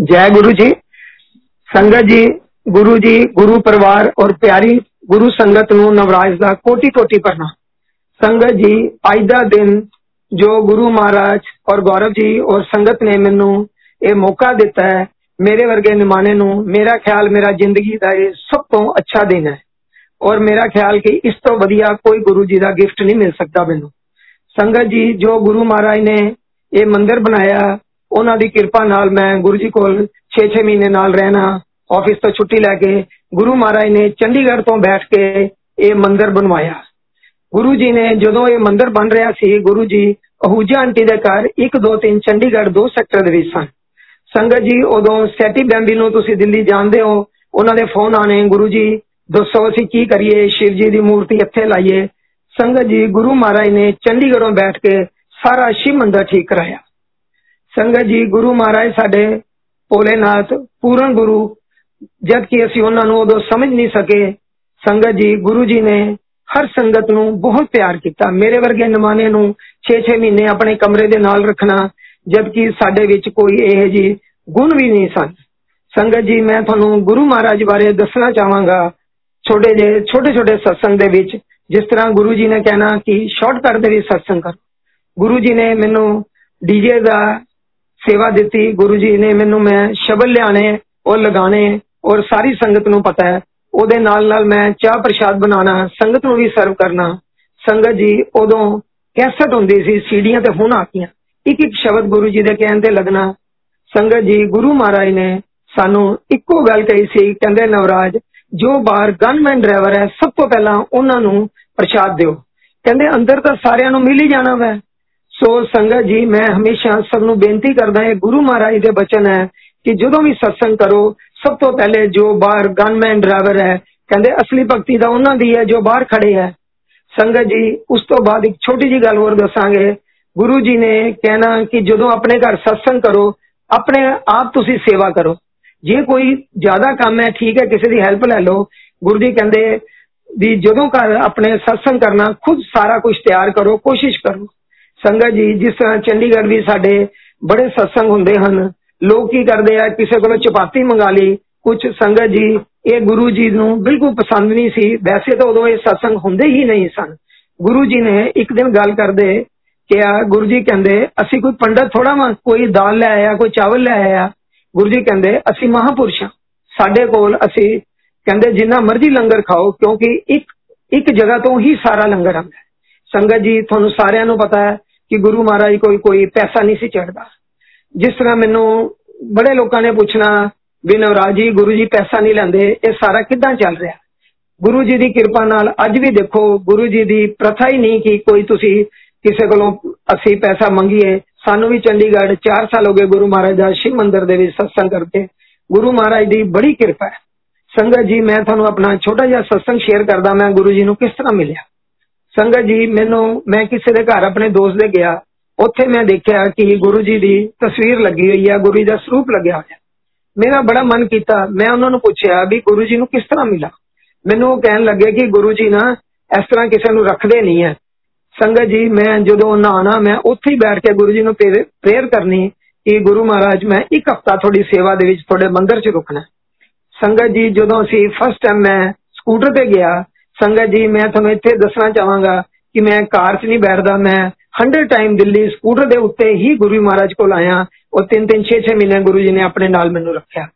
ਜੈ ਗੁਰੂ ਜੀ ਸੰਗਤ ਜੀ ਗੁਰੂ ਜੀ ਗੁਰੂ ਪਰਿਵਾਰ ਔਰ ਪਿਆਰੀ ਗੁਰੂ ਸੰਗਤ ਨੂੰ ਨਵਰਾਜ ਦਾ ਕੋਟੀ ਕੋਟੀ ਪ੍ਰਣਾਮ ਸੰਗਤ ਜੀ ਅੱਜ ਦਾ ਦਿਨ ਜੋ ਗੁਰੂ ਮਹਾਰਾਜ ਔਰ ਗੌਰਵ ਜੀ ਔਰ ਸੰਗਤ ਨੇ ਮੈਨੂੰ ਇਹ ਮੌਕਾ ਦਿੱਤਾ ਹੈ ਮੇਰੇ ਵਰਗੇ ਨਿਮਾਣੇ ਨੂੰ ਮੇਰਾ ਖਿਆਲ ਮੇਰਾ ਜ਼ਿੰਦਗੀ ਦਾ ਇਹ ਸਭ ਤੋਂ ਅੱਛਾ ਦਿਨ ਹੈ ਔਰ ਮੇਰਾ ਖਿਆਲ ਕਿ ਇਸ ਤੋਂ ਵਧੀਆ ਕੋਈ ਗੁਰੂ ਜੀ ਦਾ ਗਿਫਟ ਨਹੀਂ ਮਿਲ ਸਕਦਾ ਮੈਨੂੰ ਸੰਗਤ ਜੀ ਜੋ ਗੁਰੂ ਮਹਾਰਾਜ ਨੇ ਇਹ ਮੰਦਿਰ ਬਣਾਇਆ ਉਹਨਾਂ ਦੀ ਕਿਰਪਾ ਨਾਲ ਮੈਂ ਗੁਰੂ ਜੀ ਕੋਲ 6-6 ਮਹੀਨੇ ਨਾਲ ਰਹਿਣਾ ਆਫਿਸ ਤੋਂ ਛੁੱਟੀ ਲੈ ਕੇ ਗੁਰੂ ਮਹਾਰਾਜ ਨੇ ਚੰਡੀਗੜ੍ਹ ਤੋਂ ਬੈਠ ਕੇ ਇਹ ਮੰਦਿਰ ਬਣਵਾਇਆ ਗੁਰੂ ਜੀ ਨੇ ਜਦੋਂ ਇਹ ਮੰਦਿਰ ਬਣ ਰਿਹਾ ਸੀ ਗੁਰੂ ਜੀ ਅਹੂਜਾ ਆਂਟੀ ਦੇ ਘਰ 1 2 3 ਚੰਡੀਗੜ੍ਹ ਦੋ ਸੈਕਟਰ ਦੇ ਵਿੱਚ ਸਨ ਸੰਗਤ ਜੀ ਉਦੋਂ ਸੈਟੀ ਬੈਂਬੀ ਨੂੰ ਤੁਸੀਂ ਦਿੱਲੀ ਜਾਣਦੇ ਹੋ ਉਹਨਾਂ ਦੇ ਫੋਨ ਆਣੇ ਗੁਰੂ ਜੀ ਦੱਸੋ ਅਸੀਂ ਕੀ ਕਰੀਏ ਸ਼ਿਵ ਜੀ ਦੀ ਮੂਰਤੀ ਇੱਥੇ ਲਾਈਏ ਸੰਗਤ ਜੀ ਗੁਰੂ ਮਹਾਰਾਜ ਨੇ ਚੰਡੀਗੜ੍ਹੋਂ ਬੈਠ ਕੇ ਸਾਰਾ ਸ਼ਿਵ ਮੰਦਰ ਠੀਕ ਕਰਾਇਆ ਸੰਗਤ ਜੀ ਗੁਰੂ ਮਹਾਰਾਜ ਸਾਡੇ ਭੋਲੇਨਾਥ ਪੂਰਨ ਗੁਰੂ ਜਦ ਕਿ ਅਸੀਂ ਉਹਨਾਂ ਨੂੰ ਉਦੋਂ ਸਮਝ ਨਹੀਂ ਸਕੇ ਸੰਗਤ ਜੀ ਗੁਰੂ ਜੀ ਨੇ ਹਰ ਸੰਗਤ ਨੂੰ ਬਹੁਤ ਪਿਆਰ ਕੀਤਾ ਮੇਰੇ ਵਰਗੇ ਨਿਮਾਣੇ ਨੂੰ 6-6 ਮਹੀਨੇ ਆਪਣੇ ਕਮਰੇ ਦੇ ਨਾਲ ਰੱਖਣਾ ਜਦ ਕਿ ਸਾਡੇ ਵਿੱਚ ਕੋਈ ਇਹ ਜੀ ਗੁਣ ਵੀ ਨਹੀਂ ਸਨ ਸੰਗਤ ਜੀ ਮੈਂ ਤੁਹਾਨੂੰ ਗੁਰੂ ਮਹਾਰਾਜ ਬਾਰੇ ਦੱਸਣਾ ਚਾਹਾਂਗਾ ਛੋਟੇ ਜਿਹੇ ਛੋਟੇ ਛੋਟੇ ਸਤਸੰਗ ਦੇ ਵਿੱਚ ਜਿਸ ਤਰ੍ਹਾਂ ਗੁਰੂ ਜੀ ਨੇ ਕਹਿਣਾ ਕਿ ਸ਼ਾਰਟਕਟ ਦੇ ਵਿੱਚ ਸਤਸੰਗ ਕਰੋ ਗੁਰੂ ਜੀ ਨੇ ਮੈਨੂੰ ਡੀਜੇ ਦਾ ਸੇਵਾ ਦਿੱਤੀ ਗੁਰੂ ਜੀ ਨੇ ਮੈਨੂੰ ਮੈਂ ਸ਼ਬਦ ਲਿਆਣੇ ਉਹ ਲਗਾਣੇ ਔਰ ਸਾਰੀ ਸੰਗਤ ਨੂੰ ਪਤਾ ਹੈ ਉਹਦੇ ਨਾਲ ਨਾਲ ਮੈਂ ਚਾਹ ਪ੍ਰਸ਼ਾਦ ਬਣਾਉਣਾ ਸੰਗਤ ਨੂੰ ਵੀ ਸਰਵ ਕਰਨਾ ਸੰਗਤ ਜੀ ਉਦੋਂ ਕੈਸਟ ਹੁੰਦੀ ਸੀ ਸੀੜੀਆਂ ਤੇ ਹੁਣ ਆਤੀਆਂ ਇੱਕ ਇੱਕ ਸ਼ਬਦ ਗੁਰੂ ਜੀ ਦੇ ਕਹਿਣ ਤੇ ਲੱਗਣਾ ਸੰਗਤ ਜੀ ਗੁਰੂ ਮਹਾਰਾਜ ਨੇ ਸਾਨੂੰ ਇੱਕੋ ਗੱਲ ਕਹੀ ਸੀ ਕਹਿੰਦੇ ਨਵਰਾਜ ਜੋ ਬਾਹਰ ਗਨਮੈਨ ਡਰਾਈਵਰ ਹੈ ਸਭ ਤੋਂ ਪਹਿਲਾਂ ਉਹਨਾਂ ਨੂੰ ਪ੍ਰਸ਼ਾਦ ਦਿਓ ਕਹਿੰਦੇ ਅੰਦਰ ਤਾਂ ਸਾਰਿਆਂ ਨੂੰ ਮਿਲ ਹੀ ਜਾਣਾ ਵੈ ਸੋ ਸੰਗਤ ਜੀ ਮੈਂ ਹਮੇਸ਼ਾ ਸਭ ਨੂੰ ਬੇਨਤੀ ਕਰਦਾ ਹਾਂ ਗੁਰੂ ਮਹਾਰਾਜ ਦੇ ਬਚਨ ਹੈ ਕਿ ਜਦੋਂ ਵੀ ਸਤਸੰਗ ਕਰੋ ਸਭ ਤੋਂ ਪਹਿਲੇ ਜੋ ਬਾਹਰ ਗਨਮੈਨ ਡਰਾਈਵਰ ਹੈ ਕਹਿੰਦੇ ਅਸਲੀ ਭਗਤੀ ਦਾ ਉਹਨਾਂ ਦੀ ਹੈ ਜੋ ਬਾਹਰ ਖੜੇ ਹੈ ਸੰਗਤ ਜੀ ਉਸ ਤੋਂ ਬਾਅਦ ਇੱਕ ਛੋਟੀ ਜੀ ਗੱਲ ਹੋਰ ਦੱਸਾਂਗੇ ਗੁਰੂ ਜੀ ਨੇ ਕਹਿਣਾ ਕਿ ਜਦੋਂ ਆਪਣੇ ਘਰ ਸਤਸੰਗ ਕਰੋ ਆਪਣੇ ਆਪ ਤੁਸੀਂ ਸੇਵਾ ਕਰੋ ਜੇ ਕੋਈ ਜ਼ਿਆਦਾ ਕੰਮ ਹੈ ਠੀਕ ਹੈ ਕਿਸੇ ਦੀ ਹੈਲਪ ਲੈ ਲਓ ਗੁਰੂ ਜੀ ਕਹਿੰਦੇ ਵੀ ਜਦੋਂ ਘਰ ਆਪਣੇ ਸਤਸੰਗ ਕਰਨਾ ਖੁਦ ਸਾਰਾ ਕੁਝ ਤਿਆਰ ਕਰੋ ਕੋਸ਼ਿਸ਼ ਕਰੋ ਸੰਗਤ ਜੀ ਜਿਸ ਤਰ੍ਹਾਂ ਚੰਡੀਗੜ੍ਹ ਵੀ ਸਾਡੇ ਬੜੇ ਸਤਸੰਗ ਹੁੰਦੇ ਹਨ ਲੋਕ ਕੀ ਕਰਦੇ ਆ ਕਿਸੇ ਕੋਲੋਂ ਚਪਾਤੀ ਮੰਗਾ ਲਈ ਕੁਝ ਸੰਗਤ ਜੀ ਇਹ ਗੁਰੂ ਜੀ ਨੂੰ ਬਿਲਕੁਲ ਪਸੰਦ ਨਹੀਂ ਸੀ ਵੈਸੇ ਤਾਂ ਉਦੋਂ ਇਹ ਸਤਸੰਗ ਹੁੰਦੇ ਹੀ ਨਹੀਂ ਸਨ ਗੁਰੂ ਜੀ ਨੇ ਇੱਕ ਦਿਨ ਗੱਲ ਕਰਦੇ ਕਿਹਾ ਗੁਰੂ ਜੀ ਕਹਿੰਦੇ ਅਸੀਂ ਕੋਈ ਪੰਡਤ ਥੋੜਾ ਵਾ ਕੋਈ ਦਾਲ ਲੈ ਆਇਆ ਕੋਈ ਚਾਵਲ ਲੈ ਆਇਆ ਗੁਰੂ ਜੀ ਕਹਿੰਦੇ ਅਸੀਂ ਮਹਾਪੁਰਸ਼ ਸਾਡੇ ਕੋਲ ਅਸੀਂ ਕਹਿੰਦੇ ਜਿੰਨਾ ਮਰਜ਼ੀ ਲੰਗਰ ਖਾਓ ਕਿਉਂਕਿ ਇੱਕ ਇੱਕ ਜਗ੍ਹਾ ਤੋਂ ਹੀ ਸਾਰਾ ਲੰਗਰ ਆਉਂਦਾ ਸੰਗਤ ਜੀ ਤੁਹਾਨੂੰ ਸਾਰਿਆਂ ਨੂੰ ਪਤਾ ਹੈ ਕਿ ਗੁਰੂ ਮਹਾਰਾਜ ਕੋਈ ਕੋਈ ਪੈਸਾ ਨਹੀਂ ਸੀ ਚੜਦਾ ਜਿਸ ਤਰ੍ਹਾਂ ਮੈਨੂੰ ਬੜੇ ਲੋਕਾਂ ਨੇ ਪੁੱਛਣਾ ਵੀ ਨਵਰਾਜ ਜੀ ਗੁਰੂ ਜੀ ਪੈਸਾ ਨਹੀਂ ਲੈਂਦੇ ਇਹ ਸਾਰਾ ਕਿੱਦਾਂ ਚੱਲ ਰਿਹਾ ਗੁਰੂ ਜੀ ਦੀ ਕਿਰਪਾ ਨਾਲ ਅੱਜ ਵੀ ਦੇਖੋ ਗੁਰੂ ਜੀ ਦੀ ਪ੍ਰਥਾ ਹੀ ਨਹੀਂ ਕਿ ਕੋਈ ਤੁਸੀਂ ਕਿਸੇ ਕੋਲੋਂ ਅਸੀਂ ਪੈਸਾ ਮੰਗੀਏ ਸਾਨੂੰ ਵੀ ਚੰਡੀਗੜ੍ਹ 4 ਸਾਲ ਹੋ ਗਏ ਗੁਰੂ ਮਹਾਰਾਜ ਦਾ ਸ਼ਿਵ ਮੰਦਿਰ ਦੇ ਵਿੱਚ ਸਤਸੰਗ ਕਰਕੇ ਗੁਰੂ ਮਹਾਰਾਜ ਦੀ ਬੜੀ ਕਿਰਪਾ ਹੈ ਸੰਗਤ ਜੀ ਮੈਂ ਤੁਹਾਨੂੰ ਆਪਣਾ ਛੋਟਾ ਜਿਹਾ ਸਤਸੰਗ ਸ਼ੇਅਰ ਕਰਦਾ ਮੈਂ ਗੁਰੂ ਜੀ ਨੂੰ ਕਿਸ ਤਰ੍ਹਾਂ ਮਿਲਿਆ ਸੰਗਤ ਜੀ ਮੈਨੂੰ ਮੈਂ ਕਿਸੇ ਦੇ ਘਰ ਆਪਣੇ ਦੋਸਤ ਦੇ ਗਿਆ ਉੱਥੇ ਮੈਂ ਦੇਖਿਆ ਕਿ ਗੁਰੂ ਜੀ ਦੀ ਤਸਵੀਰ ਲੱਗੀ ਹੋਈ ਹੈ ਗੁਰੂ ਜੀ ਦਾ ਸਰੂਪ ਲੱਗਿਆ ਹੋਇਆ ਮੇਰਾ ਬੜਾ ਮਨ ਕੀਤਾ ਮੈਂ ਉਹਨਾਂ ਨੂੰ ਪੁੱਛਿਆ ਵੀ ਗੁਰੂ ਜੀ ਨੂੰ ਕਿਸ ਤਰ੍ਹਾਂ ਮਿਲਾ ਮੈਨੂੰ ਉਹ ਕਹਿਣ ਲੱਗੇ ਕਿ ਗੁਰੂ ਜੀ ਨਾ ਇਸ ਤਰ੍ਹਾਂ ਕਿਸੇ ਨੂੰ ਰੱਖਦੇ ਨਹੀਂ ਹੈ ਸੰਗਤ ਜੀ ਮੈਂ ਜਦੋਂ ਨਹਾਣਾ ਮੈਂ ਉੱਥੇ ਹੀ ਬੈਠ ਕੇ ਗੁਰੂ ਜੀ ਨੂੰ ਪ੍ਰੇਅਰ ਕਰਨੀ ਕਿ ਗੁਰੂ ਮਹਾਰਾਜ ਮੈਂ ਇੱਕ ਹਫਤਾ ਤੁਹਾਡੀ ਸੇਵਾ ਦੇ ਵਿੱਚ ਤੁਹਾਡੇ ਮੰਦਿਰ 'ਚ ਰੁਕਣਾ ਸੰਗਤ ਜੀ ਜਦੋਂ ਅਸੀਂ ਫਸਟ ਟਾਈਮ ਮੈਂ ਸਕੂਟਰ ਤੇ ਗਿਆ ਸੰਗਤ ਜੀ ਮੈਂ ਤੁਹਾਨੂੰ ਇੱਥੇ ਦੱਸਣਾ ਚਾਹਾਂਗਾ ਕਿ ਮੈਂ ਕਾਰ 'ਚ ਨਹੀਂ ਬੈਠਦਾ ਮੈਂ 100 ਟਾਈਮ ਦਿੱਲੀ ਸਕੂਟਰ ਦੇ ਉੱਤੇ ਹੀ ਗੁਰੂ ਮਹਾਰਾਜ ਕੋਲ ਆਇਆ ਉਹ 3-3 6-6 ਮਹੀਨੇ ਗੁਰੂ ਜੀ ਨੇ ਆਪਣੇ ਨਾਲ ਮੈਨੂੰ ਰੱਖਿਆ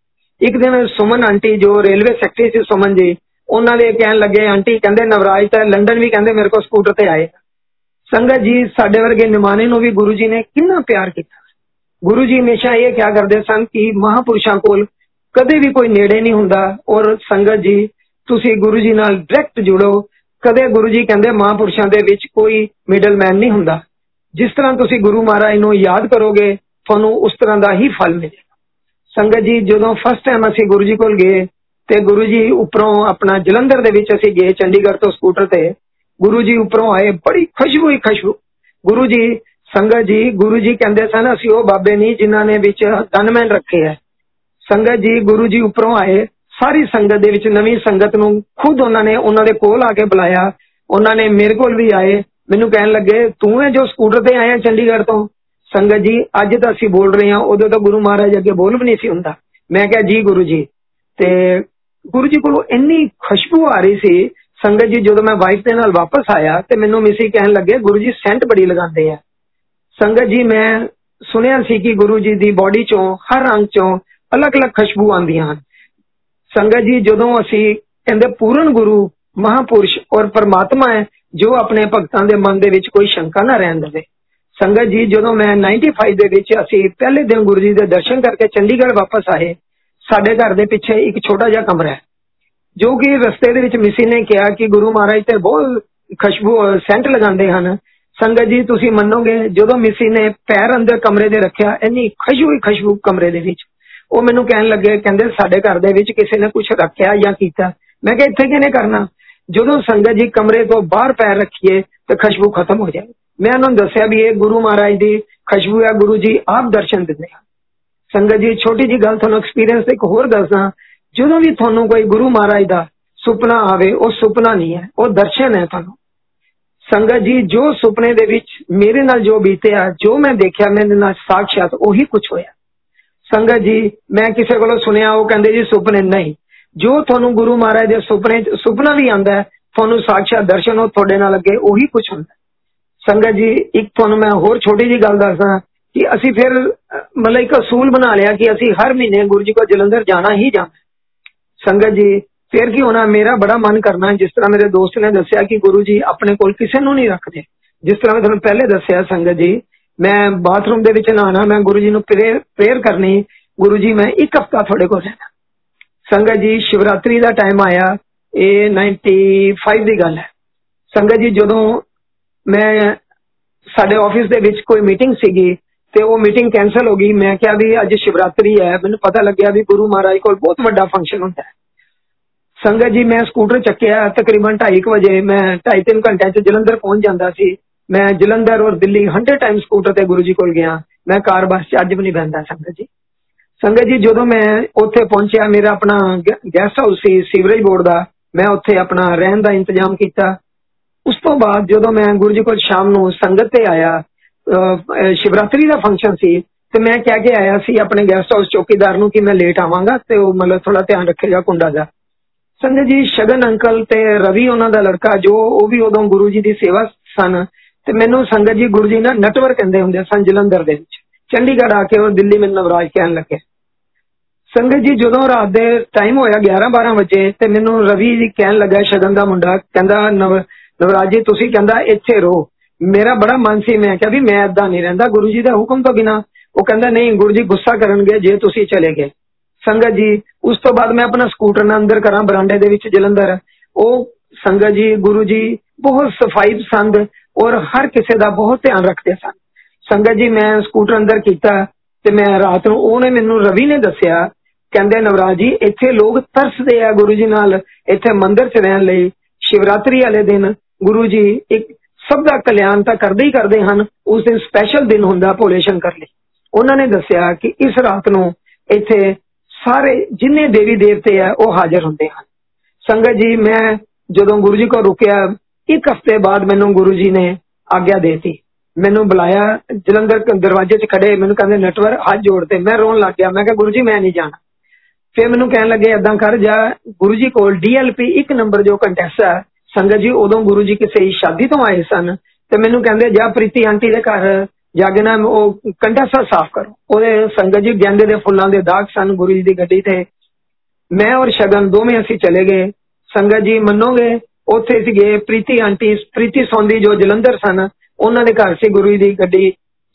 ਇੱਕ ਦਿਨ ਸੁਮਨ ਆਂਟੀ ਜੋ ਰੇਲਵੇ ਸੈਕਟਰੀ ਸੀ ਸੁਮਨ ਜੀ ਉਹਨਾਂ ਦੇ ਕਹਿਣ ਲੱਗੇ ਆਂਟੀ ਕਹਿੰਦੇ ਨਵਰਾਜ ਤਾਂ ਲੰਡਨ ਵੀ ਕਹਿੰਦੇ ਮੇਰੇ ਕੋਲ ਸਕੂਟਰ ਤੇ ਆਏ ਸੰਗਤ ਜੀ ਸਾਡੇ ਵਰਗੇ ਨਿਮਾਣੇ ਨੂੰ ਵੀ ਗੁਰੂ ਜੀ ਨੇ ਕਿੰਨਾ ਪਿਆਰ ਕੀਤਾ ਗੁਰੂ ਜੀ ਹਮੇਸ਼ਾ ਇਹ ਕਿਹਾ ਕਰਦੇ ਸਨ ਕਿ ਮਹਾਪੁਰਸ਼ਾਂ ਕੋਲ ਕਦੇ ਵੀ ਕੋਈ ਨੇੜੇ ਨਹੀਂ ਹੁੰਦਾ ਔਰ ਸੰਗਤ ਜੀ ਤੁਸੀਂ ਗੁਰੂ ਜੀ ਨਾਲ ਡਾਇਰੈਕਟ ਜੁੜੋ ਕਦੇ ਗੁਰੂ ਜੀ ਕਹਿੰਦੇ ਮਹਾਪੁਰਸ਼ਾਂ ਦੇ ਵਿੱਚ ਕੋਈ ਮਿਡਲਮੈਨ ਨਹੀਂ ਹੁੰਦਾ ਜਿਸ ਤਰ੍ਹਾਂ ਤੁਸੀਂ ਗੁਰੂ ਮਹਾਰਾਜ ਨੂੰ ਯਾਦ ਕਰੋਗੇ ਤੁਹਾਨੂੰ ਉਸ ਤਰ੍ਹਾਂ ਦਾ ਹੀ ਫਲ ਮਿਲੇਗਾ ਸੰਗਤ ਜੀ ਜਦੋਂ ਫਸਟ ਟਾਈਮ ਅਸੀਂ ਗੁਰੂ ਜੀ ਕੋਲ ਗਏ ਤੇ ਗੁਰੂ ਜੀ ਉੱਪਰੋਂ ਆਪਣਾ ਜਲੰਧਰ ਦੇ ਵਿੱਚ ਅਸੀਂ ਗਏ ਚੰਡੀਗੜ੍ਹ ਤੋਂ ਸਕੂਟਰ ਤੇ ਗੁਰੂ ਜੀ ਉੱਪਰੋਂ ਆਏ ਬੜੀ ਖੁਸ਼ਬੂ ਹੀ ਖੁਸ਼ਬੂ ਗੁਰੂ ਜੀ ਸੰਗਤ ਜੀ ਗੁਰੂ ਜੀ ਕਹਿੰਦੇ ਸਨ ਅਸੀਂ ਉਹ ਬਾਬੇ ਨਹੀਂ ਜਿਨ੍ਹਾਂ ਨੇ ਵਿੱਚ ਗਨਮੈਨ ਰੱਖੇ ਹੈ ਸੰਗਤ ਜੀ ਗੁਰੂ ਜੀ ਉੱਪਰੋਂ ਆਏ ਸਾਰੀ ਸੰਗਤ ਦੇ ਵਿੱਚ ਨਵੀਂ ਸੰਗਤ ਨੂੰ ਖੁਦ ਉਹਨਾਂ ਨੇ, ਉਹਨਾਂ ਦੇ ਕੋਲ ਆ ਕੇ ਬੁਲਾਇਆ। ਉਹਨਾਂ ਨੇ ਮੇਰੇ ਕੋਲ ਵੀ ਆਏ। ਮੈਨੂੰ ਕਹਿਣ ਲੱਗੇ, ਤੂੰ ਹੈ ਜੋ ਸਕੂਟਰ ਤੇ ਆਇਆ ਚੰਡੀਗੜ੍ਹ ਤੋਂ? ਸੰਗਤ ਜੀ, ਅੱਜ ਤਾਂ ਅਸੀਂ ਬੋਲ ਰਹੇ ਹਾਂ, ਉਦੋਂ ਤਾਂ ਗੁਰੂ ਮਹਾਰਾਜ ਅੱਗੇ ਬੋਲ ਵੀ ਨਹੀਂ ਸੀ ਹੁੰਦਾ। ਮੈਂ ਕਿਹਾ, ਜੀ ਗੁਰੂ ਜੀ। ਤੇ ਗੁਰੂ ਜੀ ਕੋਲੋਂ ਇੰਨੀ ਖੁਸ਼ਬੂ ਆ ਰਹੀ ਸੀ, ਸੰਗਤ ਜੀ, ਜਦੋਂ ਮੈਂ ਵਾਈਫ ਦੇ ਨਾਲ ਵਾਪਸ ਆਇਆ ਤੇ ਮੈਨੂੰ ਮਿਸੀ ਕਹਿਣ ਲੱਗੇ, ਗੁਰੂ ਜੀ ਸੈਂਟ ਬੜੀ ਲਗਾਉਂਦੇ ਆ। ਸੰਗਤ ਜੀ, ਮੈਂ ਸੁਣਿਆ ਸੀ ਕਿ ਗੁਰੂ ਜੀ ਦੀ ਬਾਡੀ ਚੋਂ, ਹਰ ਰੰਗ ਚੋਂ ਅਲੱਗ-ਅਲੱਗ ਖੁਸ਼ਬੂ ਆਉਂਦੀਆਂ ਹਨ। ਸੰਗਤ ਜੀ ਜਦੋਂ ਅਸੀਂ ਕਹਿੰਦੇ ਪੂਰਨ ਗੁਰੂ ਮਹਾਪੁਰਸ਼ ਔਰ ਪਰਮਾਤਮਾ ਹੈ ਜੋ ਆਪਣੇ ਭਗਤਾਂ ਦੇ ਮਨ ਦੇ ਵਿੱਚ ਕੋਈ ਸ਼ੰਕਾ ਨਾ ਰਹਿਣ ਦੇਵੇ ਸੰਗਤ ਜੀ ਜਦੋਂ ਮੈਂ 95 ਦੇ ਵਿੱਚ ਅਸੀਂ ਪਹਿਲੇ ਦਿਨ ਗੁਰੂ ਜੀ ਦੇ ਦਰਸ਼ਨ ਕਰਕੇ ਚੰਡੀਗੜ੍ਹ ਵਾਪਸ ਆਏ ਸਾਡੇ ਘਰ ਦੇ ਪਿੱਛੇ ਇੱਕ ਛੋਟਾ ਜਿਹਾ ਕਮਰਾ ਹੈ ਜੋ ਕਿ ਰਸਤੇ ਦੇ ਵਿੱਚ ਮਿਸੀ ਨੇ ਕਿਹਾ ਕਿ ਗੁਰੂ ਮਹਾਰਾਜ ਤੇ ਬਹੁਤ ਖੁਸ਼ਬੂ ਸੈਂਟ ਲਗਾਉਂਦੇ ਹਨ ਸੰਗਤ ਜੀ ਤੁਸੀਂ ਮੰਨੋਗੇ ਜਦੋਂ ਮਿਸੀ ਨੇ ਪੈਰ ਅੰਦਰ ਕਮਰੇ ਦੇ ਰੱਖਿਆ ਇੰਨੀ ਖੁਸ਼ਬੂ ਹੀ ਖੁਸ਼ਬੂ ਕਮਰੇ ਦੇ ਵਿੱਚ ਉਹ ਮੈਨੂੰ ਕਹਿਣ ਲੱਗੇ ਕਹਿੰਦੇ ਸਾਡੇ ਘਰ ਦੇ ਵਿੱਚ ਕਿਸੇ ਨੇ ਕੁਝ ਰੱਖਿਆ ਜਾਂ ਕੀਤਾ ਮੈਂ ਕਿਹਾ ਇੱਥੇ ਕਿਹਨੇ ਕਰਨਾ ਜਦੋਂ ਸੰਗਤ ਜੀ ਕਮਰੇ ਤੋਂ ਬਾਹਰ ਪੈਰ ਰੱਖੀਏ ਤੇ ਖੁਸ਼ਬੂ ਖਤਮ ਹੋ ਜਾਏ ਮੈਂ ਉਹਨਾਂ ਨੂੰ ਦੱਸਿਆ ਵੀ ਇਹ ਗੁਰੂ ਮਹਾਰਾਜ ਦੀ ਖੁਸ਼ਬੂ ਹੈ ਗੁਰੂ ਜੀ ਆਪ ਦਰਸ਼ਨ ਦਿੰਦੇ ਆ ਸੰਗਤ ਜੀ ਛੋਟੀ ਜੀ ਗੱਲ ਤੁਹਾਨੂੰ ਐਕਸਪੀਰੀਅੰਸ ਇੱਕ ਹੋਰ ਦੱਸਦਾ ਜਦੋਂ ਵੀ ਤੁਹਾਨੂੰ ਕੋਈ ਗੁਰੂ ਮਹਾਰਾਜ ਦਾ ਸੁਪਨਾ ਆਵੇ ਉਹ ਸੁਪਨਾ ਨਹੀਂ ਹੈ ਉਹ ਦਰਸ਼ਨ ਹੈ ਤੁਹਾਨੂੰ ਸੰਗਤ ਜੀ ਜੋ ਸੁਪਨੇ ਦੇ ਵਿੱਚ ਮੇਰੇ ਨਾਲ ਜੋ ਬੀਤਿਆ ਜੋ ਮੈਂ ਦੇਖਿਆ ਮੇਰੇ ਨਾਲ ਸਾਖਸ਼ਾਤ ਉਹੀ ਕੁਝ ਹੋਇਆ ਸੰਗਤ ਜੀ ਮੈਂ ਕਿਸੇ ਕੋਲੋਂ ਸੁਣਿਆ ਉਹ ਕਹਿੰਦੇ ਜੀ ਸੁਪਨੇ ਨਹੀਂ ਜੋ ਤੁਹਾਨੂੰ ਗੁਰੂ ਮਹਾਰਾਜ ਦੇ ਸੁਪਨੇ ਸੁਪਨਾ ਵੀ ਆਂਦਾ ਤੁਹਾਨੂੰ ਸਾਖਸ਼ਾਤ ਦਰਸ਼ਨ ਉਹ ਤੁਹਾਡੇ ਨਾਲ ਅੱਗੇ ਉਹੀ ਕੁਝ ਹੁੰਦਾ ਸੰਗਤ ਜੀ ਇੱਕ ਤੁਹਾਨੂੰ ਮੈਂ ਹੋਰ ਛੋਟੀ ਜੀ ਗੱਲ ਦੱਸਦਾ ਕਿ ਅਸੀਂ ਫਿਰ ਮਤਲਬ ਇੱਕ ਅਸੂਲ ਬਣਾ ਲਿਆ ਕਿ ਅਸੀਂ ਹਰ ਮਹੀਨੇ ਗੁਰੂ ਜੀ ਕੋਲ ਜਲੰਧਰ ਜਾਣਾ ਹੀ ਜਾਣਾ ਸੰਗਤ ਜੀ ਫਿਰ ਕੀ ਹੋਣਾ ਮੇਰਾ ਬੜਾ ਮਨ ਕਰਨਾ ਜਿਸ ਤਰ੍ਹਾਂ ਮੇਰੇ ਦੋਸਤ ਨੇ ਦੱਸਿਆ ਕਿ ਗੁਰੂ ਜੀ ਆਪਣੇ ਕੋਲ ਕਿਸੇ ਨੂੰ ਨਹੀਂ ਰੱਖਦੇ ਜਿਸ ਤਰ੍ਹਾਂ ਮੈਂ ਤੁਹਾਨੂੰ ਪਹਿਲੇ ਦੱਸਿਆ ਸੰਗਤ ਜੀ ਮੈਂ ਬਾਥਰੂਮ ਦੇ ਵਿੱਚ ਨਹਾਣਾ ਮੈਂ ਗੁਰੂ ਜੀ ਨੂੰ ਪ੍ਰੇਅਰ ਕਰਨੀ, ਗੁਰੂ ਜੀ, ਮੈਂ ਇੱਕ ਹਫਤਾ ਤੁਹਾਡੇ ਕੋਲ ਰਹਿਣਾ। ਸੰਗਤ ਜੀ, ਸ਼ਿਵਰਾਤਰੀ ਦਾ ਟਾਈਮ ਆਇਆ, ਇਹ 95 ਦੀ ਗੱਲ ਹੈ। ਸੰਗਤ ਜੀ, ਜਦੋਂ ਮੈਂ ਸਾਡੇ ਆਫਿਸ ਦੇ ਵਿੱਚ ਕੋਈ ਮੀਟਿੰਗ ਸੀਗੀ ਤੇ ਉਹ ਮੀਟਿੰਗ ਕੈਨਸਲ ਹੋ ਗਈ, ਮੈਂ ਕਿਹਾ ਵੀ ਅੱਜ ਸ਼ਿਵਰਾਤਰੀ ਹੈ, ਮੈਨੂੰ ਪਤਾ ਲੱਗਿਆ ਵੀ ਗੁਰੂ ਮਹਾਰਾਜ ਕੋਲ ਬਹੁਤ ਵੱਡਾ ਫੰਕਸ਼ਨ ਹੁੰਦਾ ਹੈ। ਸੰਗਤ ਜੀ, ਮੈਂ ਸਕੂਟਰ ਚੱਕਿਆ, ਤਕਰੀਬਨ 2:30 ਵਜੇ ਮੈਂ 2.5-3 ਘੰਟਿਆਂ 'ਚ ਜਲੰਧਰ ਪਹੁੰਚ ਜਾਂਦਾ ਸੀ। ਮੈਂ ਜਲੰਧਰ ਔਰ ਦਿੱਲੀ 100 ਟਾਈਮ ਸਕੂਟਰ ਤੇ ਗੁਰੂ ਜੀ ਕੋਲ ਗਿਆ ਮੈਂ ਕਾਰ ਬੱਸ 'ਚ ਅੱਜ ਵੀ ਨਹੀਂ ਬੈੰਦਾ ਸੰਗਤ ਜੀ ਸੰਗਤ ਜੀ ਜਦੋਂ ਮੈਂ ਉੱਥੇ ਪਹੁੰਚਿਆ ਮੇਰਾ ਆਪਣਾ ਗੈਸਟ ਹਾਊਸ ਸੀ ਸੀਵਰੇਜ ਬੋਰਡ ਦਾ ਮੈਂ ਉੱਥੇ ਆਪਣਾ ਰਹਿਣ ਦਾ ਇੰਤਜ਼ਾਮ ਕੀਤਾ ਉਸ ਤੋਂ ਬਾਅਦ ਜਦੋਂ ਮੈਂ ਗੁਰੂ ਜੀ ਕੋਲ ਸ਼ਾਮ ਨੂੰ ਸੰਗਤ ਤੇ ਆਇਆ ਸ਼ਿਵਰਾਤਰੀ ਦਾ ਫੰਕਸ਼ਨ ਸੀ ਤੇ ਮੈਂ ਕਹਿ ਕੇ ਆਇਆ ਸੀ ਆਪਣੇ ਗੈਸਟ ਹਾਊਸ ਚੌਕੀਦਾਰ ਨੂੰ ਕਿ ਮੈਂ ਲੇਟ ਆਵਾਂਗਾ ਤੇ ਉਹ ਮਤਲਬ ਥੋੜਾ ਧਿਆਨ ਰੱਖੇਗਾ ਕੁੰਡਾ ਦਾ ਸੰਗਤ ਜੀ ਸ਼ਗਨ ਅੰਕਲ ਤੇ ਰਵੀ ਉਹਨਾਂ ਦਾ ਲੜਕਾ ਜੋ ਉਹ ਵੀ ਉਦੋਂ ਗੁਰੂ ਜੀ ਦੀ ਸੇਵਾ ਸਨ ਤੇ ਮੈਨੂੰ ਸੰਗਤ ਜੀ ਗੁਰੂ ਜੀ ਨਾ ਨਟਵਰ ਕਹਿੰਦੇ ਹੁੰਦੇ ਸਨ ਜਲੰਧਰ ਦੇ ਵਿੱਚ ਚੰਡੀਗੜ੍ਹ ਆ ਕੇ ਉਹ ਦਿੱਲੀ ਮੈਨੂੰ ਨਵਰਾਜ ਕਹਿਣ ਲੱਗੇ ਸੰਗਤ ਜੀ ਜਦੋਂ ਰਾਤ ਦੇ ਟਾਈਮ ਹੋਇਆ 11 12 ਵਜੇ ਤੇ ਮੈਨੂੰ ਰਵੀ ਜੀ ਕਹਿਣ ਲੱਗਾ ਸ਼ਗਨ ਦਾ ਮੁੰਡਾ ਕਹਿੰਦਾ ਨਵਰਾਜ ਜੀ ਤੁਸੀਂ ਕਹਿੰਦਾ ਇੱਥੇ ਰਹੋ ਮੇਰਾ ਬੜਾ ਮਨ ਸੀ ਮੈਂ ਕਿਹਾ ਵੀ ਮੈਂ ਇਦਾਂ ਨਹੀਂ ਰਹਿੰਦਾ ਗੁਰੂ ਜੀ ਦਾ ਹੁਕਮ ਤੋਂ ਬਿਨਾ ਉਹ ਕਹਿੰਦਾ ਨਹੀਂ ਗੁਰੂ ਜੀ ਗੁੱਸਾ ਕਰਨਗੇ ਜੇ ਤੁਸੀਂ ਚਲੇ ਗਏ ਸੰਗਤ ਜੀ ਉਸ ਤੋਂ ਬਾਅਦ ਮੈਂ ਆਪਣਾ ਸਕੂਟਰ ਨਾਲ ਅੰਦਰ ਕਰਾਂ ਬਰਾਂਡੇ ਦੇ ਵਿੱਚ ਜਲੰਧਰ ਉਹ ਸੰਗਤ ਜੀ ਗੁਰੂ ਜੀ ਬਹੁਤ ਸਫਾਈ ਪਸੰਦ ਔਰ ਹਰ ਕਿਸੇ ਦਾ ਬਹੁਤ ਧਿਆਨ ਰੱਖਦੇ ਸਨ। ਸੰਗਤ ਜੀ, ਮੈਂ ਸਕੂਟਰ ਅੰਦਰ ਕੀਤਾ ਤੇ ਮੈਂ ਰਾਤ ਨੂੰ ਉਹਨੇ ਮੈਨੂੰ ਰਵੀ ਨੇ ਦੱਸਿਆ, ਕਹਿੰਦੇ, ਨਵਰਾਜ ਜੀ, ਇੱਥੇ ਲੋਕ ਤਰਸਦੇ ਆ ਗੁਰੂ ਜੀ ਨਾਲ। ਇੱਥੇ ਮੰਦਿਰ 'ਚ ਰਹਿਣ ਲਈ ਸ਼ਿਵਰਾਤਰੀ ਵਾਲੇ ਦਿਨ ਗੁਰੂ ਜੀ ਇੱਕ ਸਭ ਦਾ ਕਲਿਆਣ ਤਾਂ ਕਰਦੇ ਹੀ ਕਰਦੇ ਹਨ। ਉਸ ਦਿਨ ਸਪੈਸ਼ਲ ਦਿਨ ਹੁੰਦਾ ਭੋਲੇ ਸ਼ੰਕਰ ਲਈ। ਉਹਨਾਂ ਨੇ ਦੱਸਿਆ ਕਿ ਇਸ ਰਾਤ ਨੂੰ ਇੱਥੇ ਸਾਰੇ ਜਿੰਨੇ ਦੇਵੀ ਦੇਵਤੇ ਆ, ਉਹ ਹਾਜ਼ਰ ਹੁੰਦੇ ਹਨ। ਸੰਗਤ ਜੀ, ਮੈਂ ਜਦੋਂ ਗੁਰੂ ਜੀ ਕੋਲ ਰੁਕਿਆ ਇੱਕ ਹਫ਼ਤੇ ਬਾਅਦ ਮੈਨੂੰ ਗੁਰੂ ਜੀ ਨੇ ਆਗਿਆ ਦੇਤੀ ਮੈਨੂੰ ਬੁਲਾਇਆ ਜਲੰਧਰ ਦਰਵਾਜ਼ੇ 'ਚ ਖੜੇ ਮੈਨੂੰ ਕਹਿੰਦੇ ਨਟਵਰ ਹੱਥ ਜੋੜਦੇ ਮੈਂ ਰੋਣ ਲੱਗ ਗਿਆ ਮੈਂ ਕਿਹਾ ਗੁਰੂ ਜੀ ਮੈਂ ਨਹੀਂ ਜਾਣਾ ਫਿਰ ਮੈਨੂੰ ਕਹਿਣ ਲੱਗੇ ਏਦਾਂ ਕਰ ਜਾ ਗੁਰੂ ਜੀ ਕੋਲ ਡੀਐਲਪੀ ਇੱਕ ਨੰਬਰ ਜੋ ਕੰਟੈਸਟ ਹੈ ਸੰਗਤ ਜੀ ਉਦੋਂ ਗੁਰੂ ਜੀ ਕਿਸੇ ਸ਼ਾਦੀ ਤੋਂ ਆਏ ਸਨ ਤੇ ਮੈਨੂੰ ਕਹਿੰਦੇ ਜਾ ਪ੍ਰੀਤੀ ਆਂਟੀ ਦੇ ਘਰ ਜਾ ਕੇ ਨਾ ਉਹ ਕੰਟੈਸਟ ਸਾਫ਼ ਕਰੋ ਉਹਦੇ ਸੰਗਤ ਜੀ ਗੈਂਦੇ ਦੇ ਫੁੱਲਾਂ ਦੇ ਦਾਗ ਸਨ ਗੁਰੂ ਜੀ ਦੀ ਗੱਡੀ ਤੇ ਮੈਂ ਔਰ ਸ਼ਗਨ ਦੋਵੇਂ ਅਸੀਂ ਚਲੇ ਗਏ ਸੰਗਤ ਜੀ ਮੰਨੋਗੇ ਉੱਥੇ ਸੀਗੇ ਪ੍ਰੀਤੀ ਆਂਟੀ, ਪ੍ਰੀਤੀ ਸੌਂਦੀ ਜੋ ਜਲੰਧਰ ਸਨ, ਉਹਨਾਂ ਦੇ ਘਰ ਸੀ ਗੁਰੂ ਜੀ ਦੀ ਗੱਡੀ।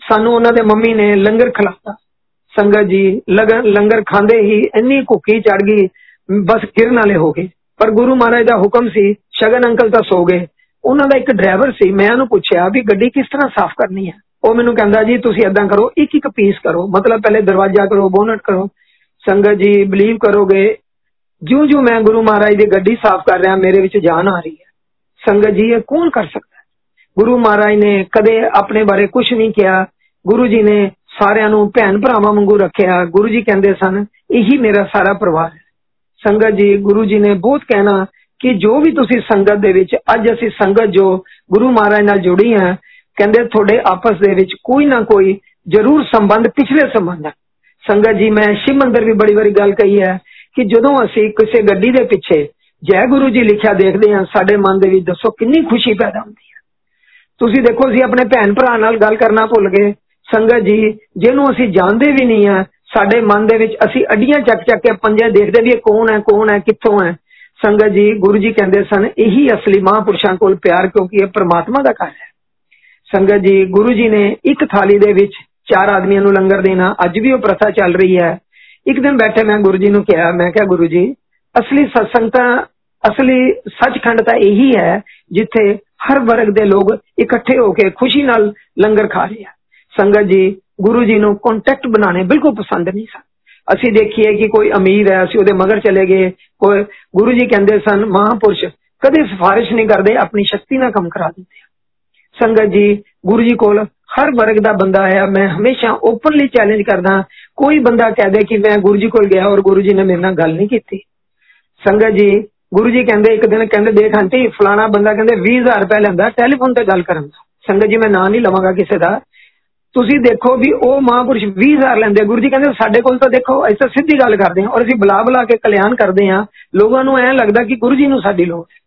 ਸਾਨੂੰ ਉਹਨਾਂ ਦੇ ਮੰਮੀ ਨੇ ਲੰਗਰ ਖਿਲਾਤਾ। ਸੰਗਤ ਜੀ ਲੰਗਰ ਖਾਂਦੇ ਹੀ ਇੰਨੀ ਭੁੱਖੀ ਚੜ ਗਈ, ਬਸ ਕਿਰਨ ਵਾਲੇ ਹੋ ਗਏ। ਪਰ ਗੁਰੂ ਮਹਾਰਾਜ ਦਾ ਹੁਕਮ ਸੀ, ਸ਼ਗਨ ਅੰਕਲ ਤਾਂ ਸੋ ਗਏ। ਉਹਨਾਂ ਦਾ ਇੱਕ ਡਰਾਈਵਰ ਸੀ, ਮੈਂ ਉਹਨੂੰ ਪੁੱਛਿਆ ਵੀ ਗੱਡੀ ਕਿਸ ਤਰ੍ਹਾਂ ਸਾਫ਼ ਕਰਨੀ ਹੈ? ਉਹ ਮੈਨੂੰ ਕਹਿੰਦਾ ਜੀ, ਤੁਸੀਂ ਇਦਾਂ ਕਰੋ ਇੱਕ ਇੱਕ ਪੀਸ ਕਰੋ। ਮਤਲਬ ਪਹਿਲੇ ਦਰਵਾਜ਼ਾ ਕਰੋ ਬੋਨਟ ਕਰੋ। ਸੰਗਤ ਜੀ ਬਲੀਵ ਕਰੋਗੇ ਜਿਉਂ ਜਿਉਂ ਮੈਂ ਗੁਰੂ ਮਹਾਰਾਜ ਦੀ ਗੱਡੀ ਸਾਫ਼ ਕਰ ਰਿਹਾ ਮੇਰੇ ਵਿੱਚ ਜਾਨ ਆ ਰਹੀ ਹੈ ਸੰਗਤ ਜੀ ਇਹ ਕੌਣ ਕਰ ਸਕਦਾ ਗੁਰੂ ਮਹਾਰਾਜ ਨੇ ਕਦੇ ਆਪਣੇ ਬਾਰੇ ਕੁਝ ਨਹੀਂ ਕਿਹਾ ਗੁਰੂ ਜੀ ਨੇ ਸਾਰਿਆਂ ਨੂੰ ਭੈਣ ਭਰਾਵਾਂ ਵਾਂਗੂ ਰੱਖਿਆ ਗੁਰੂ ਜੀ ਕਹਿੰਦੇ ਸਨ ਇਹੀ ਮੇਰਾ ਸਾਰਾ ਪਰਿਵਾਰ ਹੈ ਸੰਗਤ ਜੀ ਗੁਰੂ ਜੀ ਨੇ ਬਹੁਤ ਕਹਿਣਾ ਕਿ ਜੋ ਵੀ ਤੁਸੀਂ ਸੰਗਤ ਦੇ ਵਿੱਚ ਅੱਜ ਅਸੀਂ ਸੰਗਤ ਜੋ ਗੁਰੂ ਮਹਾਰਾਜ ਨਾਲ ਜੁੜੀ ਹਾਂ ਕਹਿੰਦੇ ਤੁਹਾਡੇ ਆਪਸ ਦੇ ਵਿੱਚ ਕੋਈ ਨਾ ਕੋਈ ਜ਼ਰੂਰ ਸੰਬੰਧ ਪਿਛਲੇ ਸੰਬੰਧ ਹੈ ਸੰਗਤ ਜੀ ਮੈਂ ਸ਼ਿਵ ਮੰਦਰ ਵੀ ਬੜੀ ਵਾਰੀ ਗੱਲ ਕਹੀ ਹੈ ਕਿ ਜਦੋਂ ਅਸੀਂ ਕਿਸੇ ਗੱਡੀ ਦੇ ਪਿੱਛੇ ਜੈ ਗੁਰੂ ਜੀ ਲਿਖਿਆ ਦੇਖਦੇ ਹਾਂ ਸਾਡੇ ਮਨ ਦੇ ਵਿੱਚ ਦੱਸੋ ਕਿੰਨੀ ਖੁਸ਼ੀ ਪੈਦਾ ਹੁੰਦੀ ਹੈ ਤੁਸੀਂ ਦੇਖੋ ਅਸੀਂ ਆਪਣੇ ਭੈਣ ਭਰਾ ਨਾਲ ਗੱਲ ਕਰਨਾ ਭੁੱਲ ਗਏ ਸੰਗਤ ਜੀ ਜਿਹਨੂੰ ਅਸੀਂ ਜਾਣਦੇ ਵੀ ਨਹੀਂ ਆ ਸਾਡੇ ਮਨ ਦੇ ਵਿੱਚ ਅਸੀਂ ਅੱਡੀਆਂ ਚੱਕ ਚੱਕ ਕੇ ਪੰਜੇ ਦੇਖਦੇ ਵੀ ਇਹ ਕੌਣ ਹੈ ਕੌਣ ਹੈ ਕਿੱਥੋਂ ਹੈ ਸੰਗਤ ਜੀ ਗੁਰੂ ਜੀ ਕਹਿੰਦੇ ਸਨ ਇਹੀ ਅਸਲੀ ਮਹਾਂਪੁਰਸ਼ਾਂ ਕੋਲ ਪਿਆਰ ਕਿਉਂਕਿ ਇਹ ਪ੍ਰਮਾਤਮਾ ਦਾ ਘਰ ਹੈ ਸੰਗਤ ਜੀ ਗੁਰੂ ਜੀ ਨੇ ਇੱਕ ਥਾਲੀ ਦੇ ਵਿੱਚ ਚਾਰ ਆਦਮੀਆਂ ਨੂੰ ਲੰਗਰ ਦੇਣਾ ਅੱਜ ਵੀ ਉਹ ਪ੍ਰਥਾ ਚੱਲ ਰਹੀ ਹੈ ਇੱਕ ਦਿਨ ਬੈਠੇ ਮੈਂ ਗੁਰੂ ਜੀ ਨੂੰ ਕਿਹਾ ਮੈਂ ਕਿਹਾ ਗੁਰੂ ਜੀ ਅਸਲੀ ਸਤਸੰਗ ਤਾਂ ਅਸਲੀ ਸੱਚਖੰਡ ਤਾਂ ਇਹੀ ਹੈ ਜਿੱਥੇ ਹਰ ਵਰਗ ਦੇ ਲੋਕ ਇਕੱਠੇ ਹੋ ਕੇ ਖੁਸ਼ੀ ਨਾਲ ਲੰਗਰ ਖਾ ਰਹੇ ਆ ਸੰਗਤ ਜੀ ਗੁਰੂ ਜੀ ਨੂੰ ਕੰਟੈਕਟ ਬਣਾਣੇ ਬਿਲਕੁਲ ਪਸੰਦ ਨਹੀਂ ਸਨ ਅਸੀਂ ਦੇਖੀਏ ਕਿ ਕੋਈ ਅਮੀਰ ਹੈ ਅਸੀਂ ਉਹਦੇ ਮਗਰ ਚਲੇ ਗਏ ਕੋਈ ਗੁਰੂ ਜੀ ਕਹਿੰਦੇ ਸਨ ਮਹਾਪੁਰਸ਼ ਕਦੇ ਸਿਫਾਰਿਸ਼ ਨਹੀਂ ਕਰਦੇ ਆਪਣੀ ਸ਼ਕਤੀ ਨਾਲ ਕੰਮ ਕਰਾ ਦਿੰਦੇ ਸੰਗਤ ਜੀ ਗੁਰੂ ਜੀ ਕੋਲ ਹਰ ਵਰਗ ਦਾ ਬੰਦਾ ਆਇਆ ਮੈਂ ਹਮੇਸ਼ਾ ਓਪਨਲੀ ਚੈਲੰਜ ਕਰਦਾ ਕੋਈ ਬੰਦਾ ਕਹਿ ਦੇ ਕਿ ਮੈਂ ਗੁਰੂ ਜੀ ਕੋਲ ਗਿਆ ਔਰ ਗੁਰੂ ਜੀ ਨੇ ਮੇਰੇ ਨਾਲ ਗੱਲ ਨਹੀਂ ਕੀਤੀ ਸੰਗਤ ਜੀ ਗੁਰੂ ਜੀ ਕਹਿੰਦੇ ਇੱਕ ਦਿਨ ਕਹਿੰਦੇ ਦੇਖ ਆਂਟੀ ਫਲਾਣਾ ਬੰਦਾ ਕਹਿੰਦੇ 20000 ਰੁਪਏ ਲੈਂਦਾ ਟੈਲੀਫੋਨ ਤੇ ਗੱਲ ਕਰਨ ਦਾ ਸੰਗਤ ਜੀ ਮੈਂ ਨਾਂ ਨਹੀਂ ਲਵਾਂਗਾ ਕਿਸੇ ਦਾ ਤੁਸੀਂ ਦੇਖੋ ਵੀ ਉਹ ਮਹਾਂਪੁਰਸ਼ 20000 ਲੈਂਦੇ ਗੁਰੂ ਜੀ ਕਹਿੰਦੇ ਸਾਡੇ ਕੋਲ ਤਾਂ ਦੇਖੋ ਅਸੀਂ ਤਾਂ ਸਿੱਧੀ ਗੱਲ ਕਰਦੇ ਹਾਂ ਔਰ ਅਸੀਂ ਬੁਲਾ ਬੁਲਾ ਕੇ ਕਲਿਆਣ ਕਰਦੇ ਹਾਂ ਲੋਕਾਂ ਨੂੰ ਐਂ ਲੱਗਦਾ ਕਿ ਗੁਰੂ ਜੀ ਨੂੰ ਸਾਡੀ ਲੋੜ ਹੈ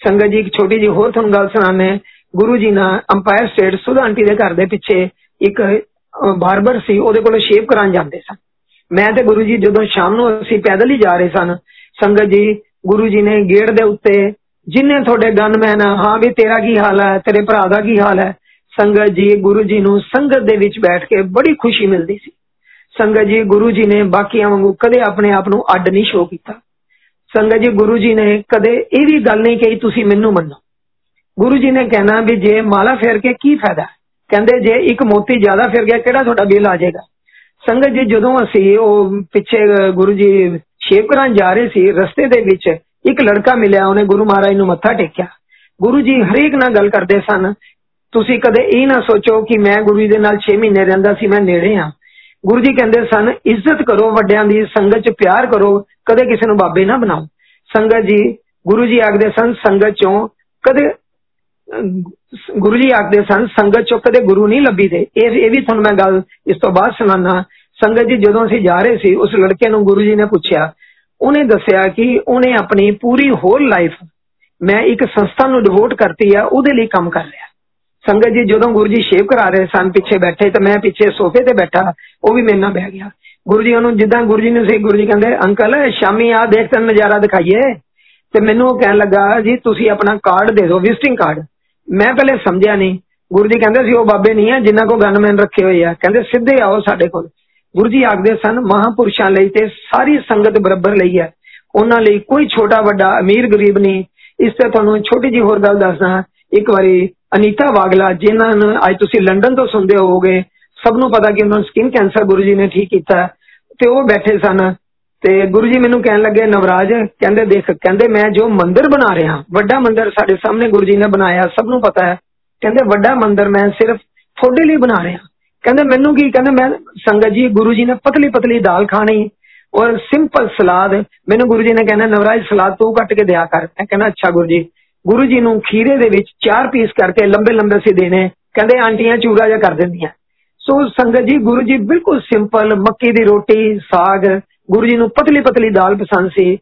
ਸੰਗਤ ਜੀ ਇੱਕ ਛੋਟੀ ਜੀ ਹੋਰ ਤੁਹਾਨੂੰ ਗੱਲ ਸੁਣਾਣੇ ਗੁਰੂ ਜੀ ਨਾਲ ਅੰਪਾਇਰ ਸਟੇਟ ਸੁਧਾ ਆਂਟੀ ਦੇ ਘਰ ਦੇ ਪਿੱਛੇ ਇੱਕ ਬਾਰਬਰ ਸੀ ਉਹਦੇ ਕੋਲ ਸ਼ੇਪ ਕਰਾਉਣ ਜਾਂਦੇ ਸਨ ਮੈਂ ਤੇ ਗੁਰੂ ਜੀ ਜਦੋਂ ਸ਼ਾਮ ਨੂੰ ਅਸੀਂ ਪੈਦਲ ਹੀ ਜਾ ਰਹੇ ਸਨ ਸੰਗਤ ਜੀ ਗੁਰੂ ਜੀ ਨੇ ਗੇਟ ਦੇ ਉੱਤੇ ਜਿੰਨੇ ਤੁਹਾਡੇ ਗਨਮੈਨ ਹਾਂ ਵੀ ਤੇਰਾ ਕੀ ਹਾਲ ਹੈ ਤੇਰੇ ਭਰਾ ਦਾ ਕੀ ਹਾਲ ਹੈ ਸੰਗਤ ਜੀ ਗੁਰੂ ਜੀ ਨੂੰ ਸੰਗਤ ਦੇ ਵਿੱਚ ਬੈਠ ਕੇ ਬੜੀ ਖੁਸ਼ੀ ਮਿਲਦੀ ਸੀ ਸੰਗਤ ਜੀ ਗੁਰੂ ਜੀ ਨੇ ਬਾਕੀਆਂ ਵਾਂਗੂ ਕਦੇ ਆਪਣੇ ਆਪ ਨੂੰ ਅੱਡ ਨਹੀਂ ਸ਼ੋ ਕੀਤਾ ਸੰਗਤ ਜੀ ਗੁਰੂ ਜੀ ਨੇ ਕਦੇ ਇਹ ਵੀ ਗੱਲ ਨਹੀਂ ਕਹੀ ਤੁਸੀਂ ਮੈਨੂੰ ਮੰਨੋ ਗੁਰੂ ਜੀ ਨੇ ਕਹਿਣਾ ਵੀ ਜੇ ਮਾਲਾ ਫੇਰ ਕੇ ਕੀ ਫਾਇਦਾ ਕਹਿੰਦੇ ਜੇ ਇੱਕ ਮੋਤੀ ਜ਼ਿਆਦਾ ਫਿਰ ਗਿਆ ਕਿਹੜਾ ਤੁਹਾਡਾ ਬਿੱਲ ਆ ਜਾਏਗਾ ਸੰਗਤ ਜੀ ਜਦੋਂ ਅਸੀਂ ਉਹ ਪਿੱਛੇ ਗੁਰੂ ਜੀ ਸ਼ੇਪ ਕਰਾਂ ਜਾ ਰਹੇ ਸੀ ਰਸਤੇ ਦੇ ਵਿੱਚ ਇੱਕ ਲੜਕਾ ਮਿਲਿਆ ਉਹਨੇ ਗੁਰੂ ਮਹਾਰਾਜ ਨੂੰ ਮੱਥਾ ਟੇਕਿਆ ਗੁਰੂ ਜੀ ਹਰੇਕ ਨਾਲ ਗੱਲ ਕਰਦੇ ਸਨ ਤੁਸੀਂ ਕਦੇ ਇਹ ਨਾ ਸੋਚੋ ਕਿ ਮੈਂ ਗੁਰੂ ਜੀ ਦੇ ਨਾਲ 6 ਮਹੀਨੇ ਰਹਿੰਦਾ ਸੀ ਮੈਂ ਨੇੜੇ ਆ ਗੁਰੂ ਜੀ ਕਹਿੰਦੇ ਸਨ ਇੱਜ਼ਤ ਕਰੋ ਵੱਡਿਆਂ ਦੀ ਸੰਗਤ 'ਚ ਪਿਆਰ ਕਰੋ ਕਦੇ ਕਿਸੇ ਨੂੰ ਬਾਬੇ ਨਾ ਬਣਾਓ ਸੰਗਤ ਜੀ ਗੁਰੂ ਜੀ ਆਖਦੇ ਸਨ ਸੰਗਤ 'ਚੋਂ ਕਦੇ ਗੁਰੂ ਜੀ ਆਖਦੇ ਸਨ ਸੰਗਤ 'ਚੋਂ ਕਦੇ ਗੁਰੂ ਨਹੀਂ ਲੱਭੀ ਦੇ ਇਹ ਇਹ ਵੀ ਤੁਹਾਨੂੰ ਮੈਂ ਗੱਲ ਇਸ ਤੋਂ ਬਾਅਦ ਸੁਣਾਣਾ ਸੰਗਤ ਜੀ ਜਦੋਂ ਅਸੀਂ ਜਾ ਰਹੇ ਸੀ ਉਸ ਲੜਕੇ ਨੂੰ ਗੁਰੂ ਜੀ ਨੇ ਪੁੱਛਿਆ ਉਹਨੇ ਦੱਸਿਆ ਕਿ ਉਹਨੇ ਆਪਣੀ ਪੂਰੀ ਹੋਲ ਲਾਈਫ ਮੈਂ ਇੱਕ ਸੰਸਥਾ ਨੂੰ ਡਿਵੋਟ ਕਰਤੀ ਆ ਉਹਦੇ ਲਈ ਕੰਮ ਕਰ ਰਿਹਾ ਸੰਗਤ ਜੀ ਜਦੋਂ ਗੁਰੂ ਜੀ ਸ਼ੇਵ ਕਰਾ ਰਹੇ ਸਨ ਪਿੱਛੇ ਬੈਠੇ ਤੇ ਮੈਂ ਪਿੱਛੇ ਸੋਫੇ ਤੇ ਬੈਠਾ ਉਹ ਵੀ ਮੇਰੇ ਨਾਲ ਬਹਿ ਗਿਆ ਗੁਰੂ ਜੀ ਉਹਨੂੰ ਜਿੱਦਾਂ ਗੁਰੂ ਜੀ ਨੇ ਸੀ ਗੁਰੂ ਜੀ ਕਹਿੰਦੇ ਅੰਕਲ ਸ਼ਾਮੀ ਆ ਦੇਖ ਤੈਨੂੰ ਨਜ਼ਾਰਾ ਦਿਖਾਈਏ ਤੇ ਮੈਨੂੰ ਉਹ ਕਹਿਣ ਲੱਗਾ ਜੀ ਤੁਸੀਂ ਆਪਣਾ ਕਾਰਡ ਦੇ ਦਿਓ ਵਿਜ਼ਿਟਿੰਗ ਕਾਰਡ ਮੈਂ ਪਹਿਲੇ ਸਮਝਿਆ ਨਹੀਂ ਗੁਰੂ ਜੀ ਕਹਿੰਦੇ ਸੀ ਉਹ ਬਾਬੇ ਨਹੀਂ ਆ ਜਿਨ੍ਹਾਂ ਕੋ ਗਨਮੈਨ ਰੱਖੇ ਹੋਏ ਆ ਕਹਿੰਦੇ ਸਿੱਧੇ ਆਓ ਸਾਡੇ ਕੋਲ ਗੁਰੂ ਜੀ ਆਖਦੇ ਸਨ ਮਹਾਪੁਰਸ਼ਾਂ ਲਈ ਤੇ ਸਾਰੀ ਸੰਗਤ ਬਰਾਬਰ ਲਈ ਹੈ ਉਹਨਾਂ ਲਈ ਕੋਈ ਛੋਟਾ ਵੱਡਾ ਅਮੀਰ ਗਰੀਬ ਨਹੀਂ ਇਸ ਤੇ ਤੁਹਾਨੂੰ ਛੋਟੀ ਜੀ ਹੋਰ ਗੱਲ ਦੱਸਦਾ ਇੱਕ ਵਾਰੀ ਅਨੀਤਾ ਵਾਗਲਾ ਜਿਨ੍ਹਾਂ ਨੂੰ ਅੱਜ ਤੁਸੀਂ ਲੰਡਨ ਤੋਂ ਸੁਣਦੇ ਹੋਵੋਗੇ ਸਭ ਨੂੰ ਪਤਾ ਕਿ ਉਹਨਾਂ ਨੂੰ ਸਕਿਨ ਕੈਂਸਰ ਗੁਰੂ ਜੀ ਨੇ ਠੀਕ ਕੀਤਾ ਤੇ ਉਹ ਬੈਠੇ ਸਨ ਤੇ ਗੁਰੂ ਜੀ ਮੈਨੂੰ ਕਹਿਣ ਲੱਗੇ, ਨਵਰਾਜ, ਕਹਿੰਦੇ ਦੇਖ, ਕਹਿੰਦੇ ਮੈਂ ਜੋ ਮੰਦਿਰ ਬਣਾ ਰਿਹਾ, ਵੱਡਾ ਮੰਦਿਰ ਸਾਡੇ ਸਾਹਮਣੇ ਗੁਰੂ ਜੀ ਨੇ ਬਣਾਇਆ, ਸਭ ਨੂੰ ਪਤਾ ਹੈ। ਕਹਿੰਦੇ ਵੱਡਾ ਮੰਦਿਰ ਮੈਂ ਸਿਰਫ ਤੁਹਾਡੇ ਲਈ ਬਣਾ ਰਿਹਾ। ਕਹਿੰਦੇ ਮੈਨੂੰ ਕੀ, ਕਹਿੰਦੇ ਮੈਂ ਸੰਗਤ ਜੀ, ਗੁਰੂ ਜੀ ਨੇ ਪਤਲੀ ਪਤਲੀ ਦਾਲ ਖਾਣੀ, ਔਰ ਸਿੰਪਲ ਸਲਾਦ, ਮੈਨੂੰ ਗੁਰੂ ਜੀ ਨੇ ਕਹਿੰਦਾ, ਨਵਰਾਜ, ਸਲਾਦ ਤੂੰ ਕੱਟ ਕੇ ਦਿਆ ਕਰ। ਮੈਂ ਕਹਿੰਦਾ, ਅੱਛਾ ਗੁਰੂ ਜੀ। ਗੁਰੂ ਜੀ ਨੂੰ ਖੀਰੇ ਦੇ ਵਿੱਚ ਚਾਰ ਪੀਸ ਕਰਕੇ ਲੰਬੇ ਲੰਬੇ ਸੇ ਦੇਣੇ, ਕਹਿੰਦੇ ਆਂਟੀਆਂ ਚੂਰਾ ਜਿਹਾ ਕਰ ਦਿੰਦੀਆਂ। ਸੋ ਸੰਗਤ ਜੀ, ਗੁਰੂ ਜੀ ਬਿਲਕੁਲ ਸਿੰਪਲ ਮੱਕੀ ਦੀ ਰੋਟੀ, ਸਾਗ ਗੁਰੂ ਜੀ ਨੂੰ ਪਤਲੀ ਪਤਲੀ ਦਾਲ ਪਸੰਦ ਸੀ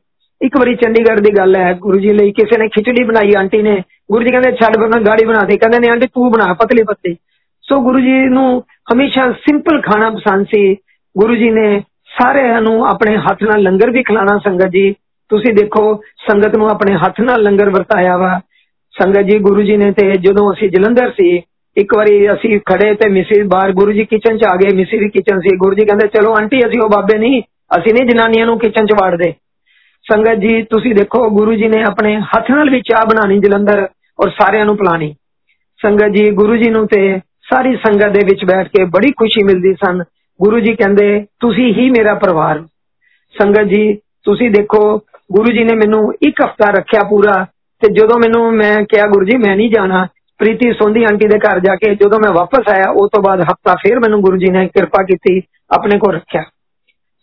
ਇੱਕ ਵਾਰੀ ਚੰਡੀਗੜ੍ਹ ਦੀ ਗੱਲ ਹੈ ਗੁਰੂ ਜੀ ਲਈ ਕਿਸੇ ਨੇ ਖਿਚੜੀ ਬਣਾਈ ਆਂਟੀ ਨੇ ਗੁਰੂ ਜੀ ਕਹਿੰਦੇ ਛੱਡ ਬਣਾ ਗਾੜੀ ਬਣਾ ਦੇ ਕਹਿੰਦੇ ਨੇ ਆਂਟੀ ਤੂੰ ਬਣਾ ਪਤਲੀ ਪਤਲੀ ਸੋ ਗੁਰੂ ਜੀ ਨੂੰ ਹਮੇਸ਼ਾ ਸਿੰਪਲ ਖਾਣਾ ਪਸੰਦ ਸੀ ਗੁਰੂ ਜੀ ਨੇ ਸਾਰਿਆਂ ਨੂੰ ਆਪਣੇ ਹੱਥ ਨਾਲ ਲੰਗਰ ਵੀ ਖਿਲਾਣਾ ਸੰਗਤ ਜੀ ਤੁਸੀਂ ਦੇਖੋ ਸੰਗਤ ਨੂੰ ਆਪਣੇ ਹੱਥ ਨਾਲ ਲੰਗਰ ਵਰਤਾਇਆ ਵਾ ਸੰਗਤ ਜੀ ਗੁਰੂ ਜੀ ਨੇ ਤੇ ਜਦੋਂ ਅਸੀਂ ਜਲੰਧਰ ਸੀ ਇੱਕ ਵਾਰੀ ਅਸੀਂ ਖੜੇ ਤੇ ਮਿਸਿਸ ਬਾਹਰ ਗੁਰੂ ਜੀ ਕਿਚਨ ਚ ਆ ਗਏ ਮਿਸਿਸ ਦੀ ਕਿਚਨ ਸੀ ਗੁਰੂ ਜੀ ਕਹਿੰਦੇ ਚਲੋ ਆਂਟੀ ਅਸੀਂ ਉਹ ਬਾਬੇ ਨਹੀਂ ਅਸੀਂ ਨਹੀਂ ਜਨਾਨੀਆਂ ਨੂੰ ਕਿਚਨ ਚ ਵਾੜਦੇ। ਸੰਗਤ ਜੀ, ਤੁਸੀਂ ਦੇਖੋ, ਗੁਰੂ ਜੀ ਨੇ ਆਪਣੇ ਹੱਥ ਨਾਲ ਵੀ ਚਾਹ ਬਣਾਣੀ ਜਲੰਧਰ ਔਰ ਸਾਰਿਆਂ ਨੂੰ ਪਿਲਾਣੀ। ਸੰਗਤ ਜੀ, ਗੁਰੂ ਜੀ ਨੂੰ ਤੇ ਸਾਰੀ ਸੰਗਤ ਦੇ ਵਿੱਚ ਬੈਠ ਕੇ ਬੜੀ ਖੁਸ਼ੀ ਮਿਲਦੀ ਸਨ। ਗੁਰੂ ਜੀ ਕਹਿੰਦੇ, ਤੁਸੀਂ ਹੀ ਮੇਰਾ ਪਰਿਵਾਰ ਸੰਗਤ ਜੀ, ਤੁਸੀਂ ਦੇਖੋ, ਗੁਰੂ ਜੀ ਨੇ ਮੈਨੂੰ ਇੱਕ ਹਫਤਾ ਰੱਖਿਆ ਪੂਰਾ ਤੇ ਜਦੋਂ ਮੈਨੂੰ, ਮੈਂ ਕਿਹਾ, ਗੁਰੂ ਜੀ, ਮੈਂ ਨਹੀਂ ਜਾਣਾ। ਪ੍ਰੀਤੀ ਸੋਂਦੀ ਆਂਟੀ ਦੇ ਘਰ ਜਾ ਕੇ ਜਦੋਂ ਮੈਂ ਵਾਪਸ ਆਇਆ ਉਸ ਤੋਂ ਬਾਅਦ ਹਫਤਾ ਫੇਰ ਮੈਨੂੰ ਗੁਰੂ ਜੀ ਨੇ ਕਿਰਪਾ ਕੀਤੀ, ਆਪਣੇ ਕੋਲ ਰੱਖਿਆ।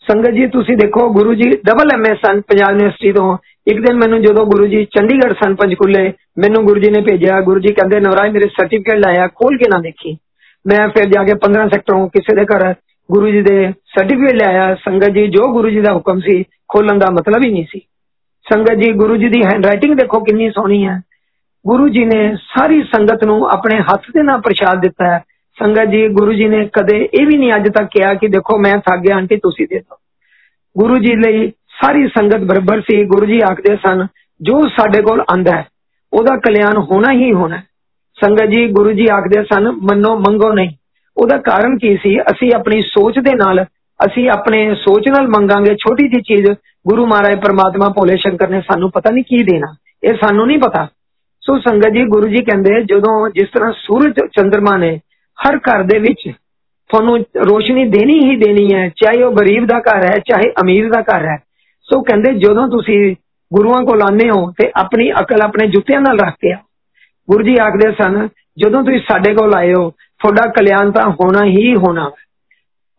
ਸੰਗਤ ਜੀ ਤੁਸੀਂ ਦੇਖੋ ਗੁਰੂ ਜੀ ਡਬਲ ਐਮਏ ਸਨ ਪੰਜਾਬ ਯੂਨੀਵਰਸਿਟੀ ਤੋਂ ਇੱਕ ਦਿਨ ਮੈਨੂੰ ਜਦੋਂ ਗੁਰੂ ਜੀ ਚੰਡੀਗੜ੍ਹ ਸਨ ਪੰਜਕੁਲੇ ਮੈਨੂੰ ਗੁਰੂ ਜੀ ਨੇ ਭੇਜਿਆ ਗੁਰੂ ਜੀ ਕਹਿੰਦੇ ਨਵਰਾਜ ਮੇਰੇ ਸਰਟੀਫਿਕੇਟ ਲਾਇਆ ਖੋਲ ਕੇ ਨਾ ਦੇਖੀ ਮੈਂ ਫਿਰ ਜਾ ਕੇ 15 ਸੈਕਟਰੋਂ ਕਿਸੇ ਦੇ ਘਰ ਗੁਰੂ ਜੀ ਦੇ ਸਰਟੀਫਿਕੇਟ ਲਿਆਇਆ ਸੰਗਤ ਜੀ ਜੋ ਗੁਰੂ ਜੀ ਦਾ ਹੁਕਮ ਸੀ ਖੋਲਣ ਦਾ ਮਤਲਬ ਹੀ ਨਹੀਂ ਸੀ ਸੰਗਤ ਜੀ ਗੁਰੂ ਜੀ ਦੀ ਹੈਂਡਰਾਈਟਿੰਗ ਦੇਖੋ ਕਿੰਨੀ ਸੋਹਣੀ ਹੈ ਗੁਰੂ ਜੀ ਨੇ ਸਾਰੀ ਸੰਗਤ ਨੂੰ ਆਪਣੇ ਹੱਥ ਦੇ ਨਾਲ ਪ੍ਰਸ਼ਾਦ ਦਿੱਤਾ ਹੈ ਸੰਗਤ ਜੀ ਗੁਰੂ ਜੀ ਨੇ ਕਦੇ ਇਹ ਵੀ ਨਹੀਂ ਅੱਜ ਤੱਕ ਕਿਹਾ ਕਿ ਦੇਖੋ ਮੈਂ ਥੱਕ ਗਿਆ ਆਂਟੀ ਤੁਸੀਂ ਦੇ ਦਿਓ ਗੁਰੂ ਜੀ ਲਈ ਸਾਰੀ ਸੰਗਤ ਬਰਬਰ ਸੀ ਗੁਰੂ ਜੀ ਆਖਦੇ ਸਨ ਜੋ ਸਾਡੇ ਕੋਲ ਆਂਦਾ ਉਹਦਾ ਕਲਿਆਣ ਹੋਣਾ ਹੀ ਹੋਣਾ ਸੰਗਤ ਜੀ ਗੁਰੂ ਜੀ ਆਖਦੇ ਸਨ ਮੰਨੋ ਮੰਗੋ ਨਹੀਂ ਉਹਦਾ ਕਾਰਨ ਕੀ ਸੀ ਅਸੀਂ ਆਪਣੀ ਸੋਚ ਦੇ ਨਾਲ ਅਸੀਂ ਆਪਣੇ ਸੋਚ ਨਾਲ ਮੰਗਾਂਗੇ ਛੋਟੀ ਜੀ ਚੀਜ਼ ਗੁਰੂ ਮਹਾਰਾਜ ਪਰਮਾਤਮਾ ਭੋਲੇ ਸ਼ੰਕਰ ਨੇ ਸਾਨੂੰ ਪਤਾ ਨਹੀਂ ਕੀ ਦੇਣਾ ਇਹ ਸਾਨੂੰ ਨਹੀਂ ਪਤਾ ਸੋ ਸੰਗਤ ਜੀ ਗੁਰੂ ਜੀ ਕਹਿੰਦੇ ਜਦੋਂ ਜਿਸ ਤਰ੍ਹਾਂ ਸੂਰਜ ਚੰ드ਰਮਾ ਨੇ ਹਰ ਘਰ ਦੇ ਵਿੱਚ ਤੁਹਾਨੂੰ ਰੋਸ਼ਨੀ ਦੇਣੀ ਹੀ ਦੇਣੀ ਹੈ ਚਾਹੇ ਉਹ ਗਰੀਬ ਦਾ ਘਰ ਹੈ ਚਾਹੇ ਅਮੀਰ ਦਾ ਘਰ ਹੈ ਸੋ ਕਹਿੰਦੇ ਜਦੋਂ ਤੁਸੀਂ ਗੁਰੂਆਂ ਕੋਲ ਆਨੇ ਹੋ ਤੇ ਆਪਣੀ ਅਕਲ ਆਪਣੇ ਜੁੱਤਿਆਂ ਨਾਲ ਰੱਖ ਕੇ ਗੁਰੂ ਜੀ ਆਖਦੇ ਸਨ ਜਦੋਂ ਤੁਸੀਂ ਸਾਡੇ ਕੋਲ ਆਏ ਹੋ ਤੁਹਾਡਾ ਕਲਿਆਣ ਤਾਂ ਹੋਣਾ ਹੀ ਹੋਣਾ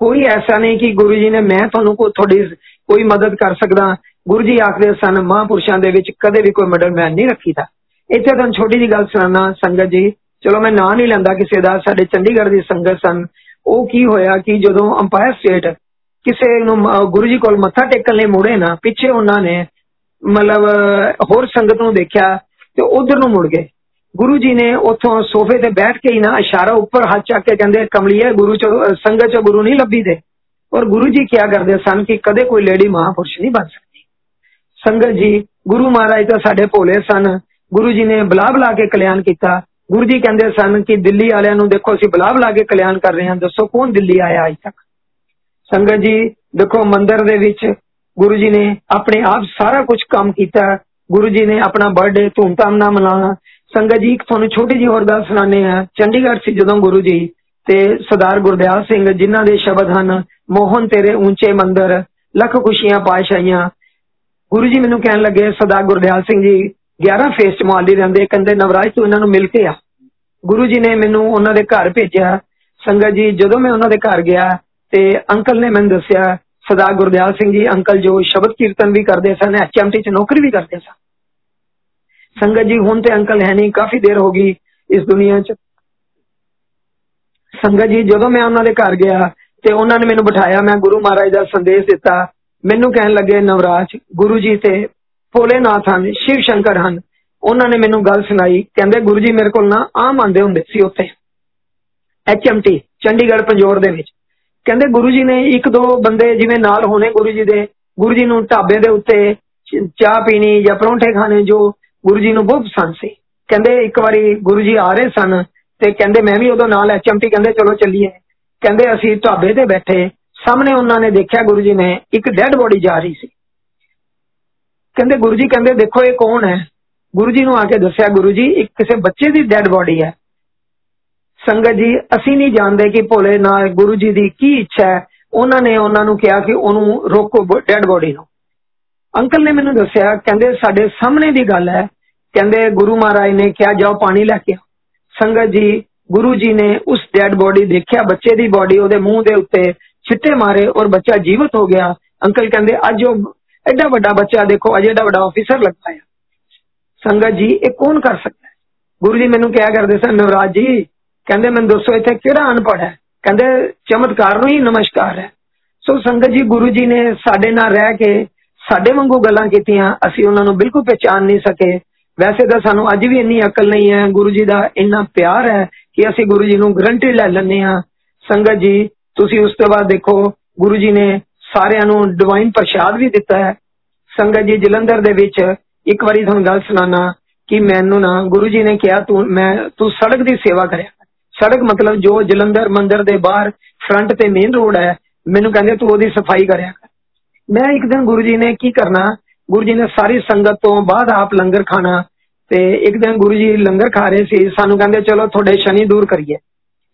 ਕੋਈ ਐਸਾ ਨਹੀਂ ਕਿ ਗੁਰੂ ਜੀ ਨੇ ਮੈਂ ਤੁਹਾਨੂੰ ਕੋਈ ਤੁਹਾਡੀ ਕੋਈ ਮਦਦ ਕਰ ਸਕਦਾ ਗੁਰੂ ਜੀ ਆਖਦੇ ਸਨ ਮਹਾਂਪੁਰਸ਼ਾਂ ਦੇ ਵਿੱਚ ਕਦੇ ਵੀ ਕੋਈ ਮਿਡਲ ਮੈਨ ਨਹੀਂ ਰੱਖੀਦਾ ਇੱਥੇ ਤੁਹਾਨੂੰ ਛੋਟੀ ਜੀ ਗੱਲ ਸੁਣਾਣਾ ਸੰਗਤ ਜੀ ਚਲੋ ਮੈਂ ਨਾਂ ਨਹੀਂ ਲੈਂਦਾ ਕਿਸੇ ਦਾ ਸਾਡੇ ਚੰਡੀਗੜ੍ਹ ਦੀ ਸੰਗਤ ਸਨ ਉਹ ਕੀ ਹੋਇਆ ਕਿ ਜਦੋਂ ਅੰਪਾਇਰ ਸਟੇਟ ਕਿਸੇ ਨੂੰ ਗੁਰੂ ਜੀ ਕੋਲ ਮੱਥਾ ਟੇਕਣ ਲਈ ਮੁੜੇ ਨਾ ਪਿੱਛੇ ਉਹਨਾਂ ਨੇ ਮਤਲਬ ਹੋਰ ਸੰਗਤ ਨੂੰ ਦੇਖਿਆ ਤੇ ਉਧਰ ਨੂੰ ਮੁੜ ਗਏ ਗੁਰੂ ਜੀ ਨੇ ਉੱਥੋਂ ਸੋਫੇ ਤੇ ਬੈਠ ਕੇ ਹੀ ਨਾ ਇਸ਼ਾਰਾ ਉੱਪਰ ਹੱਥ ਚੱਕ ਕੇ ਕਹਿੰਦੇ ਕਮਲੀਏ ਗੁਰੂ ਚ ਸੰਗਤ ਚ ਗੁਰੂ ਨਹੀਂ ਲੱਭੀ ਦੇ ਔਰ ਗੁਰੂ ਜੀ ਕੀ ਕਰਦੇ ਸਨ ਕਿ ਕਦੇ ਕੋਈ ਲੇਡੀ ਮਹਾਪੁਰਸ਼ ਨਹੀਂ ਬਣ ਸਕਦੀ ਸੰਗਤ ਜੀ ਗੁਰੂ ਮਹਾਰਾਜ ਤਾਂ ਸਾਡੇ ਭੋਲੇ ਸਨ ਗੁਰੂ ਜੀ ਨੇ ਬਲਾ ਬਲਾ ਕੇ ਕਲਿਆਣ ਕੀਤਾ ਗੁਰੂ ਜੀ ਕਹਿੰਦੇ ਸਨ ਕਿ ਦਿੱਲੀ ਵਾਲਿਆਂ ਨੂੰ ਦੇਖੋ, ਅਸੀਂ ਬਲਾ ਬਲਾ ਕੇ ਕਲਿਆਣ ਕਰ ਰਹੇ ਹਾਂ। ਦੱਸੋ ਕੌਣ ਦਿੱਲੀ ਆਇਆ ਅਜ ਤੱਕ? ਸੰਗਤ ਜੀ, ਦੇਖੋ ਮੰਦਿਰ ਦੇ ਵਿੱਚ ਗੁਰੂ ਜੀ ਨੇ ਆਪਣੇ ਆਪ ਸਾਰਾ ਕੁਝ ਕੰਮ ਕੀਤਾ। ਗੁਰੂ ਜੀ ਨੇ ਆਪਣਾ ਬਰਥਡੇ ਧੂਮਧਾਮ ਨਾਲ ਮਨਾਉਣਾ। ਸੰਗਤ ਜੀ ਤੁਹਾਨੂੰ ਛੋਟੀ ਜੀ ਹੋਰ ਗੱਲ ਸੁਣਾਣੇ ਆ ਚੰਡੀਗੜ੍ਹ ਸੀ ਜਦੋਂ ਗੁਰੂ ਜੀ ਤੇ ਸਰਦਾਰ ਗੁਰਦਿਆਲ ਸਿੰਘ, ਜਿਨ੍ਹਾਂ ਦੇ ਸ਼ਬਦ ਹਨ, ਮੋਹਨ ਤੇਰੇ ਉੱਚੇ ਮੰਦਰ, ਲੱਖ ਖੁਸ਼ੀਆਂ ਪਾਸ਼ਾਈਆਂ ਗੁਰੂ ਜੀ ਮੈਨੂੰ ਕਹਿਣ ਲੱਗੇ, ਸਰਦਾਰ ਗੁਰਦਿਆਲ ਸਿੰਘ ਜੀ 11 ਫੇਸ ਚ ਮਾਲੀ ਰਹਿੰਦੇ ਕਹਿੰਦੇ ਨਵਰਾਜ ਤੂੰ ਇਹਨਾਂ ਨੂੰ ਮਿਲ ਕੇ ਆ। ਗੁਰੂ ਜੀ ਨੇ ਮੈਨੂੰ ਉਹਨਾਂ ਦੇ ਘਰ ਭੇਜਿਆ। ਸੰਗਤ ਜੀ, ਜਦੋਂ ਮੈਂ ਉਹਨਾਂ ਦੇ ਘਰ ਗਿਆ ਤੇ ਅੰਕਲ ਨੇ ਮੈਨੂੰ ਦੱਸਿਆ ਸਰਦਾਰ ਗੁਰਦਿਆਲ ਸਿੰਘ ਜੀ, ਅੰਕਲ ਜੋ ਸ਼ਬਦ ਕੀਰਤਨ ਵੀ ਕਰਦੇ ਸਨ ਐਚਐਮਟੀ ਚ ਨੌਕਰੀ ਵੀ ਕਰਦੇ ਸਨ। ਸੰਗਤ ਜੀ, ਹੁਣ ਤੇ ਅੰਕਲ ਹੈ ਨਹੀਂ, ਕਾਫੀ ਦੇਰ ਹੋ ਗਈ ਇਸ ਦੁਨੀਆ 'ਚ। ਸੰਗਤ ਜੀ, ਜਦੋਂ ਮੈਂ ਉਹਨਾਂ ਦੇ ਘਰ ਗਿਆ ਤੇ ਉਹਨਾਂ ਨੇ ਮੈਨੂੰ ਬਿਠਾਇਆ, ਮੈਂ ਗੁਰੂ ਮਹਾਰਾਜ ਦਾ ਸੰਦੇਸ਼ ਦਿੱਤਾ। ਮੈਨੂੰ ਕਹਿਣ ਲੱਗੇ, ਨਵਰਾਜ, ਗੁਰੂ ਜੀ ਤੇ ਭੋਲੇਨਾਥ ਹਨ ਸ਼ਿਵ ਸ਼ੰਕਰ ਹਨ ਉਹਨਾਂ ਨੇ ਮੈਨੂੰ ਗੱਲ ਸੁਣਾਈ ਕਹਿੰਦੇ ਗੁਰੂ ਜੀ ਮੇਰੇ ਕੋਲ ਨਾ ਆਮ ਆਂਦੇ ਹੁੰਦੇ ਸੀ ਉੱਥੇ ਐਚਐਮਟੀ ਚੰਡੀਗੜ੍ਹ ਪੰਜੋਰ ਦੇ ਵਿੱਚ ਕਹਿੰਦੇ ਗੁਰੂ ਜੀ ਨੇ ਇੱਕ ਦੋ ਬੰਦੇ ਜਿਵੇਂ ਨਾਲ ਹੋਣੇ ਗੁਰੂ ਜੀ ਦੇ ਗੁਰੂ ਜੀ ਨੂੰ ਢਾਬੇ ਦੇ ਉੱਤੇ ਚਾਹ ਪੀਣੀ ਜਾਂ ਪਰੌਂਠੇ ਖਾਣੇ ਜੋ ਗੁਰੂ ਜੀ ਨੂੰ ਬਹੁਤ ਪਸੰਦ ਸੀ ਕਹਿੰਦੇ ਇੱਕ ਵਾਰੀ ਗੁਰੂ ਜੀ ਆ ਰਹੇ ਸਨ ਤੇ ਕਹਿੰਦੇ ਮੈਂ ਵੀ ਉਦੋਂ ਨਾਲ ਐਚਐਮਟੀ ਕਹਿੰਦੇ ਚਲੋ ਚੱਲੀਏ ਕਹਿੰਦੇ ਅਸੀਂ ਢਾਬੇ ਤੇ ਬੈਠੇ ਸਾਹਮਣੇ ਉਹਨਾਂ ਨੇ ਦੇਖਿਆ ਗੁਰੂ ਜੀ ਨੇ ਇੱਕ ਡੈੱਡ ਬੋਡੀ ਜਾ ਰਹੀ ਸੀ ਕਹਿੰਦੇ ਗੁਰੂ ਜੀ ਕਹਿੰਦੇ ਦੇਖੋ ਇਹ ਕੌਣ ਹੈ ਗੁਰੂ ਜੀ ਨੂੰ ਆ ਕੇ ਦੱਸਿਆ ਗੁਰੂ ਜੀ ਇੱਕ ਕਿਸੇ ਬੱਚੇ ਦੀ ਡੈੱਡ ਬੋਡੀ ਹੈ ਸੰਗਤ ਜੀ ਅਸੀਂ ਨਹੀਂ ਜਾਣਦੇ ਕਿ ਭੋਲੇ ਨਾਲ ਗੁਰੂ ਜੀ ਦੀ ਕੀ ਇੱਛਾ ਹੈ ਉਹਨਾਂ ਨੇ ਉਹਨਾਂ ਨੂੰ ਕਿਹਾ ਕਿ ਉਹਨੂੰ ਰੋਕੋ ਡੈੱਡ ਬੋਡੀ ਨੂੰ ਅੰਕਲ ਨੇ ਮੈਨੂੰ ਦੱਸਿਆ ਕਹਿੰਦੇ ਸਾਡੇ ਸਾਹਮਣੇ ਦੀ ਗੱਲ ਹੈ ਕਹਿੰਦੇ ਗੁਰੂ ਮਹਾਰਾਜ ਨੇ ਕਿਹਾ ਜਾਓ ਪਾਣੀ ਲੈ ਕੇ ਸੰਗਤ ਜੀ ਗੁਰੂ ਜੀ ਨੇ ਉਸ ਡੈਡ ਬੋਡੀ ਦੇਖਿਆ ਬੱਚੇ ਦੀ ਬੋਡੀ ਉਹਦੇ ਮੂੰਹ ਦੇ ਉੱਤੇ ਛਿੱਟੇ ਮਾਰੇ ਔਰ ਬੱਚਾ ਜੀਵਤ ਹੋ ਗਿਆ ਅੰਕਲ ਕਹਿੰਦੇ ਅੱਜ ਉਹ ਐਡਾ ਵੱਡਾ ਬੱਚਾ ਦੇਖੋ, ਅਜੇ ਐਡਾ ਵੱਡਾ ਆਫੀਸਰ ਲੱਗਦਾ ਹੈ ਸੰਗਤ ਜੀ, ਇਹ ਕੌਣ ਕਰ ਸਕਦਾ? ਹੈ ਗੁਰੂ ਜੀ ਮੈਨੂੰ ਕਿਹਾ ਕਰਦੇ ਸਨ, ਨਵਰਾਜ ਜੀ, ਕਹਿੰਦੇ ਮੈਨੂੰ ਦੱਸੋ ਇੱਥੇ ਕਿਹੜਾ ਅਨਪੜ ਹੈ? ਕਹਿੰਦੇ ਚਮਤਕਾਰ ਨੂੰ ਹੀ ਨਮਸਕਾਰ ਹੈ। ਸੋ ਸੰਗਤ ਜੀ, ਗੁਰੂ ਜੀ ਨੇ ਸਾਡੇ ਨਾਲ ਰਹਿ ਕੇ ਸਾਡੇ ਵਾਂਗੂ ਗੱਲਾਂ ਕੀਤੀਆਂ, ਅਸੀਂ ਉਹਨਾਂ ਨੂੰ ਬਿਲਕੁਲ ਪਛਾਣ ਨਹੀਂ ਸਕੇ। ਵੈਸੇ ਤਾਂ ਸਾਨੂੰ ਅੱਜ ਵੀ ਇੰਨੀ ਅਕਲ ਨਹੀਂ ਹੈ, ਗੁਰੂ ਜੀ ਦਾ ਇੰਨਾ ਪਿਆਰ ਹੈ ਕਿ ਅਸੀਂ ਗੁਰੂ ਜੀ ਨੂੰ ਗਰੰਟੀ ਲੈ ਲੈਂਦੇ ਹਾਂ। ਸੰਗਤ ਜੀ, ਤੁਸੀਂ ਉਸ ਤੋਂ ਬਾਅਦ ਦੇਖੋ, ਗੁਰੂ ਜੀ ਨੇ ਸਾਰਿਆਂ ਨੂੰ ਡਿਵਾਈਨ ਪ੍ਰਸ਼ਾਦ ਵੀ ਦਿੱਤਾ ਹੈ। ਸੰਗਤ ਜੀ ਜਲੰਧਰ ਦੇ ਵਿੱਚ ਇੱਕ ਵਾਰੀ ਤੁਹਾਨੂੰ ਗੱਲ ਸੁਣਾਣਾ ਕਿ ਮੈਨੂੰ ਨਾ ਗੁਰੂ ਜੀ ਨੇ ਕਿਹਾ, ਤੂੰ, ਮੈਂ, ਤੂੰ ਸੜਕ ਦੀ ਸੇਵਾ ਕਰਿਆ ਸੜਕ ਮਤਲਬ ਜੋ ਜਲੰਧਰ ਮੰਦਿਰ ਦੇ ਬਾਹਰ ਫਰੰਟ ਤੇ ਮੇਨ ਰੋਡ ਹੈ, ਮੈਨੂੰ ਕਹਿੰਦੇ ਤੂੰ ਉਹਦੀ ਸਫ਼ਾਈ ਕਰਿਆ ਮੈਂ ਇੱਕ ਦਿਨ ਗੁਰੂ ਜੀ ਨੇ ਕੀ ਕਰਨਾ, ਗੁਰੂ ਜੀ ਨੇ ਸਾਰੀ ਸੰਗਤ ਤੋਂ ਬਾਅਦ ਆਪ ਲੰਗਰ ਖਾਣਾ ਤੇ ਇੱਕ ਦਿਨ ਗੁਰੂ ਜੀ ਲੰਗਰ ਖਾ ਰਹੇ ਸੀ, ਸਾਨੂੰ ਕਹਿੰਦੇ ਚਲੋ ਤੁਹਾਡੇ ਸ਼ਨੀ ਦੂਰ ਕਰੀਏ।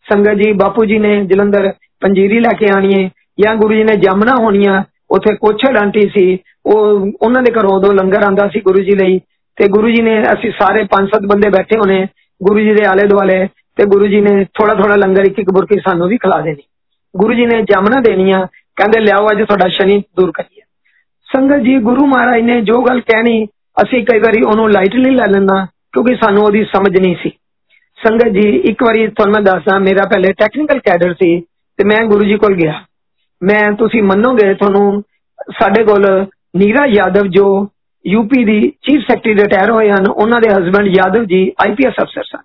ਸੰਗਤ ਜੀ ਬਾਪੂ ਜੀ ਨੇ ਜਲੰਧਰ ਪੰਜੀਰੀ ਲੈ ਕੇ ਆਣੀ ਹੈ ਜਾਂ ਗੁਰੂ ਜੀ ਨੇ ਜਾਮਣਾ ਹੋਣੀਆਂ ਉੱਥੇ ਕੋਛੜ ਆਂਟੀ ਸੀ ਉਹ ਉਹਨਾਂ ਦੇ ਘਰੋਂ ਉਦੋਂ ਲੰਗਰ ਆਂਦਾ ਸੀ ਗੁਰੂ ਜੀ ਲਈ ਤੇ ਗੁਰੂ ਜੀ ਨੇ ਅਸੀਂ ਸਾਰੇ ਪੰਜ ਸੱਤ ਬੰਦੇ ਬੈਠੇ ਹੋਣੇ ਗੁਰੂ ਜੀ ਦੇ ਆਲੇ ਦੁਆਲੇ ਤੇ ਗੁਰੂ ਜੀ ਨੇ ਥੋੜਾ ਥੋੜਾ ਲੰਗਰ ਇੱਕ ਇੱਕ ਬੁਰਕੀ ਸਾਨੂੰ ਵੀ ਖਿਲਾ ਦੇਣੀ ਗੁਰੂ ਜੀ ਨੇ ਜਾਮਣਾ ਦੇਣੀਆਂ ਕਹਿੰਦੇ ਲਿਆਓ ਅੱਜ ਤੁਹਾਡਾ ਸ਼ਨੀ ਦੂਰ ਕਰੀਏ ਸੰਗਤ ਜੀ ਗੁਰੂ ਮਹਾਰਾਜ ਨੇ ਜੋ ਗੱਲ ਕਹਿਣੀ ਅਸੀਂ ਕਈ ਵਾਰੀ ਉਹਨੂੰ ਲਾਈਟਲੀ ਲੈ ਲੈਂਦਾ ਕਿਉਂਕਿ ਸਾਨੂੰ ਉਹਦੀ ਸਮਝ ਨਹੀਂ ਸੀ ਸੰਗਤ ਜੀ ਇੱਕ ਵਾਰੀ ਤੁਹਾਨੂੰ ਮੈਂ ਦੱਸਦਾ ਮੇਰਾ ਪਹਿਲੇ ਟੈਕਨੀਕਲ ਕੈਡਰ ਸੀ ਤੇ ਮੈਂ ਗੁਰੂ ਜੀ ਕੋਲ ਗਿਆ ਮੈਂ, ਤੁਸੀਂ ਮੰਨੋਗੇ ਤੁਹਾਨੂੰ, ਸਾਡੇ ਕੋਲ ਨੀਰਾ ਯਾਦਵ ਜੋ ਯੂਪੀ ਦੀ ਚੀਫ ਸੈਕਟਰੀ ਰਿਟਾਇਰ ਹੋਏ ਹਨ, ਉਹਨਾਂ ਦੇ ਹਸਬੰਡ ਯਾਦਵ ਜੀ ਆਈਪੀਐਸ ਅਫਸਰ ਸਨ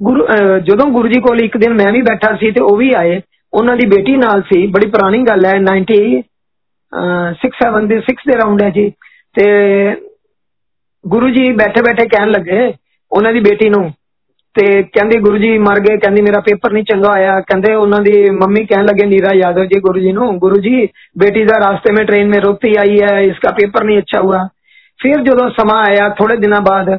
ਗੁਰੂ ਜਦੋਂ ਗੁਰੂ ਜੀ ਕੋਲ ਇੱਕ ਦਿਨ ਮੈਂ ਵੀ ਬੈਠਾ ਸੀ ਤੇ ਉਹ ਵੀ ਆਏ, ਉਹਨਾਂ ਦੀ ਬੇਟੀ ਨਾਲ ਸੀ, ਬੜੀ ਪੁਰਾਣੀ ਗੱਲ ਹੈ 90 6 7 ਦੇ 6 ਦੇ ਰਾਉਂਡ ਹੈ ਜੀ। ਤੇ ਗੁਰੂ ਜੀ ਬੈਠੇ ਬੈਠੇ ਕਹਿਣ ਲੱਗੇ, ਉਹਨਾਂ ਦੀ ਬੇਟੀ ਨੂੰ ਤੇ ਕਹਿੰਦੀ ਗੁਰੂ ਜੀ ਮਰ ਗਏ ਕਹਿੰਦੀ ਮੇਰਾ ਪੇਪਰ ਨਹੀਂ ਚੰਗਾ ਆਇਆ ਕਹਿੰਦੇ ਉਹਨਾਂ ਦੀ ਮੰਮੀ ਕਹਿਣ ਲੱਗੇ ਨੀਰਾ यादव जी गुरु जी ਨੂੰ गुरु जी बेटी ਦਾ ਰਾਸਤੇ में ट्रेन में रोती आई है इसका पेपर नहीं अच्छा हुआ ਫਿਰ ਜਦੋਂ ਸਮਾਂ ਆਇਆ ਥੋੜੇ ਦਿਨਾਂ ਬਾਅਦ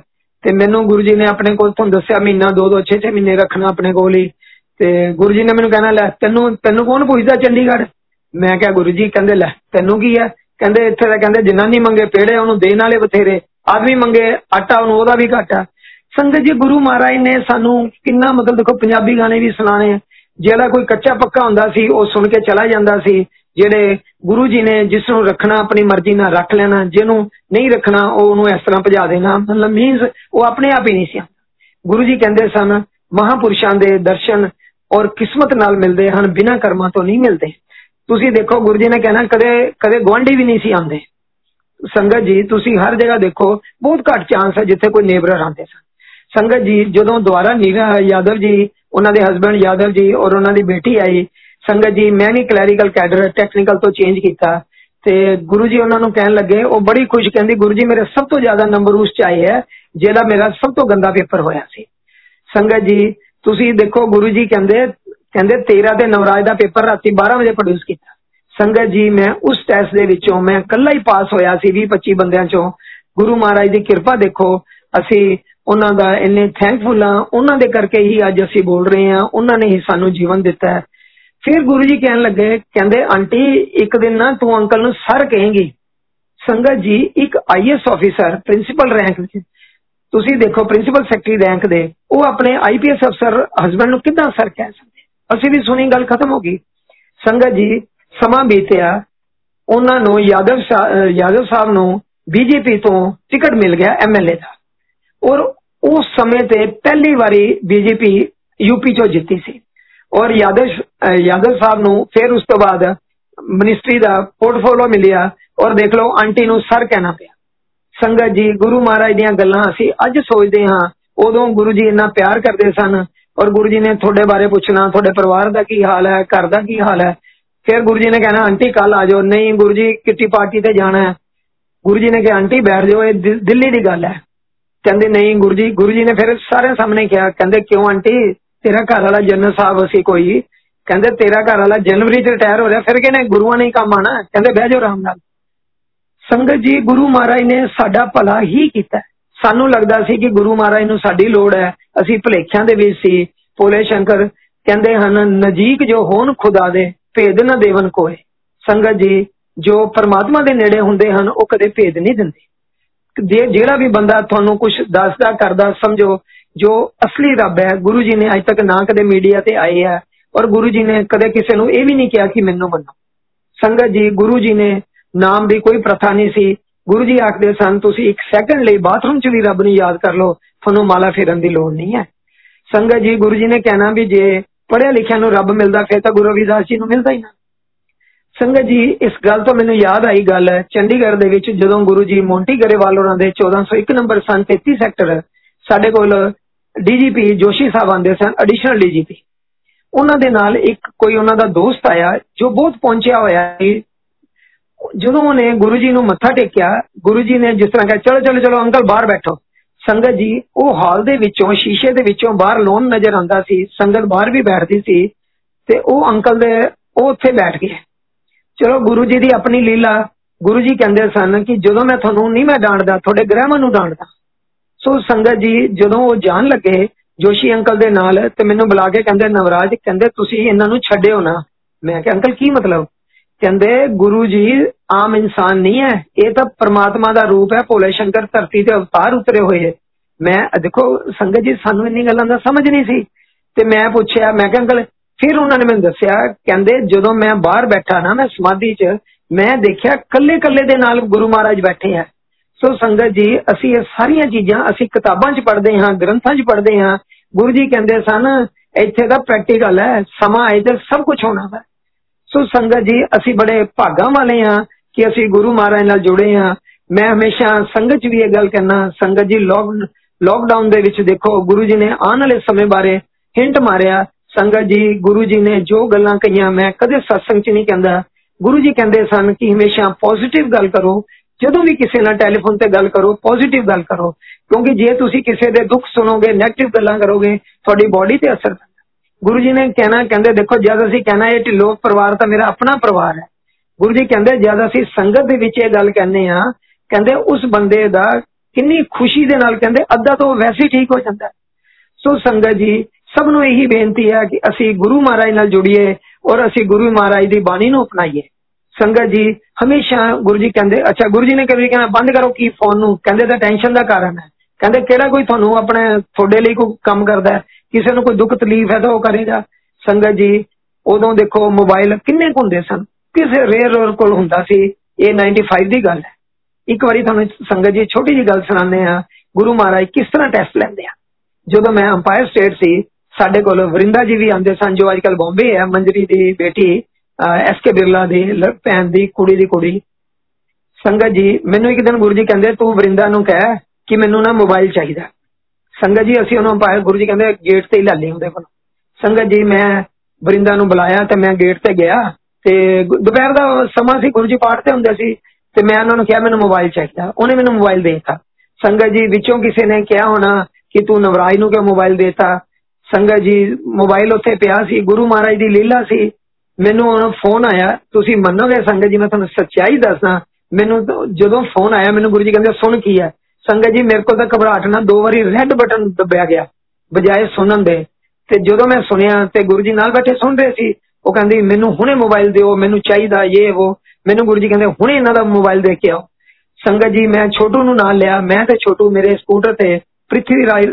ਤੇ ਮੈਨੂੰ ਗੁਰੂ ਜੀ ਨੇ ਆਪਣੇ ਕੋਲ ਤੁਹਾਨੂੰ ਦੱਸਿਆ ਮਹੀਨਾ ਦੋ ਦੋ 6 6 ਮਹੀਨੇ ਰੱਖਣਾ ਆਪਣੇ ਕੋਲ ਹੀ ਤੇ ਗੁਰੂ ਜੀ ਨੇ ਮੈਨੂੰ ਕਹਿਣਾ ਲੈ ਤੈਨੂੰ ਤੈਨੂੰ ਕੌਣ ਪੁੱਛਦਾ ਚੰਡੀਗੜ੍ਹ ਮੈਂ ਕਿਹਾ ਗੁਰੂ ਜੀ ਕਹਿੰਦੇ ਲੈ ਤੈਨੂੰ ਕੀ ਹੈ ਕਹਿੰਦੇ ਇੱਥੇ ਤਾਂ ਕਹਿੰਦੇ ਜਨਾਨੀ ਮੰਗੇ ਪੇੜੇ ਉਹਨੂੰ ਦੇਣ ਵਾਲੇ ਬਥੇਰੇ ਆਦਮੀ ਮੰਗੇ ਆਟਾ ਉਹਨੂੰ ਉਹਦਾ ਵੀ ਘਾਟਾ ਸੰਗਤ ਜੀ ਗੁਰੂ ਮਹਾਰਾਜ ਨੇ ਸਾਨੂੰ ਕਿੰਨਾ ਮਤਲਬ ਦੇਖੋ ਪੰਜਾਬੀ ਗਾਣੇ ਵੀ ਸੁਣਾਣੇ ਜਿਹੜਾ ਕੋਈ ਕੱਚਾ ਪੱਕਾ ਹੁੰਦਾ ਸੀ ਉਹ ਸੁਣ ਕੇ ਚਲਾ ਜਾਂਦਾ ਸੀ ਜਿਹੜੇ ਗੁਰੂ ਜੀ ਨੇ ਜਿਸ ਨੂੰ ਰੱਖਣਾ ਆਪਣੀ ਮਰਜ਼ੀ ਨਾਲ ਰੱਖ ਲੈਣਾ ਜਿਹਨੂੰ ਨਹੀਂ ਰੱਖਣਾ ਉਹ ਉਹਨੂੰ ਇਸ ਤਰ੍ਹਾਂ ਭਜਾ ਦੇਣਾ ਮਤਲਬ ਮੀਨਸ ਉਹ ਆਪਣੇ ਆਪ ਹੀ ਨਹੀਂ ਸੀ ਗੁਰੂ ਜੀ ਕਹਿੰਦੇ ਸਨ ਮਹਾਪੁਰਸ਼ਾਂ ਦੇ ਦਰਸ਼ਨ ਔਰ ਕਿਸਮਤ ਨਾਲ ਮਿਲਦੇ ਹਨ ਬਿਨਾਂ ਕਰਮਾਂ ਤੋਂ ਨਹੀਂ ਮਿਲਦੇ ਤੁਸੀਂ ਦੇਖੋ ਗੁਰੂ ਜੀ ਨੇ ਕਹਿਣਾ ਕਦੇ ਕਦੇ ਗਵਾਂਢੀ ਵੀ ਨਹੀਂ ਸੀ ਆਉਂਦੇ ਸੰਗਤ ਜੀ ਤੁਸੀਂ ਹਰ ਜਗ੍ਹਾ ਦੇਖੋ ਬਹੁਤ ਘੱਟ ਚਾਂਸ ਹੈ ਜਿੱਥੇ ਕੋਈ ਨੇਬਰਰ ਆਉਂਦੇ ਸਨ ਸੰਗਤ ਜੀ ਜਦੋਂ ਦੁਆਰਾ ਨੀਰਾ ਯਾਦਵ ਜੀ ਉਹਨਾਂ ਦੇ ਹਸਬੰਡ ਯਾਦਵ ਜੀ ਔਰ ਉਹਨਾਂ ਦੀ ਬੇਟੀ ਆਈ ਸੰਗਤ ਜੀ ਮੈਂ ਵੀ ਕਲੈਰੀਕਲ ਕੈਡਰ ਟੈਕਨੀਕਲ ਤੋਂ ਚੇਂਜ ਕੀਤਾ ਤੇ ਗੁਰੂ ਜੀ ਉਹਨਾਂ ਨੂੰ ਕਹਿਣ ਲੱਗੇ ਉਹ ਬੜੀ ਖੁਸ਼ ਕਹਿੰਦੀ ਗੁਰੂ ਜੀ ਮੇਰੇ ਸਭ ਤੋਂ ਜ਼ਿਆਦਾ ਨੰਬਰ ਉਸ ਚ ਆਏ ਹੈ ਜਿਹੜਾ ਮੇਰਾ ਸਭ ਤੋਂ ਗੰਦਾ ਪੇਪਰ ਹੋਇਆ ਸੀ ਸੰਗਤ ਜੀ ਤੁਸੀਂ ਦੇਖੋ ਗੁਰੂ ਜੀ ਕਹਿੰਦੇ ਕਹਿੰਦੇ 13 ਤੇ ਨਵਰਾਜ ਦਾ ਪੇਪਰ ਰਾਤੀ 12 ਵਜੇ ਪ੍ਰੋਡਿਊਸ ਕੀਤਾ ਸੰਗਤ ਜੀ ਮੈਂ ਉਸ ਟੈਸਟ ਦੇ ਵਿੱਚੋਂ ਮੈਂ ਇਕੱਲਾ ਹੀ ਪਾਸ ਹੋਇਆ ਸੀ 20 25 ਬੰਦਿਆਂ ਚੋਂ ਗੁਰੂ ਮਹਾਰਾਜ ਦੀ ਕਿਰਪਾ ਦੇਖੋ ਅਸੀਂ ਉਹਨਾਂ ਦਾ ਇੰਨੇ ਥੈਂਕਫੁਲ ਆ ਉਹਨਾਂ ਦੇ ਕਰਕੇ ਹੀ ਅੱਜ ਅਸੀਂ ਬੋਲ ਰਹੇ ਹਾਂ ਉਹਨਾਂ ਨੇ ਹੀ ਸਾਨੂੰ ਜੀਵਨ ਦਿੱਤਾ ਹੈ ਫਿਰ ਗੁਰੂ ਜੀ ਕਹਿਣ ਲੱਗੇ ਕਹਿੰਦੇ ਆਂਟੀ ਇੱਕ ਦਿਨ ਨਾ ਤੂੰ ਅੰਕਲ ਨੂੰ ਸਰ ਕਹੇਂਗੀ ਸੰਗਤ ਜੀ ਇੱਕ ਆਈਐਸ ਆਫੀਸਰ ਪ੍ਰਿੰਸੀਪਲ ਰੈਂਕ ਵਿੱਚ ਤੁਸੀਂ ਦੇਖੋ ਪ੍ਰਿੰਸੀਪਲ ਸੈਕਟਰੀ ਰੈਂਕ ਦੇ ਉਹ ਆਪਣੇ ਆਈਪੀਐਸ ਅਫਸਰ ਹਸਬੰਡ ਨੂੰ ਕਿੱਦਾਂ ਸਰ ਕਹਿ ਸਕਦੇ ਅਸੀਂ ਵੀ ਸੁਣੀ ਗੱਲ ਖਤਮ ਹੋ ਗਈ ਸੰਗਤ ਜੀ ਸਮਾਂ ਬੀਤਿਆ ਉਹਨਾਂ ਨੂੰ ਯਾਦਵ ਯਾਦਵ ਸਾਹਿਬ ਨੂੰ ਬੀਜੇਪੀ ਤੋਂ ਟਿਕਟ ਮਿਲ ਗਿਆ ਐਮਐਲਏ ਦਾ ਔਰ ਉਸ ਸਮੇਂ ਤੇ ਪਹਿਲੀ ਵਾਰੀ ਬੀਜੇਪੀ ਯੂਪੀ ਚੋਂ ਜਿੱਤੀ ਸੀ। ਔਰ ਯਾਦਵ ਯਾਦਵ ਸਾਹਿਬ ਨੂੰ ਫਿਰ ਉਸ ਤੋਂ ਬਾਅਦ ਮਿਨਿਸਟਰੀ ਦਾ ਪੋਰਟਫੋਲੀਓ ਮਿਲਿਆ ਔਰ ਦੇਖ ਲਓ ਆਂਟੀ ਨੂੰ ਸਰ ਕਹਿਣਾ ਪਿਆ। ਸੰਗਤ ਜੀ, ਗੁਰੂ ਮਹਾਰਾਜ ਦੀਆਂ ਗੱਲਾਂ ਅਸੀਂ ਅੱਜ ਸੋਚਦੇ ਹਾਂ, ਉਦੋਂ ਗੁਰੂ ਜੀ ਇੰਨਾ ਪਿਆਰ ਕਰਦੇ ਸਨ ਔਰ ਗੁਰੂ ਜੀ ਨੇ ਤੁਹਾਡੇ ਬਾਰੇ ਪੁੱਛਣਾ, ਤੁਹਾਡੇ ਪਰਿਵਾਰ ਦਾ ਕੀ ਹਾਲ ਹੈ, ਘਰ ਦਾ ਕੀ ਹਾਲ ਹੈ। ਫਿਰ ਗੁਰੂ ਜੀ ਨੇ ਕਹਿਣਾ, ਆਂਟੀ ਕੱਲ ਆ ਜਾਓ। ਨਹੀਂ ਗੁਰੂ ਜੀ, ਕਿੱਟੀ ਪਾਰਟੀ ਤੇ ਜਾਣਾ ਹੈ। ਗੁਰੂ ਜੀ ਨੇ ਕਿਹਾ, ਆਂਟੀ, ਬੈਠ ਜਾਓ, ਇਹ ਦਿੱਲੀ ਦੀ ਗੱਲ ਹੈ। ਕਹਿੰਦੇ ਨਹੀਂ ਗੁਰੂ ਜੀ ਗੁਰੂ ਜੀ ਨੇ ਫਿਰ ਸਾਰਿਆਂ ਸਾਹਮਣੇ ਕਿਹਾ, ਕਹਿੰਦੇ ਕਿਉਂ ਆਂਟੀ, ਤੇਰਾ ਘਰ ਵਾਲਾ ਜਨਰਲ ਸਾਹਿਬ ਅਸੀਂ ਕੋਈ। ਕਹਿੰਦੇ ਤੇਰਾ ਘਰ ਵਾਲਾ ਜਨਵਰੀ ਚ ਰਿਟਾਇਰ ਹੋ ਰਿਹਾ, ਫਿਰ ਕਹਿੰਦੇ ਗੁਰੂਆਂ ਨੇ ਕੰਮ ਆਣਾ ਕਹਿੰਦੇ ਬਹਿ ਜਾਓ ਆਰਾਮ ਨਾਲ। ਸੰਗਤ ਜੀ, ਗੁਰੂ ਮਹਾਰਾਜ ਨੇ ਸਾਡਾ ਭਲਾ ਹੀ ਕੀਤਾ। ਸਾਨੂੰ ਲੱਗਦਾ ਸੀ ਕਿ ਗੁਰੂ ਮਹਾਰਾਜ ਨੂੰ ਸਾਡੀ ਲੋੜ ਹੈ। ਅਸੀਂ ਭਲੇਖਿਆਂ ਦੇ ਵਿੱਚ ਸੀ। ਪੋਲੇ ਸ਼ੰਕਰ ਕਹਿੰਦੇ ਹਨ, ਨਜੀਕ ਜੋ ਹੋਣ ਖੁਦਾ ਦੇ, ਭੇਦ ਨਾ ਦੇਵਨ ਕੋਏ। ਸੰਗਤ ਜੀ, ਜੋ ਪਰਮਾਤਮਾ ਦੇ ਨੇੜੇ ਹੁੰਦੇ ਹਨ, ਉਹ ਕਦੇ ਭੇਦ ਨਹੀਂ ਦਿੰਦੇ। ਜੇ ਜਿਹੜਾ ਵੀ ਬੰਦਾ ਤੁਹਾਨੂੰ ਕੁਝ ਦੱਸਦਾ ਕਰਦਾ ਸਮਝੋ ਜੋ ਅਸਲੀ ਰੱਬ ਹੈ ਗੁਰੂ ਜੀ ਨੇ ਅਜ ਤੱਕ ਨਾ ਕਦੇ ਮੀਡੀਆ ਤੇ ਆਏ ਆ ਔਰ ਗੁਰੂ ਜੀ ਨੇ ਕਦੇ ਕਿਸੇ ਨੂੰ ਇਹ ਵੀ ਨਹੀਂ ਕਿਹਾ ਕਿ ਮੈਨੂੰ ਮੰਨੋ ਸੰਗਤ ਜੀ ਗੁਰੂ ਜੀ ਨੇ ਨਾਮ ਦੀ ਕੋਈ ਪ੍ਰਥਾ ਨਹੀਂ ਸੀ ਗੁਰੂ ਜੀ ਆਖਦੇ ਸਨ ਤੁਸੀਂ ਇੱਕ ਸੈਕਿੰਡ ਲਈ ਬਾਥਰੂਮ 'ਚ ਵੀ ਰੱਬ ਨੂੰ ਯਾਦ ਕਰ ਲਓ ਤੁਹਾਨੂੰ ਮਾਲਾ ਫੇਰਨ ਦੀ ਲੋੜ ਨਹੀਂ ਹੈ ਸੰਗਤ ਜੀ ਗੁਰੂ ਜੀ ਨੇ ਕਹਿਣਾ ਵੀ ਜੇ ਪੜਿਆ ਲਿਖਿਆ ਨੂੰ ਰੱਬ ਮਿਲਦਾ ਫਿਰ ਤਾਂ ਗੁਰੂ ਰਵਿਦਾਸ ਜੀ ਨੂੰ ਮਿਲਦਾ ਹੀ ਨਾ ਸੰਗਤ ਜੀ ਇਸ ਗੱਲ ਤੋਂ ਮੈਨੂੰ ਯਾਦ ਆਈ ਗੱਲ ਚੰਡੀਗੜ੍ਹ ਦੇ ਵਿੱਚ ਜਦੋਂ ਗੁਰੂ ਜੀ ਮੌਂਟੀ ਗਰੇਵਾਲ ਹੋਰਾਂ ਦੇ 1401 ਨੰਬਰ ਸਨ 33 ਸੈਕਟਰ ਸਾਡੇ ਕੋਲ ਡੀਜੀਪੀ ਜੋਸ਼ੀ ਸਾਹਿਬ ਆਂਦੇ ਸਨ ਐਡੀਸ਼ਨਲ ਡੀਜੀਪੀ ਉਹਨਾਂ ਦੇ ਨਾਲ ਇੱਕ ਕੋਈ ਉਹਨਾਂ ਦਾ ਦੋਸਤ ਆਇਆ ਜੋ ਬਹੁਤ ਪਹੁੰਚਿਆ ਹੋਇਆ ਸੀ ਜਦੋਂ ਉਹਨੇ ਗੁਰੂ ਜੀ ਨੂੰ ਮੱਥਾ ਟੇਕਿਆ ਗੁਰੂ ਜੀ ਨੇ ਜਿਸ ਤਰ੍ਹਾਂ ਕਿਹਾ ਚਲੋ ਚਲੋ ਚਲੋ ਅੰਕਲ ਬਾਹਰ ਬੈਠੋ ਸੰਗਤ ਜੀ ਉਹ ਹਾਲ ਦੇ ਵਿੱਚੋਂ ਸ਼ੀਸ਼ੇ ਦੇ ਵਿੱਚੋਂ ਬਾਹਰ ਲੋਨ ਨਜ਼ਰ ਆਉਂਦਾ ਸੀ ਸੰਗਤ ਬਾਹਰ ਵੀ ਬੈਠਦੀ ਸੀ ਤੇ ਉਹ ਅੰਕਲ ਦੇ ਉਹ ਉੱਥੇ ਬੈਠ ਗਏ ਚਲੋ ਗੁਰੂ ਜੀ ਦੀ ਆਪਣੀ ਲੀਲਾ, ਗੁਰੂ ਜੀ ਕਹਿੰਦੇ ਸਨ ਕਿ ਜਦੋਂ ਮੈਂ ਤੁਹਾਨੂੰ, ਨਹੀਂ ਮੈਂ ਡਾਂਟਦਾ, ਤੁਹਾਡੇ ਗ੍ਰਹਿਮਾਂ ਨੂੰ ਡਾਂਟਦਾ। ਸੋ ਸੰਗਤ ਜੀ, ਜਦੋਂ ਉਹ ਜਾਣ ਲੱਗੇ ਜੋਸ਼ੀ ਅੰਕਲ ਦੇ ਨਾਲ ਤੇ ਮੈਨੂੰ ਬੁਲਾ ਕੇ ਕਹਿੰਦੇ, ਨਵਰਾਜ, ਕਹਿੰਦੇ ਤੁਸੀਂ ਇਹਨਾਂ ਨੂੰ ਛੱਡਿਓ ਨਾ। ਮੈਂ ਕਿਹਾ, ਅੰਕਲ ਕੀ ਮਤਲਬ? ਕਹਿੰਦੇ, ਗੁਰੂ ਜੀ, ਆਮ ਇਨਸਾਨ ਨਹੀਂ ਹੈ। ਇਹ ਤਾਂ ਪ੍ਰਮਾਤਮਾ ਦਾ ਰੂਪ ਹੈ, ਭੋਲੇ ਸ਼ੰਕਰ ਧਰਤੀ ਤੇ ਅਵਤਾਰ ਉਤਰੇ ਹੋਏ ਮੈਂ, ਦੇਖੋ, ਸੰਗਤ ਜੀ, ਸਾਨੂੰ ਇੰਨੀ ਗੱਲਾਂ ਦਾ ਸਮਝ ਨਹੀਂ ਸੀ। ਤੇ ਮੈਂ ਪੁੱਛਿਆ, ਮੈਂ ਕਿਹਾ, ਅੰਕਲ ਫਿਰ ਉਹਨਾਂ ਨੇ ਮੈਨੂੰ ਦੱਸਿਆ, ਕਹਿੰਦੇ ਜਦੋਂ ਮੈਂ ਬਾਹਰ ਬੈਠਾ ਨਾ, ਮੈਂ ਸਮਾਧੀ 'ਚ, ਮੈਂ ਦੇਖਿਆ ਕੱਲੇ ਕੱਲੇ ਦੇ ਨਾਲ ਗੁਰੂ ਮਹਾਰਾਜ ਬੈਠੇ ਆ। ਸੋ ਸੰਗਤ ਜੀ, ਅਸੀਂ ਇਹ ਸਾਰੀਆਂ ਚੀਜ਼ਾਂ ਅਸੀਂ ਕਿਤਾਬਾਂ 'ਚ ਪੜ੍ਹਦੇ ਹਾਂ, ਗ੍ਰੰਥਾਂ 'ਚ ਪੜ੍ਹਦੇ ਹਾਂ। ਗੁਰੂ ਜੀ ਕਹਿੰਦੇ ਸਨ, ਇੱਥੇ ਦਾ ਪ੍ਰੈਕਟੀਕਲ ਹੈ, ਸਮਾਂ ਆਏ ਤੇ ਸਭ ਕੁਝ ਹੋਣਾ ਹੈ ਸੋ ਸੰਗਤ ਜੀ, ਅਸੀਂ ਬੜੇ ਭਾਗਾਂ ਵਾਲੇ ਆ ਕਿ ਅਸੀਂ ਗੁਰੂ ਮਹਾਰਾਜ ਨਾਲ ਜੁੜੇ ਆ ਮੈਂ ਹਮੇਸ਼ਾ ਸੰਗਤ 'ਚ ਵੀ ਇਹ ਗੱਲ ਕਹਿਣਾ ਸੰਗਤ ਜੀ ਲੋਕਡਾਊਨ ਦੇ ਵਿੱਚ ਦੇਖੋ, ਗੁਰੂ ਜੀ ਨੇ ਆਉਣ ਵਾਲੇ ਸਮੇਂ ਬਾਰੇ ਹਿੰਟ ਮਾਰਿਆ। ਸੰਗਤ ਜੀ, ਗੁਰੂ ਜੀ ਨੇ ਜੋ ਗੱਲਾਂ ਕਹੀਆਂ, ਮੈਂ ਕਦੇ ਸਤਸੰਗ 'ਚ ਨਹੀਂ ਕਹਿੰਦਾ। ਗੁਰੂ ਜੀ ਕਹਿੰਦੇ ਸਨ ਕਿ ਹਮੇਸ਼ਾ ਪੋਜ਼ਿਟਿਵ ਗੱਲ ਕਰੋ। ਜਦੋਂ ਵੀ ਕਿਸੇ ਨਾਲ ਟੈਲੀਫੋਨ ਤੇ ਗੱਲ ਕਰੋ ਪੋਜ਼ਿਟਿਵ ਗੱਲ ਕਰੋ। ਕਿਉਂਕਿ ਜੇ ਤੁਸੀਂ ਕਿਸੇ ਦੇ ਦੁੱਖ ਸੁਣੋਗੇ 네ਗੇਟਿਵ ਗੱਲਾਂ ਕਰੋਗੇ, ਤੁਹਾਡੀ ਬਾਡੀ ਤੇ ਅਸਰ ਪੈਂਦਾ। ਗੁਰੂ ਜੀ ਨੇ ਕਹਿਣਾ, ਕਹਿੰਦੇ, ਦੇਖੋ, ਜਦ ਅਸੀਂ ਕਹਿਣਾ ਇਹ ਢਿੱਲੋ ਪਰਿਵਾਰ ਤਾਂ ਮੇਰਾ ਆਪਣਾ ਪਰਿਵਾਰ ਹੈ। ਗੁਰੂ ਜੀ ਕਹਿੰਦੇ, ਜਦ ਅਸੀਂ ਸੰਗਤ ਦੇ ਵਿੱਚ ਇਹ ਗੱਲ ਕਹਿੰਦੇ ਆ ਕਹਿੰਦੇ, ਉਸ ਬੰਦੇ ਦਾ ਕਿੰਨੀ ਖੁਸ਼ੀ ਦੇ ਨਾਲ ਕਹਿੰਦੇ, ਅੱਧਾ ਤੋਂ ਵੈਸੇ ਹੀ ਠੀਕ ਹੋ ਜਾਂਦਾ ਸੋ ਸੰਗਤ ਜੀ ਸਭ ਨੂੰ ਇਹੀ ਬੇਨਤੀ ਹੈ ਕਿ ਅਸੀਂ ਗੁਰੂ ਮਹਾਰਾਜ ਨਾਲ ਜੁੜੀਏ ਔਰ ਅਸੀਂ ਗੁਰੂ ਮਹਾਰਾਜ ਦੀ ਬਾਣੀ ਨੂੰ ਅਪਣਾਈਏ ਸੰਗਤ ਜੀ ਹਮੇਸ਼ਾ ਗੁਰੂ ਜੀ ਕਹਿੰਦੇ ਅੱਛਾ ਗੁਰੂ ਜੀ ਨੇ ਕਦੇ ਕਹਿੰਦਾ ਬੰਦ ਕਰੋ ਕੀ ਫੋਨ ਨੂੰ ਕਹਿੰਦੇ ਤਾਂ ਟੈਨਸ਼ਨ ਦਾ ਕਾਰਨ ਹੈ ਕਹਿੰਦੇ ਕਿਹੜਾ ਕੋਈ ਤੁਹਾਨੂੰ ਆਪਣੇ ਤੁਹਾਡੇ ਲਈ ਕੋਈ ਕੰਮ ਕਰਦਾ ਹੈ ਕਿਸੇ ਨੂੰ ਕੋਈ ਦੁੱਖ ਤਕਲੀਫ ਹੈ ਤਾਂ ਉਹ ਕਰੇਗਾ ਸੰਗਤ ਜੀ ਉਦੋਂ ਦੇਖੋ ਮੋਬਾਈਲ ਕਿੰਨੇ ਹੁੰਦੇ ਸਨ ਕਿਸੇ ਰੇਅਰ ਕੋਲ ਹੁੰਦਾ ਸੀ ਇਹ 95 ਦੀ ਗੱਲ ਹੈ ਇੱਕ ਵਾਰੀ ਤੁਹਾਨੂੰ ਸੰਗਤ ਜੀ ਛੋਟੀ ਜੀ ਗੱਲ ਸੁਣਾਉਂਦੇ ਆ ਗੁਰੂ ਮਹਾਰਾਜ ਕਿਸ ਤਰ੍ਹਾਂ ਟੈਸਟ ਲੈਂਦੇ ਆ ਜਦੋਂ ਮੈਂ ਅੰਪਾਇਰ ਸਟੇਟ ਸੀ ਸਾਡੇ ਕੋਲ ਵਰਿੰਦਾ ਜੀ ਵੀ ਆਉਂਦੇ ਸਨ ਜੋ ਅੱਜਕੱਲ ਬੰਬੇ ਹੈ ਮੰਜਰੀ ਦੀ ਬੇਟੀ ਐਸ ਕੇ ਬਿਰਲਾ ਦੀ ਭੈਣ ਦੀ ਕੁੜੀ ਦੀ ਕੁੜੀ ਸੰਗਤ ਜੀ ਮੈਨੂੰ ਇੱਕ ਦਿਨ ਗੁਰੂ ਜੀ ਕਹਿੰਦੇ ਤੂੰ ਵਰਿੰਦਾ ਨੂੰ ਕਹਿ ਕਿ ਮੈਨੂੰ ਨਾ ਮੋਬਾਈਲ ਚਾਹੀਦਾ ਸੰਗਤ ਜੀ ਅਸੀਂ ਉਹਨੂੰ ਪਾਇਆ ਗੁਰੂ ਜੀ ਕਹਿੰਦੇ ਗੇਟ ਤੇ ਹੀ ਲੈ ਲਈ ਉਹਦੇ ਕੋਲ ਸੰਗਤ ਜੀ ਮੈਂ ਵਰਿੰਦਾ ਨੂੰ ਬੁਲਾਇਆ ਤੇ ਮੈਂ ਗੇਟ ਤੇ ਗਿਆ ਤੇ ਦੁਪਹਿਰ ਦਾ ਸਮਾਂ ਸੀ ਗੁਰੂ ਜੀ ਪਾਠ ਤੇ ਹੁੰਦੇ ਸੀ ਤੇ ਮੈਂ ਉਹਨਾਂ ਨੂੰ ਕਿਹਾ ਮੈਨੂੰ ਮੋਬਾਈਲ ਚਾਹੀਦਾ ਉਹਨੇ ਮੈਨੂੰ ਮੋਬਾਈਲ ਦੇਤਾ ਸੰਗਤ ਜੀ ਵਿੱਚੋਂ ਕਿਸੇ ਨੇ ਕਿਹਾ ਹੋਣਾ ਕਿ ਤੂੰ ਨਵਰਾਜ ਨੂੰ ਕਿਉਂ ਮੋਬਾਈਲ ਦੇਤਾ ਸੰਗਤ ਜੀ ਮੋਬਾਈਲ ਉੱਥੇ ਪਿਆ ਸੀ ਗੁਰੂ ਮਹਾਰਾਜ ਦੀ ਲੀਲਾ ਸੀ ਮੈਨੂੰ ਉਹ ਫੋਨ ਆਇਆ ਤੁਸੀਂ ਮੰਨੋਗੇ ਸੰਗਤ ਜੀ ਮੈਂ ਤੁਹਾਨੂੰ ਸੱਚਾਈ ਦੱਸਦਾ ਮੈਨੂੰ ਜਦੋਂ ਫੋਨ ਆਇਆ ਮੈਨੂੰ ਗੁਰੂ ਜੀ ਕਹਿੰਦੇ ਸੁਣ ਕੀ ਹੈ ਸੰਗਤ ਜੀ ਮੇਰੇ ਕੋਲ ਤਾਂ ਘਬਰਾਹਟ ਨਾਲ ਦੋ ਵਾਰੀ ਰੈੱਡ ਬਟਨ ਦਬਿਆ ਗਿਆ ਬਜਾਏ ਸੁਣਨ ਦੇ ਤੇ ਜਦੋਂ ਮੈਂ ਸੁਣਿਆ ਤੇ ਗੁਰੂ ਜੀ ਨਾਲ ਬੈਠੇ ਸੁਣ ਰਹੇ ਸੀ ਉਹ ਕਹਿੰਦੀ ਮੈਨੂੰ ਹੁਣੇ ਮੋਬਾਈਲ ਦਿਓ ਮੈਨੂੰ ਚਾਹੀਦਾ ਇਹ ਉਹ ਮੈਨੂੰ ਗੁਰੂ ਜੀ ਕਹਿੰਦੇ ਹੁਣੇ ਇਹਨਾਂ ਦਾ ਮੋਬਾਈਲ ਦੇ ਕੇ ਆਓ ਸੰਗਤ ਜੀ ਮੈਂ ਛੋਟੂ ਨੂੰ ਨਾਲ ਲਿਆ ਮੈਂ ਤੇ ਛੋਟੂ ਮੇਰੇ ਸਕੂਟਰ ਤੇ ਪ੍ਰਿਥਵੀ ਰਾਜ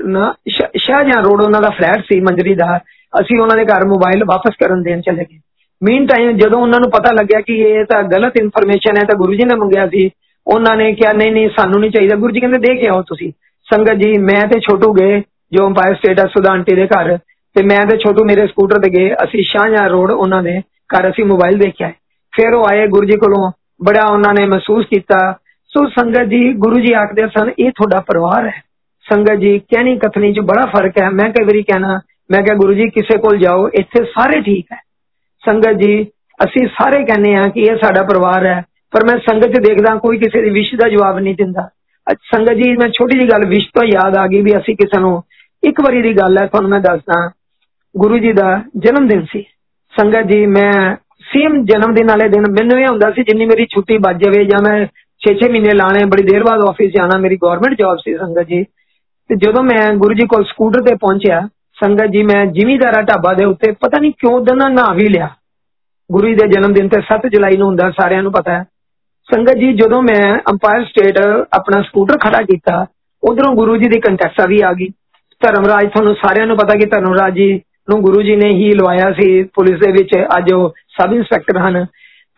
ਸ਼ਾਹਜਹਾਂ ਰੋਡ ਉਹਨਾਂ ਦਾ ਫਲੈਟ ਸੀ ਮੰਜਰੀ ਦਾ ਅਸੀਂ ਉਹਨਾਂ ਦੇ ਘਰ ਮੋਬਾਈਲ ਵਾਪਸ ਕਰਨ ਦੇਣ ਚਲੇ ਗਏ ਮੀਨ ਟਾਈਮ ਜਦੋਂ ਉਹਨਾਂ ਨੂੰ ਪਤਾ ਲੱਗਿਆ ਕਿ ਇਹ ਤਾਂ ਗਲਤ ਇਨਫੋਰਮੇਸ਼ਨ ਹੈ ਤਾਂ ਗੁਰੂ ਜੀ ਨੇ ਮੰਗਿਆ ਸੀ ਉਹਨਾਂ ਨੇ ਕਿਹਾ ਨਹੀਂ ਨਹੀਂ ਸਾਨੂੰ ਨਹੀਂ ਚਾਹੀਦਾ ਗੁਰੂ ਜੀ ਕਹਿੰਦੇ ਦੇ ਕੇ ਆਓ ਤੁਸੀਂ ਸੰਗਤ ਜੀ ਮੈਂ ਤੇ ਛੋਟੂ ਗਏ ਜੋ ਅੰਪਾਇਰ ਸਟੇਟ ਆ ਸੁਦਾ ਆਂਟੀ ਦੇ ਘਰ ਤੇ ਮੈਂ ਤੇ ਛੋਟੂ ਮੇਰੇ ਸਕੂਟਰ ਤੇ ਗਏ ਅਸੀਂ ਸ਼ਾਹਜਹਾਂ ਰੋਡ ਉਹਨਾਂ ਦੇ ਘਰ ਅਸੀਂ ਮੋਬਾਈਲ ਦੇਖਿਆ ਫਿਰ ਉਹ ਆਏ ਗੁਰੂ ਜੀ ਕੋਲੋਂ ਬੜਾ ਉਹਨਾਂ ਨੇ ਮਹਿਸੂਸ ਕੀਤਾ ਸੋ ਸੰਗਤ ਜੀ ਗੁਰੂ ਜੀ ਆਖਦੇ ਸਨ ਇਹ ਤੁਹਾਡਾ ਪਰਿਵਾਰ ਹੈ ਸੰਗਤ ਜੀ ਕਹਿਣੀ ਕਥਨੀ 'ਚ ਬੜਾ ਫਰਕ ਹੈ ਮੈਂ ਕਈ ਵਾਰੀ ਕਹਿਣਾ ਮੈਂ ਕਿਹਾ ਗੁਰੂ ਜੀ ਕਿਸੇ ਕੋਲ ਜਾਓ ਇੱਥੇ ਸਾਰੇ ਠੀਕ ਹੈ ਸੰਗਤ ਜੀ ਅਸੀਂ ਸਾਰੇ ਕਹਿੰਦੇ ਆ ਕਿ ਇਹ ਸਾਡਾ ਪਰਿਵਾਰ ਹੈ ਪਰ ਮੈਂ ਸੰਗਤ 'ਚ ਦੇਖਦਾ ਕੋਈ ਕਿਸੇ ਦੀ ਵਿਸ਼ ਦਾ ਜਵਾਬ ਨਹੀਂ ਦਿੰਦਾ ਸੰਗਤ ਜੀ ਮੈਂ ਛੋਟੀ ਜੀ ਗੱਲ ਵਿਸ਼ ਤੋਂ ਯਾਦ ਆ ਗਈ ਵੀ ਅਸੀਂ ਕਿਸੇ ਨੂੰ ਇੱਕ ਵਾਰੀ ਦੀ ਗੱਲ ਹੈ ਤੁਹਾਨੂੰ ਮੈਂ ਦੱਸਦਾ ਗੁਰੂ ਜੀ ਦਾ ਜਨਮ ਦਿਨ ਸੀ ਸੰਗਤ ਜੀ ਮੈਂ ਸੇਮ ਜਨਮ ਦਿਨ ਵਾਲੇ ਦਿਨ ਮੈਨੂੰ ਇਹ ਹੁੰਦਾ ਸੀ ਜਿੰਨੀ ਮੇਰੀ ਛੁੱਟੀ ਵੱਜ ਜਾਵੇ ਜਾਂ ਮੈਂ 6-6 ਮਹੀਨੇ ਲਾਣੇ ਬੜੀ ਦੇਰ ਬਾਅਦ ਆਫਿਸ ਜਾਣਾ ਮੇਰੀ ਗਵਰਨਮੈਂਟ ਜੌਬ ਸੀ ਸੰਗਤ ਜੀ ਤੇ ਜਦੋਂ ਮੈਂ ਗੁਰੂ ਜੀ ਕੋਲ ਸਕੂਟਰ ਤੇ ਪਹੁੰਚਿਆ ਸੰਗਤ ਜੀ ਮੈਂ ਜ਼ਿਮੀਦਾਰਾ ਢਾਬਾ ਦੇ ਉੱਤੇ ਪਤਾ ਨਹੀਂ ਕਿਉਂ ਦਿਨ ਨਾ ਵੀ ਲਿਆ ਗੁਰੂ ਜੀ ਦੇ ਜਨਮ ਦਿਨ ਤੇ 7 ਜੁਲਾਈ ਨੂੰ ਹੁੰਦਾ ਸਾਰਿਆਂ ਨੂੰ ਪਤਾ ਹੈ ਸੰਗਤ ਜੀ ਜਦੋਂ ਮੈਂ ਅੰਪਾਇਰ ਸਟੇਟ ਆਪਣਾ ਸਕੂਟਰ ਖੜਾ ਕੀਤਾ ਉਧਰੋਂ ਗੁਰੂ ਜੀ ਦੀ ਕੰਟੈਕਸਾ ਵੀ ਆ ਗਈ ਧਰਮਰਾਜ ਤੁਹਾਨੂੰ ਸਾਰਿਆਂ ਨੂੰ ਪਤਾ ਕਿ ਧਰਮਰਾਜ ਜੀ ਨੂੰ ਗੁਰੂ ਜੀ ਨੇ ਹੀ ਲਵਾਇਆ ਸੀ ਪੁਲਿਸ ਦੇ ਵਿੱਚ ਅੱਜ ਉਹ ਸਬ ਇੰਸਪੈਕਟਰ ਹਨ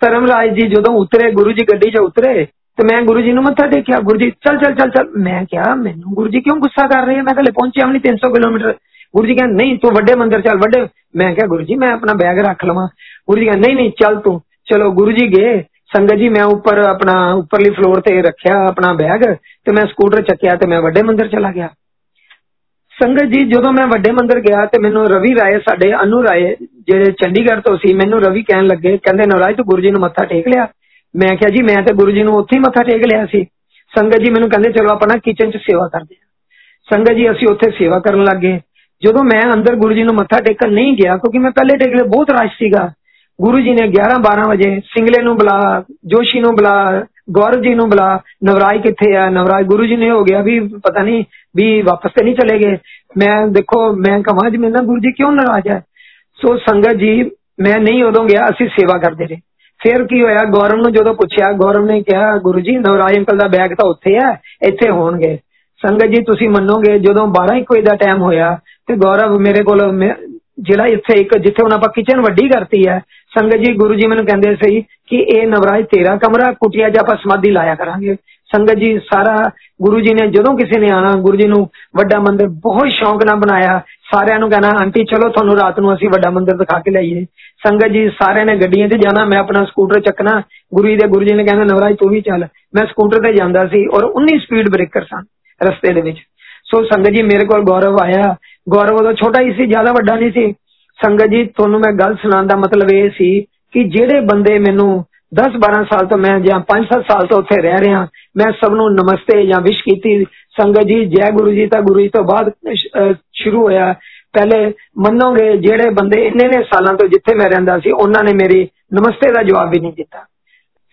ਧਰਮਰਾਜ ਜੀ ਜਦੋਂ ਉਤਰੇ ਗੁਰੂ ਜੀ ਗੱਡੀ 'ਚ ਉਤਰੇ ਤੇ ਮੈਂ ਗੁਰੂ ਜੀ ਨੂੰ ਮੱਥਾ ਟੇਕਿਆ ਗੁਰੂ ਜੀ ਚੱਲ ਚੱਲ ਚੱਲ ਚੱਲ ਮੈਂ ਕਿਹਾ ਮੈਨੂੰ ਗੁਰੂ ਜੀ ਕਿਉਂ ਗੁੱਸਾ ਕਰ ਰਹੇ ਆ ਮੈਂ ਕੱਲੇ ਪਹੁੰਚਿਆ ਵੀ ਨਹੀਂ 300 ਕਿਲੋਮੀਟਰ ਗੁਰੂ ਜੀ ਕਹਿੰਦੇ ਨਹੀਂ ਤੂੰ ਵੱਡੇ ਮੰਦਿਰ ਚੱਲ ਵੱਡੇ ਮੈਂ ਕਿਹਾ ਗੁਰੂ ਜੀ ਮੈਂ ਆਪਣਾ ਬੈਗ ਰੱਖ ਲਵਾਂ ਗੁਰੂ ਜੀ ਕਹਿੰਦੇ ਨਹੀਂ ਨਹੀਂ ਚੱਲ ਤੂੰ ਚਲੋ ਗੁਰੂ ਜੀ ਗਏ ਸੰਗਤ ਜੀ ਮੈਂ ਉੱਪਰ ਆਪਣਾ ਉੱਪਰਲੀ ਫਲੋਰ ਤੇ ਰੱਖਿਆ ਆਪਣਾ ਬੈਗ ਤੇ ਮੈਂ ਸਕੂਟਰ ਚੱਕਿਆ ਤੇ ਮੈਂ ਵੱਡੇ ਮੰਦਿਰ ਚਲਾ ਗਿਆ ਸੰਗਤ ਜੀ ਜਦੋਂ ਮੈਂ ਵੱਡੇ ਮੰਦਿਰ ਗਿਆ ਤੇ ਮੈਨੂੰ ਰਵੀ ਰਾਏ ਸਾਡੇ ਅਨੂ ਰਾਏ ਜਿਹੜੇ ਚੰਡੀਗੜ੍ਹ ਤੋਂ ਸੀ ਮੈਨੂੰ ਰਵੀ ਕਹਿਣ ਲੱਗੇ ਕਹਿੰਦੇ ਨਵਰਾਜ ਤੂੰ ਗੁਰੂ ਜੀ ਨੂੰ ਮੱਥਾ ਟੇਕ ਲਿਆ ਮੈਂ ਕਿਹਾ ਜੀ ਮੈਂ ਤੇ ਗੁਰੂ ਜੀ ਨੂੰ ਉੱਥੇ ਹੀ ਮੱਥਾ ਟੇਕ ਲਿਆ ਸੀ ਸੰਗਤ ਜੀ ਮੈਨੂੰ ਕਹਿੰਦੇ ਚਲੋ ਆਪਾਂ ਨਾ ਕਿਚਨ 'ਚ ਸੇਵਾ ਕਰਦੇ ਹਾਂ ਸੰਗਤ ਜੀ ਅਸੀਂ ਉੱਥੇ ਸੇਵਾ ਕਰਨ ਲੱਗੇ ਜਦੋਂ ਮੈਂ ਅੰਦਰ ਗੁਰੂ ਜੀ ਨੂੰ ਮੱਥਾ ਟੇਕਣ ਨਹੀਂ ਗਿਆ ਕਿਉਂਕਿ ਮੈਂ ਪਹਿਲੇ ਟੇਕਲੇ ਬਹੁਤ ਰਸ਼ ਸੀਗਾ ਗੁਰੂ ਜੀ ਨੇ 11 12 ਵਜੇ ਸਿੰਗਲੇ ਨੂੰ ਬੁਲਾ ਜੋਸ਼ੀ ਨੂੰ ਬੁਲਾ ਗੌਰਵ ਜੀ ਨੂੰ ਬੁਲਾ ਨਵਰਾਜ ਕਿੱਥੇ ਆ ਨਵਰਾਜ ਗੁਰੂ ਜੀ ਨੇ ਹੋ ਗਿਆ ਵੀ ਪਤਾ ਨਹੀਂ ਵੀ ਵਾਪਸ ਤੇ ਨਹੀਂ ਚਲੇ ਗਏ ਮੈਂ ਦੇਖੋ ਮੈਂ ਕਹਾਂ ਜੀ ਮੈਂ ਗੁਰੂ ਜੀ ਕਿਉਂ ਨਾਰਾਜ਼ ਹੈ ਸੋ ਸੰਗਤ ਜੀ ਮੈਂ ਨਹੀਂ ਉਦੋਂ ਗਿਆ ਅਸੀਂ ਸੇਵਾ ਕਰਦੇ ਰਹੇ ਫਿਰ ਕੀ ਹੋਇਆ ਗੌਰਵ ਨੂੰ ਜਦੋਂ ਪੁੱਛਿਆ ਗੌਰਵ ਨੇ ਕਿਹਾ ਗੁਰੂ ਜੀ ਨਵਰਾਜ ਅੰਕਲ ਦਾ ਬੈਗ ਤਾਂ ਉੱਥੇ ਹੈ ਇੱਥੇ ਹੋਣਗੇ ਸੰਗਤ ਜੀ ਤੁਸੀਂ ਮੰਨੋਗੇ ਜਦੋਂ 12 1 ਵਜੇ ਦਾ ਟਾਈਮ ਹੋਇਆ ਤੇ ਗੌਰਵ ਮੇਰੇ ਕੋਲ ਜਿਹੜਾ ਇੱਥੇ ਇੱਕ ਜਿੱਥੇ ਹੁਣ ਆਪਾਂ ਕਿਚਨ ਵੱਡੀ ਕਰਤੀ ਹੈ ਸੰਗਤ ਜੀ ਗੁਰੂ ਜੀ ਮੈਨੂੰ ਕਹਿੰਦੇ ਸੀ ਕਿ ਇਹ ਨਵਰਾਜ ਤੇਰਾ ਕਮਰਾ ਕੁਟਿਆ ਜਾਂ ਆਪਾਂ ਸਮਾਧੀ ਲਾਇਆ ਕਰਾਂਗੇ ਸੰਗਤ ਜੀ, ਸਾਰਾ ਗੁਰੂ ਜੀ ਨੇ ਜਦੋਂ ਕਿਸੇ ਨੇ ਆਣਾ ਗੁਰੂ ਜੀ ਨੂੰ ਵੱਡਾ ਮੰਦਿਰ ਬਹੁਤ ਸ਼ੌਂਕ ਨਾਲ ਬਣਾਇਆ। ਸਾਰਿਆਂ ਨੂੰ ਕਹਿਣਾ, ਆਂਟੀ, ਚਲੋ ਤੁਹਾਨੂੰ ਰਾਤ ਨੂੰ ਅਸੀਂ ਵੱਡਾ ਮੰਦਿਰ ਦਿਖਾ ਕੇ ਲਿਆਈਏ। ਸੰਗਤ ਜੀ, ਸਾਰਿਆਂ ਨੇ ਗੱਡੀਆਂ 'ਚ ਜਾਣਾ, ਮੈਂ ਆਪਣਾ ਸਕੂਟਰ ਚੱਕਣਾ। ਗੁਰੂ ਜੀ ਦੇ ਗੁਰੂ ਜੀ ਨੇ ਕਹਿੰਦਾ, ਨਵਰਾਜ, ਤੂੰ ਵੀ ਚੱਲ। ਮੈਂ ਸਕੂਟਰ ਤੇ ਜਾਂਦਾ ਸੀ ਔਰ 19 ਸਪੀਡ ਬ੍ਰੇਕਰ ਸਨ ਰਸਤੇ ਦੇ ਵਿੱਚ। ਸੋ ਸੰਗਤ ਜੀ, ਮੇਰੇ ਕੋਲ ਗੌਰਵ ਆਇਆ। ਗੌਰਵ ਉਦੋਂ ਛੋਟਾ ਹੀ ਸੀ, ਜ਼ਿਆਦਾ ਵੱਡਾ ਨਹੀਂ ਸੀ। ਸੰਗਤ ਜੀ, ਤੁਹਾਨੂੰ ਮੈਂ ਗੱਲ ਸੁਣਾਉਣ ਦਾ ਮਤਲਬ ਇਹ ਸੀ ਕਿ ਜਿਹੜੇ ਬੰਦੇ ਮੈਨੂੰ 10 12 ਸਾਲ ਤੋਂ ਮੈਂ ਜਾਂ 5-7 ਸਾਲ ਤੋਂ ਉੱਥੇ ਰਹਿ ਰਿਹਾ ਮੈਂ ਸਭ ਨੂੰ ਨਮਸਤੇ ਜਾਂ ਵਿਸ਼ ਕੀਤੀ ਸੰਗਤ ਜੀ ਜੈ ਗੁਰੂ ਜੀ ਤਾਂ ਗੁਰੂ ਜੀ ਤੋਂ ਬਾਅਦ ਸ਼ੁਰੂ ਹੋਇਆ ਪਹਿਲੇ ਮੰਨੋਗੇ ਜਿਹੜੇ ਬੰਦੇ ਇੰਨੇ ਨੇ ਸਾਲਾਂ ਤੋਂ ਜਿੱਥੇ ਮੈਂ ਰਹਿੰਦਾ ਸੀ ਉਹਨਾਂ ਨੇ ਮੇਰੀ ਨਮਸਤੇ ਦਾ ਜਵਾਬ ਵੀ ਨਹੀਂ ਦਿੱਤਾ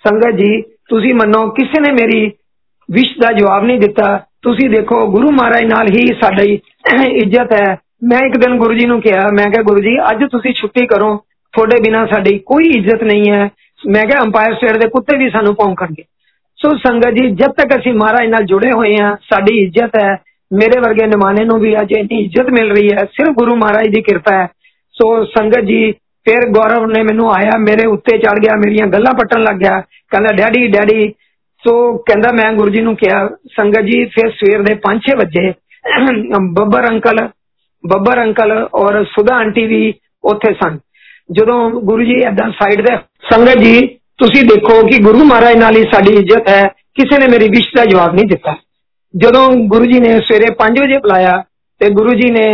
ਸੰਗਤ ਜੀ ਤੁਸੀਂ ਮੰਨੋ ਕਿਸੇ ਨੇ ਮੇਰੀ ਵਿਸ਼ ਦਾ ਜਵਾਬ ਨਹੀਂ ਦਿੱਤਾ ਤੁਸੀਂ ਦੇਖੋ ਗੁਰੂ ਮਹਾਰਾਜ ਨਾਲ ਹੀ ਸਾਡੀ ਇੱਜ਼ਤ ਹੈ ਮੈਂ ਇੱਕ ਦਿਨ ਗੁਰੂ ਜੀ ਨੂੰ ਕਿਹਾ ਮੈਂ ਕਿਹਾ ਗੁਰੂ ਜੀ ਅੱਜ ਤੁਸੀਂ ਛੁੱਟੀ ਕਰੋ ਤੁਹਾਡੇ ਬਿਨਾ ਸਾਡੀ ਕੋਈ ਇੱਜ਼ਤ ਨਹੀਂ ਹੈ ਮੈਂ ਕਿਹਾ ਅੰਪਾਇਰ ਸਟੇਟ ਦੇ ਕੁੱਤੇ ਵੀ ਸਾਨੂੰ ਭੌਂਕਣਗੇ ਸੋ ਸੰਗਤ ਜੀ ਜਦ ਤੱਕ ਅਸੀਂ ਮਹਾਰਾਜ ਨਾਲ ਜੁੜੇ ਹੋਏ ਹਾਂ ਸਾਡੀ ਇੱਜ਼ਤ ਹੈ ਮੇਰੇ ਵਰਗੇ ਨਿਮਾਨੇ ਨੂੰ ਵੀ ਅੱਜ ਇੰਨੀ ਇੱਜ਼ਤ ਮਿਲ ਰਹੀ ਹੈ ਸਿਰਫ ਗੁਰੂ ਮਹਾਰਾਜ ਦੀ ਕਿਰਪਾ ਹੈ ਸੋ ਸੰਗਤ ਜੀ ਫਿਰ ਗੌਰਵ ਨੇ ਮੈਨੂੰ ਆਇਆ ਮੇਰੇ ਉੱਤੇ ਚੜ ਗਿਆ ਮੇਰੀਆਂ ਗੱਲਾਂ ਪੱਟਣ ਲੱਗ ਗਿਆ ਕਹਿੰਦਾ ਡੈਡੀ ਡੈਡੀ ਸੋ ਕਹਿੰਦਾ ਮੈਂ ਗੁਰੂ ਜੀ ਨੂੰ ਕਿਹਾ ਸੰਗਤ ਜੀ ਫਿਰ ਸਵੇਰ ਦੇ 5-6 ਵਜੇ ਬੱਬਰ ਅੰਕਲ ਬੱਬਰ ਅੰਕਲ ਔਰ ਸੁਧਾ ਆਂਟੀ ਵੀ ਉੱਥੇ ਸਨ ਜਦੋਂ ਗੁਰੂ ਜੀ ਐਦਾਂ ਸਾਈਡ ਤੇ ਸੰਗਤ ਜੀ ਤੁਸੀਂ ਦੇਖੋ ਕਿ ਗੁਰੂ ਮਹਾਰਾਜ ਨਾਲ ਹੀ ਸਾਡੀ ਇੱਜ਼ਤ ਹੈ ਕਿਸੇ ਨੇ ਮੇਰੀ ਵਿਸ਼ ਦਾ ਜਵਾਬ ਨਹੀਂ ਦਿੱਤਾ ਜਦੋਂ ਗੁਰੂ ਜੀ ਨੇ ਸਵੇਰੇ 5 ਵਜੇ ਬੁਲਾਇਆ ਤੇ ਗੁਰੂ ਜੀ ਨੇ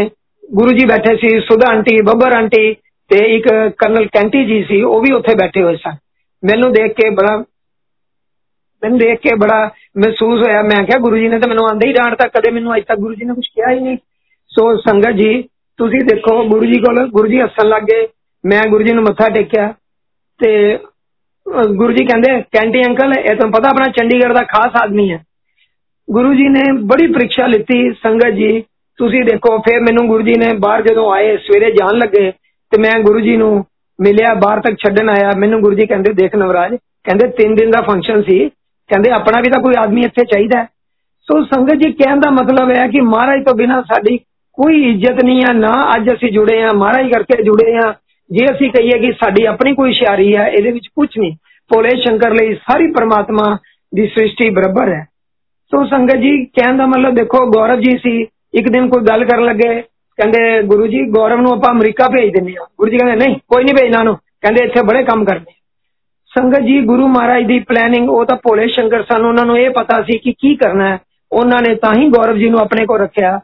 ਗੁਰੂ ਜੀ ਬੈਠੇ ਸੀ ਸੁਧਾ ਆਂਟੀ ਬੱਬਰ ਆਂਟੀ ਤੇ ਇੱਕ ਕਰਨਲ ਕੈਂਟੀ ਜੀ ਸੀ ਉਹ ਵੀ ਉੱਥੇ ਬੈਠੇ ਹੋਏ ਸਨ ਮੈਨੂੰ ਦੇਖ ਕੇ ਬੜਾ ਮੈਨੂੰ ਦੇਖ ਕੇ ਬੜਾ ਮਹਿਸੂਸ ਹੋਇਆ ਮੈਂ ਕਿਹਾ ਗੁਰੂ ਜੀ ਨੇ ਤਾਂ ਮੈਨੂੰ ਆਂਦੇ ਹੀ ਡਾਂਟਤਾ ਕਦੇ ਮੈਨੂੰ ਅਜੇ ਤੱਕ ਗੁਰੂ ਜੀ ਨੇ ਕੁਝ ਕਿਹਾ ਹੀ ਨਹੀਂ ਸੋ ਸੰਗਤ ਜੀ ਤੁਸੀਂ ਦੇਖੋ ਗੁਰੂ ਜੀ ਕੋਲ ਗੁਰੂ ਜੀ ਹੱਸਣ ਲੱਗੇ ਮੈਂ ਗੁਰੂ ਜੀ ਨੂੰ ਮੱਥਾ ਟੇਕਿਆ ਤੇ ਗੁਰੂ ਜੀ ਕਹਿੰਦੇ ਕੈਂਟੀ ਅੰਕਲ ਇਹ ਤੁਹਾਨੂੰ ਪਤਾ ਆਪਣਾ ਚੰਡੀਗੜ੍ਹ ਦਾ ਖਾਸ ਆਦਮੀ ਹੈ ਗੁਰੂ ਜੀ ਨੇ ਬੜੀ ਪ੍ਰੀਖਿਆ ਲਿੱਤੀ ਸੰਗਤ ਜੀ ਤੁਸੀਂ ਦੇਖੋ ਫਿਰ ਮੈਨੂੰ ਗੁਰੂ ਜੀ ਨੇ ਬਾਹਰ ਜਦੋਂ ਆਏ ਸਵੇਰੇ ਜਾਣ ਲੱਗੇ ਤੇ ਮੈਂ ਗੁਰੂ ਜੀ ਨੂੰ ਮਿਲਿਆ ਬਾਹਰ ਤੱਕ ਛੱਡਣ ਆਇਆ ਮੈਨੂੰ ਗੁਰੂ ਜੀ ਕਹਿੰਦੇ ਦੇਖ ਨਵਰਾਜ ਕਹਿੰਦੇ 3 ਦਿਨ ਦਾ ਫੰਕਸ਼ਨ ਸੀ ਕਹਿੰਦੇ ਆਪਣਾ ਵੀ ਤਾਂ ਕੋਈ ਆਦਮੀ ਇੱਥੇ ਚਾਹੀਦਾ ਸੋ ਸੰਗਤ ਜੀ ਕਹਿਣ ਦਾ ਮਤਲਬ ਹੈ ਕਿ ਮਹਾਰਾਜ ਤੋਂ ਬਿਨਾ ਸਾਡੀ ਕੋਈ ਇੱਜ਼ਤ ਨਹੀਂ ਹੈ ਨਾ ਅੱਜ ਅਸੀਂ ਜੁੜੇ ਆ ਮਹਾਰਾਜ ਕਰਕੇ ਜੁੜੇ ਆ ਜੇ ਅਸੀਂ ਕਹੀਏ ਕਿ ਸਾਡੀ ਆਪਣੀ ਕੋਈ ਸ਼ਿਆਰੀ ਹੈ ਇਹਦੇ ਵਿੱਚ ਕੁਝ ਨਹੀਂ ਭੋਲੇ ਸ਼ੰਕਰ ਲਈ ਸਾਰੀ ਪਰਮਾਤਮਾ ਦੀ ਸ੍ਰਿਸ਼ਟੀ ਬਰਾਬਰ ਹੈ ਸੋ ਸੰਗਤ ਜੀ ਕਹਿਣ ਦਾ ਮਤਲਬ ਦੇਖੋ ਗੌਰਵ ਜੀ ਸੀ ਇੱਕ ਦਿਨ ਕੋਈ ਗੱਲ ਕਰਨ ਲੱਗੇ ਕਹਿੰਦੇ ਗੁਰੂ ਜੀ ਗੌਰਵ ਨੂੰ ਆਪਾਂ ਅਮਰੀਕਾ ਭੇਜ ਦਿੰਨੇ ਆ ਗੁਰੂ ਜੀ ਕਹਿੰਦੇ ਨਹੀਂ ਕੋਈ ਨਹੀਂ ਭੇਜਣਾ ਨੂੰ ਕਹਿੰਦੇ ਇੱਥੇ ਬੜੇ ਕੰਮ ਕਰਦੇ ਸੰਗਤ ਜੀ ਗੁਰੂ ਮਹਾਰਾਜ ਦੀ ਪਲੈਨਿੰਗ ਉਹ ਤਾਂ ਭੋਲੇ ਸ਼ੰਕਰ ਸਨ ਉਹਨਾਂ ਨੂੰ ਇਹ ਪਤਾ ਸੀ ਕਿ ਕੀ ਕਰਨਾ ਹੈ ਉਹਨਾਂ ਨੇ ਤਾਂ ਹੀ ਗੌਰਵ ਜੀ ਨੂੰ ਆਪਣੇ ਕੋਲ ਰੱਖਿਆ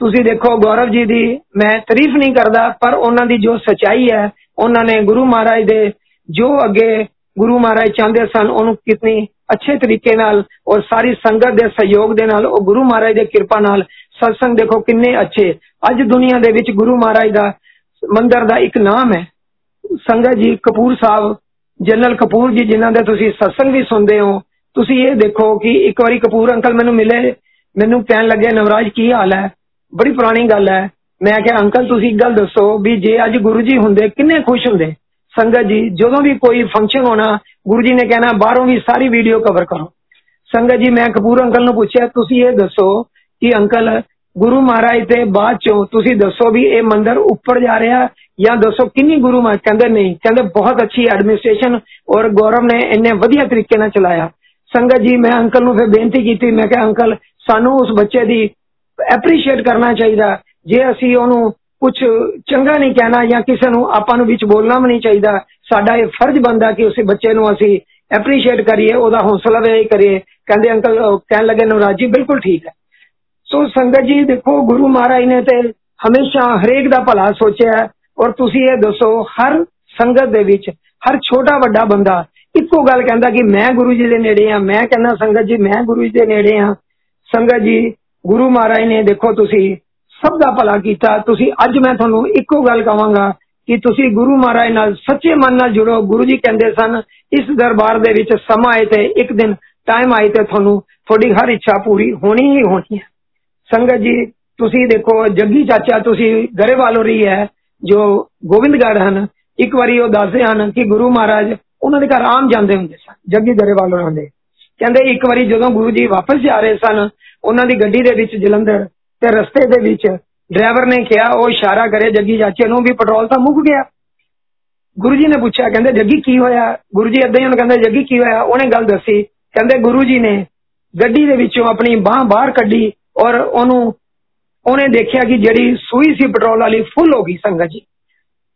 ਤੁਸੀਂ ਦੇਖੋ ਗੌਰਵ ਜੀ ਦੀ ਮੈਂ ਤਾਰੀਫ ਨਹੀਂ ਕਰਦਾ ਪਰ ਉਹਨਾਂ ਦੀ ਜੋ ਸਚਾਈ ਹੈ ਉਹਨਾਂ ਨੇ ਗੁਰੂ ਮਹਾਰਾਜ ਦੇ ਜੋ ਅੱਗੇ ਗੁਰੂ ਮਹਾਰਾਜ ਚਾਹੁੰਦੇ ਸਨ ਉਹਨੂੰ ਕਿਤਨੀ ਅੱਛੇ ਤਰੀਕੇ ਨਾਲ ਔਰ ਸਾਰੀ ਸੰਗਤ ਦੇ ਸਹਿਯੋਗ ਦੇ ਨਾਲ ਉਹ ਗੁਰੂ ਮਹਾਰਾਜ ਦੇ ਕਿਰਪਾ ਨਾਲ ਸਤਸੰਗ ਦੇਖੋ ਕਿੰਨੇ ਅੱਛੇ ਅੱਜ ਦੁਨੀਆ ਦੇ ਵਿੱਚ ਗੁਰੂ ਮਹਾਰਾਜ ਦਾ ਮੰਦਰ ਦਾ ਇੱਕ ਨਾਮ ਹੈ ਸੰਗਤ ਜੀ ਕਪੂਰ ਸਾਹਿਬ ਜਨਰਲ ਕਪੂਰ ਜੀ ਜਿਨ੍ਹਾਂ ਦੇ ਤੁਸੀਂ ਸਤਸੰਗ ਵੀ ਸੁਣਦੇ ਹੋ ਤੁਸੀਂ ਇਹ ਦੇਖੋ ਕਿ ਇੱਕ ਵਾਰੀ ਕਪੂਰ ਅੰਕਲ ਮੈਨੂੰ ਮਿਲੇ ਮੈਨੂੰ ਕਹਿਣ ਲੱਗੇ ਨਵਰਾਜ ਕੀ ਹਾਲ ਹੈ ਬੜੀ ਪੁਰਾਣੀ ਗੱਲ ਹੈ ਮੈਂ ਕਿਹਾ ਅੰਕਲ ਤੁਸੀਂ ਇੱਕ ਗੱਲ ਦੱਸੋ ਵੀ ਜੇ ਅੱਜ ਗੁਰੂ ਜੀ ਹੁੰਦੇ ਕਿੰਨੇ ਖੁਸ਼ ਹੁੰਦੇ ਸੰਗਤ ਜੀ ਜਦੋਂ ਵੀ ਕੋਈ ਫੰਕਸ਼ਨ ਹੋਣਾ ਗੁਰੂ ਜੀ ਨੇ ਕਹਿਣਾ ਬਾਹਰੋਂ ਵੀ ਸਾਰੀ ਵੀਡੀਓ ਕਵਰ ਕਰੋ ਸੰਗਤ ਜੀ ਮੈਂ ਕਪੂਰ ਅੰਕਲ ਨੂੰ ਪੁੱਛਿਆ ਤੁਸੀਂ ਇਹ ਦੱਸੋ ਕਿ ਅੰਕਲ ਗੁਰੂ ਮਹਾਰਾਜ ਤੇ ਬਾਅਦ ਚੋਂ ਤੁਸੀਂ ਦੱਸੋ ਵੀ ਇਹ ਮੰਦਰ ਉੱਪਰ ਜਾ ਰਿਹਾ ਜਾਂ ਦੱਸੋ ਕਿੰਨੀ ਗੁਰੂ ਮਹਾਰਾਜ ਕਹਿੰਦੇ ਨਹੀਂ ਕਹਿੰਦੇ ਬਹੁਤ ਅੱਛੀ ਐਡਮਿਨਿਸਟ੍ਰੇਸ਼ਨ ਔਰ ਗੌਰਵ ਨੇ ਇੰਨੇ ਵਧੀਆ ਤਰੀਕੇ ਨਾਲ ਚਲਾਇਆ ਸੰਗਤ ਜੀ ਮੈਂ ਅੰਕਲ ਨੂੰ ਫਿਰ ਬੇਨਤੀ ਕੀਤੀ ਮੈਂ ਕਿਹਾ ਅੰਕਲ ਸਾਨੂੰ ਉਸ ਬੱਚੇ ਦੀ ਐਪਰੀਸ਼ੀਏਟ ਕਰਨਾ ਚਾਹੀਦਾ ਜੇ ਅਸੀਂ ਉਹਨੂੰ ਕੁਝ ਚੰਗਾ ਨਹੀਂ ਕਹਿਣਾ ਜਾਂ ਕਿਸੇ ਨੂੰ ਆਪਾਂ ਨੂੰ ਵਿੱਚ ਬੋਲਣਾ ਵੀ ਨਹੀਂ ਚਾਹੀਦਾ ਸਾਡਾ ਇਹ ਫਰਜ਼ ਬੰਦਾ ਕਿ ਉਸੇ ਬੱਚੇ ਨੂੰ ਅਸੀਂ ਐਪਰੀਸ਼ੀਏਟ ਕਰੀਏ ਉਹਦਾ ਹੌਸਲਾ ਵੀ ਕਰੀਏ ਕਹਿੰਦੇ ਅੰਕਲ ਕਹਿਣ ਲੱਗੇ ਨਵਰਾਜ ਜੀ ਬਿਲਕੁਲ ਠੀਕ ਹੈ ਸੋ ਸੰਗਤ ਜੀ ਦੇਖੋ ਗੁਰੂ ਮਹਾਰਾਜ ਨੇ ਤੇ ਹਮੇਸ਼ਾ ਹਰੇਕ ਦਾ ਭਲਾ ਸੋਚਿਆ ਔਰ ਤੁਸੀਂ ਇਹ ਦੱਸੋ ਹਰ ਸੰਗਤ ਦੇ ਵਿੱਚ ਹਰ ਛੋਟਾ ਵੱਡਾ ਬੰਦਾ ਇੱਕੋ ਗੱਲ ਕਹਿੰਦਾ ਕਿ ਮੈਂ ਗੁਰੂ ਜੀ ਦੇ ਨੇੜੇ ਆ ਮੈਂ ਕਹਿੰਦਾ ਸੰਗਤ ਜੀ ਮੈਂ ਗੁਰੂ ਜੀ ਦੇ ਨੇੜੇ ਆ ਸੰਗਤ ਜੀ ਗੁਰੂ ਮਹਾਰਾਜ ਨੇ ਦੇਖੋ ਤੁਸੀਂ ਸਭ ਦਾ ਭਲਾ ਕੀਤਾ ਤੁਸੀਂ ਅੱਜ ਮੈਂ ਤੁਹਾਨੂੰ ਇੱਕੋ ਗੱਲ ਕਹਾਂਗਾ ਕਿ ਤੁਸੀਂ ਗੁਰੂ ਮਹਾਰਾਜ ਨਾਲ ਸੱਚੇ ਮਨ ਨਾਲ ਜੁੜੋ ਗੁਰੂ ਜੀ ਕਹਿੰਦੇ ਸਨ ਇਸ ਦਰਬਾਰ ਦੇ ਵਿੱਚ ਸਮਾਂ ਆਏ ਤੇ ਇੱਕ ਦਿਨ ਟਾਈਮ ਆਏ ਤੇ ਤੁਹਾਨੂੰ ਤੁਹਾਡੀ ਹਰ ਇੱਛਾ ਪੂਰੀ ਹੋਣੀ ਹੀ ਹੋਣੀ ਹੈ ਸੰਗਤ ਜੀ ਤੁਸੀਂ ਦੇਖੋ ਜੱਗੀ ਚਾਚਾ ਤੁਸੀਂ ਗਰੇਵਾਲ ਰਹੀ ਹੈ ਜੋ ਗੋਬਿੰਦਗੜ ਹਨ ਇੱਕ ਵਾਰੀ ਉਹ ਦੱਸਦੇ ਹਨ ਕਿ ਗੁਰੂ ਮਹਾਰਾਜ ਉਹਨਾਂ ਦੇ ਘਰ ਆਮ ਜਾਂਦੇ ਹੁੰਦੇ ਸਨ ਜੱਗੀ ਗਰੇਵਾਲ ਉਹਨਾਂ ਦੇ ਕਹਿੰਦੇ ਇੱਕ ਵਾਰੀ ਜਦੋਂ ਗੁਰੂ ਜੀ ਵਾਪਸ ਜਾ ਰਹੇ ਸਨ ਉਹਨਾਂ ਦੀ ਗੱਡੀ ਦੇ ਵਿੱਚ ਜਲੰਧਰ ਤੇ ਰਸਤੇ ਦੇ ਵਿੱਚ ਡਰਾਈਵਰ ਨੇ ਕਿਹਾ ਉਹ ਇਸ਼ਾਰਾ ਕਰੇ ਜੱਗੀ ਚਾਚੇ ਨੂੰ ਵੀ ਪੈਟਰੋਲ ਤਾਂ ਮੁੱਕ ਗਿਆ ਗੁਰੂ ਜੀ ਨੇ ਪੁੱਛਿਆ ਕਹਿੰਦੇ ਜੱਗੀ ਕੀ ਹੋਇਆ ਗੁਰੂ ਜੀ ਇਦਾਂ ਹੀ ਉਹਨੂੰ ਕਹਿੰਦੇ ਜੱਗੀ ਕੀ ਹੋਇਆ ਉਹਨੇ ਗੱਲ ਦੱਸੀ ਕਹਿੰਦੇ ਗੁਰੂ ਜੀ ਨੇ ਗੱਡੀ ਦੇ ਵਿੱਚੋਂ ਆਪਣੀ ਬਾਹ ਬਾਹਰ ਕੱਢੀ ਔਰ ਉਹਨੂੰ ਉਹਨੇ ਦੇਖਿਆ ਕਿ ਜਿਹੜੀ ਸੂਈ ਸੀ ਪੈਟਰੋਲ ਵਾਲੀ ਫੁੱਲ ਹੋ ਗਈ ਸੰਗਤ ਜੀ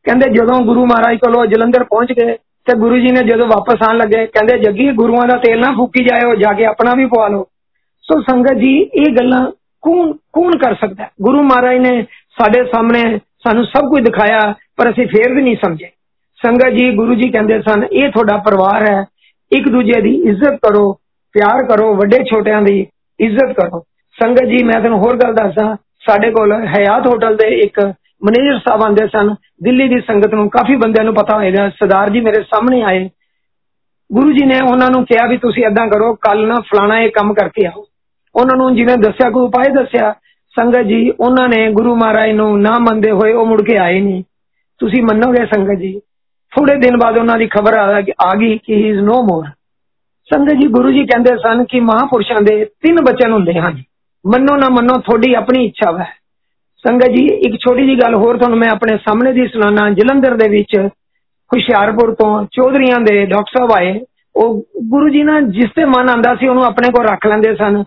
ਕਹਿੰਦੇ ਜਦੋਂ ਗੁਰੂ ਮਹਾਰਾਜ ਕੋਲੋਂ ਜਲੰਧਰ ਪਹੁੰਚ ਗਏ ਤੇ ਗੁਰੂ ਜੀ ਨੇ ਜਦੋਂ ਵਾਪਸ ਆਣ ਲੱਗੇ ਕਹਿੰਦੇ ਜੱਗੀ ਗੁਰੂਆਂ ਦਾ ਤੇਲ ਨਾ ਫੂਕੀ ਜਾਇਓ ਜਾ ਕੇ ਆਪਣਾ ਵੀ ਪਵਾ ਲਓ ਸੋ ਸੰਗਤ ਜੀ ਇਹ ਗੱਲਾਂ ਕੌਣ ਕੌਣ ਕਰ ਸਕਦਾ ਹੈ? ਗੁਰੂ ਮਹਾਰਾਜ ਨੇ ਸਾਡੇ ਸਾਹਮਣੇ ਸਾਨੂੰ ਸਭ ਕੁਝ ਦਿਖਾਇਆ ਪਰ ਅਸੀਂ ਫੇਰ ਵੀ ਨਹੀਂ ਸਮਝੇ ਸੰਗਤ ਜੀ ਗੁਰੂ ਜੀ ਕਹਿੰਦੇ ਸਨ ਇਹ ਤੁਹਾਡਾ ਪਰਿਵਾਰ ਹੈ ਇੱਕ ਦੂਜੇ ਦੀ ਇੱਜ਼ਤ ਕਰੋ ਪਿਆਰ ਕਰੋ ਵੱਡੇ ਛੋਟਿਆਂ ਦੀ ਇੱਜ਼ਤ ਕਰੋ ਸੰਗਤ ਜੀ ਮੈਂ ਤੁਹਾਨੂੰ ਹੋਰ ਗੱਲ ਦੱਸਾਂ ਸਾਡੇ ਕੋਲ ਹਯਾਤ ਹੋਟਲ ਦੇ ਇੱਕ ਮੈਨੇਜਰ ਸਾਹਿਬ ਆਂਦੇ ਸਨ ਦਿੱਲੀ ਦੀ ਸੰਗਤ ਨੂੰ ਕਾਫੀ ਬੰਦਿਆਂ ਨੂੰ ਪਤਾ ਹੋਏਗਾ ਸਰਦਾਰ ਜੀ ਮੇਰੇ ਸਾਹਮਣੇ ਆਏ ਗੁਰੂ ਜੀ ਨੇ ਉਹਨਾਂ ਨੂੰ ਕਿਹਾ ਵੀ ਤੁਸੀਂ ਏਦਾਂ ਕਰੋ ਕੱਲ ਨਾ ਫਲਾਣਾ ਇਹ ਕੰਮ ਕਰਕੇ ਆਓ ਉਹਨਾਂ ਨੂੰ ਜਿਹਨੇ ਦੱਸਿਆ ਕੋਈ ਉਪਾਅ ਦੱਸਿਆ ਸੰਗਤ ਜੀ ਉਹਨਾਂ ਨੇ ਗੁਰੂ ਮਹਾਰਾਜ ਨੂੰ ਨਾ ਮੰਨਦੇ ਹੋਏ ਉਹ ਮੁੜ ਕੇ ਆਏ ਨਹੀਂ ਤੁਸੀਂ ਮੰਨੋਗੇ ਸੰਗਤ ਜੀ ਥੋੜੇ ਦਿਨ ਬਾਅਦ ਉਹਨਾਂ ਦੀ ਖਬਰ ਆ ਆ ਗਈ ਕਿ ਹੀ ਇਜ਼ ਨੋ ਮੋਰ ਸੰਗਤ ਜੀ ਗੁਰੂ ਜੀ ਕਹਿੰਦੇ ਸਨ ਕਿ ਮਹਾਪੁਰਸ਼ਾਂ ਦੇ ਤਿੰਨ ਬਚਨ ਹੁੰਦੇ ਹਨ ਮੰਨੋ ਨਾ ਮੰਨੋ ਤੁਹਾਡੀ ਆਪਣੀ ਇੱਛਾ ਹੈ ਸੰਗਤ ਜੀ ਇੱਕ ਛੋਟੀ ਜੀ ਗੱਲ ਹੋਰ ਤੁਹਾਨੂੰ ਮੈਂ ਆਪਣੇ ਸਾਹਮਣੇ ਦੀ ਸੁਣਾਣਾ ਜਲੰਧਰ ਦੇ ਵਿੱਚ ਹੁਸ਼ਿਆਰਪੁਰ ਤੋਂ ਚੌਧਰੀਆਂ ਦੇ ਡਾਕਟਰ ਸਾਹਿਬ ਆਏ ਉਹ ਗੁਰੂ ਜੀ ਨਾਲ ਜਿਸ ਤੇ ਮਨ ਆਂਦਾ ਸੀ ਉਹਨੂੰ ਆਪਣੇ ਕੋਲ ਰੱਖ ਲੈਂਦੇ ਸਨ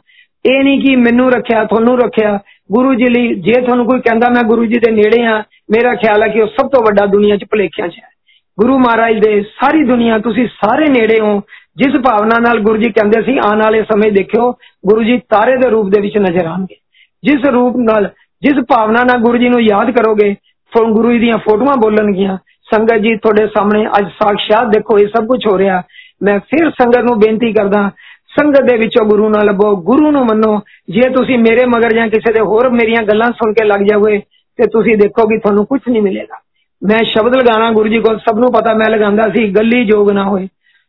ਇਹ ਨਹੀਂ ਕਿ ਮੈਨੂੰ ਰੱਖਿਆ ਤੁਹਾਨੂੰ ਰੱਖਿਆ ਗੁਰੂ ਜੀ ਲਈ ਜੇ ਤੁਹਾਨੂੰ ਕੋਈ ਕਹਿੰਦਾ ਮੈਂ ਗੁਰੂ ਜੀ ਦੇ ਨੇੜੇ ਆ ਮੇਰਾ ਖਿਆਲ ਹੈ ਕਿ ਉਹ ਸਭ ਤੋਂ ਵੱਡਾ ਦੁਨੀਆ 'ਚ ਭਲੇਖਿਆਂ 'ਚ ਹੈ ਗੁਰੂ ਮਹਾਰਾਜ ਦੇ ਸਾਰੀ ਦੁਨੀਆ ਤੁਸੀਂ ਸਾਰੇ ਨੇੜੇ ਹੋ ਜਿਸ ਭਾਵਨਾ ਨਾਲ ਗੁਰੂ ਜੀ ਕਹਿੰਦੇ ਸੀ ਆਉਣ ਵਾਲੇ ਸਮੇਂ ਦੇਖਿਓ ਗੁਰੂ ਜੀ ਤਾਰੇ ਦੇ ਰੂਪ ਦੇ ਵਿੱਚ ਨਜ਼ਰ ਆਣਗੇ ਜਿਸ ਰੂਪ ਨਾਲ ਜਿਸ ਭਾਵਨਾ ਨਾਲ ਗੁਰੂ ਜੀ ਨੂੰ ਯਾਦ ਕਰੋਗੇ ਫਿਰ ਗੁਰੂ ਜੀ ਦੀਆਂ ਫੋਟੋਆਂ ਬੋਲਣਗੀਆਂ ਸੰਗਤ ਜੀ ਤੁਹਾਡੇ ਸਾਹਮਣੇ ਅੱਜ ਸਾਖਸ਼ਾਤ ਦੇਖੋ ਇਹ ਸਭ ਕੁਝ ਹੋ ਰਿਹਾ ਮੈਂ ਫਿਰ ਸੰਗਤ ਨੂੰ ਬੇਨਤੀ ਕਰਦਾ ਸੰਗਤ ਦੇ ਵਿੱਚੋਂ ਗੁਰੂ ਨਾਲ ਲੱਭੋ ਗੁਰੂ ਨੂੰ ਮੰਨੋ ਜੇ ਤੁਸੀਂ ਮੇਰੇ ਮਗਰ ਜਾਂ ਕਿਸੇ ਦੇ ਹੋਰ ਮੇਰੀਆਂ ਗੱਲਾਂ ਸੁਣ ਕੇ ਲੱਗ ਜਾਓਗੇ ਤੇ ਤੁਸੀਂ ਦੇਖੋਗੇ ਤੁਹਾਨੂੰ ਕੁਝ ਨਹੀਂ ਮਿਲੇਗਾ ਮੈਂ ਸ਼ਬਦ ਲਗਾਣਾ ਗੁਰੂ ਜੀ ਕੋਲ ਸਭ ਨੂੰ ਪਤਾ ਮੈਂ ਲਗਾਉਂਦਾ ਸੀ ਗੱਲੀ ਜੋਗ ਨਾ ਹੋਏ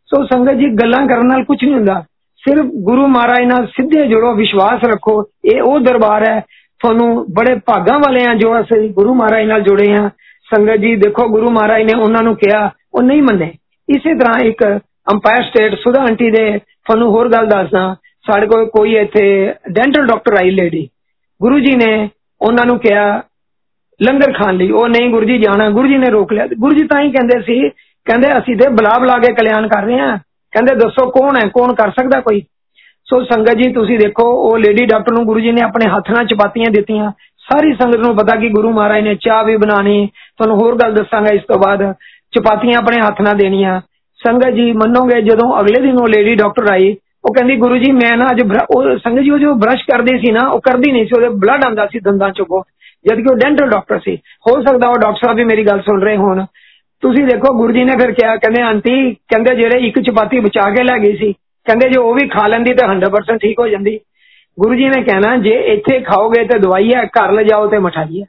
ਸੋ ਸੰਗਤ ਜੀ ਗੱਲਾਂ ਕਰਨ ਨਾਲ ਕੁਝ ਨਹੀਂ ਹੁੰਦਾ ਸਿਰਫ ਗੁਰੂ ਮਹਾਰਾਜ ਨਾਲ ਸਿੱਧੇ ਜੁੜੋ ਵਿਸ਼ਵਾਸ ਰੱਖੋ ਇਹ ਉਹ ਦਰਬਾਰ ਹੈ ਤੁਹਾਨੂੰ ਬੜੇ ਭਾਗਾਂ ਵਾਲੇ ਆ ਜੋ ਅਸੀਂ ਗੁਰੂ ਮਹਾਰਾਜ ਨਾਲ ਜੁੜੇ ਆ ਸੰਗਤ ਜੀ ਦੇਖੋ ਗੁਰੂ ਮਹਾਰਾਜ ਨੇ ਉਹਨਾਂ ਨੂੰ ਕਿਹਾ ਉਹ ਨਹੀਂ ਮੰਨੇ ਇਸੇ ਤਰ੍ਹਾਂ ਇੱਕ ਅੰਪਾਇਰ ਸਟੇਟ ਸੁਧਾ ਆਂਟੀ ਦੇ ਤੁਹਾਨੂੰ ਹੋਰ ਗੱਲ ਦੱਸਦਾ ਸਾਡੇ ਕੋਲ ਕੋਈ ਇੱਥੇ ਡੈਂਟਲ ਡਾਕਟਰ ਆਈ ਲੇਡੀ ਗੁਰੂ ਜੀ ਨੇ ਉਹਨਾਂ ਨੂੰ ਕਿਹਾ ਲੰਗਰ ਖਾਣ ਲਈ ਉਹ ਨਹੀਂ ਗੁਰੂ ਜੀ ਜਾਣਾ ਗੁਰੂ ਜੀ ਨੇ ਰੋਕ ਲਿਆ ਗੁਰੂ ਜੀ ਤਾਂ ਹੀ ਕਹਿੰਦੇ ਸੀ ਕਹਿੰਦੇ ਅਸੀਂ ਤੇ ਬਲਾ ਬਲਾ ਕੇ ਕਲਿਆਣ ਕਰ ਰਹੇ ਹਾਂ ਕਹਿੰਦੇ ਦੱਸੋ ਕੌਣ ਹੈ ਕੌਣ ਕਰ ਸਕਦਾ ਕੋਈ ਸੋ ਸੰਗਤ ਜੀ ਤੁਸੀਂ ਦੇਖੋ ਉਹ ਲੇਡੀ ਡਾਕਟਰ ਨੂੰ ਗੁਰੂ ਜੀ ਨੇ ਆਪਣੇ ਹੱਥ ਨਾਲ ਚਪਾਤੀਆਂ ਦਿੱਤੀਆਂ ਸਾਰੀ ਸੰਗਤ ਨੂੰ ਪਤਾ ਕਿ ਗੁਰੂ ਮਹਾਰਾਜ ਨੇ ਚਾਹ ਵੀ ਬਣਾਣੀ ਤੁਹਾਨੂੰ ਹੋਰ ਗੱਲ ਦੱਸਾਂਗਾ ਇਸ ਤੋਂ ਬਾਅਦ ਚਪਾਤੀਆਂ ਆਪਣੇ ਹੱਥ ਨਾਲ ਦੇਣੀਆਂ ਸੰਗਤ ਜੀ ਮੰਨੋਗੇ ਜਦੋਂ ਅਗਲੇ ਦਿਨ ਉਹ ਲੇਡੀ ਡਾਕਟਰ ਆਈ ਉਹ ਕਹਿੰਦੀ ਗੁਰੂ ਜੀ ਮੈਂ ਨਾ ਅੱਜ ਉਹ ਸੰਗਤ ਜੀ ਉਹ ਜੋ ਬ੍ਰਸ਼ ਕਰਦੀ ਸੀ ਨਾ ਉਹ ਕਰਦੀ ਨਹੀਂ ਸੀ ਉਹਦੇ ਬਲੱਡ ਆਂਦਾ ਸੀ ਦੰਦਾਂ ਚੋਂ ਜਦ ਕਿ ਉਹ ਡੈਂਟਲ ਡਾਕਟਰ ਸੀ ਹੋ ਸਕਦਾ ਉਹ ਡਾਕਟਰ ਸਾਹਿਬ ਵੀ ਮੇਰੀ ਗੱਲ ਸੁਣ ਰਹੇ ਹੋਣ ਤੁਸੀਂ ਦੇਖੋ ਗੁਰੂ ਜੀ ਨੇ ਫਿਰ ਕਿਹਾ ਕਹਿੰਦੇ ਆਂਟੀ ਕਹਿੰਦੇ ਜਿਹੜੇ ਇੱਕ ਚਪਾਤੀ ਬਚਾ ਕੇ ਲੈ ਗਈ ਸੀ ਕਹਿੰਦੇ ਜੇ ਉਹ ਵੀ ਖਾ ਲੈਂਦੀ ਤਾਂ 100% ਠੀਕ ਹੋ ਜਾਂਦੀ ਗੁਰੂ ਜੀ ਨੇ ਕਹਿਣਾ ਜੇ ਇੱਥੇ ਖਾਓਗੇ ਤੇ ਦਵਾਈ ਹੈ ਘਰ ਲੈ ਜਾਓ ਤੇ ਮਠਾਈ ਹੈ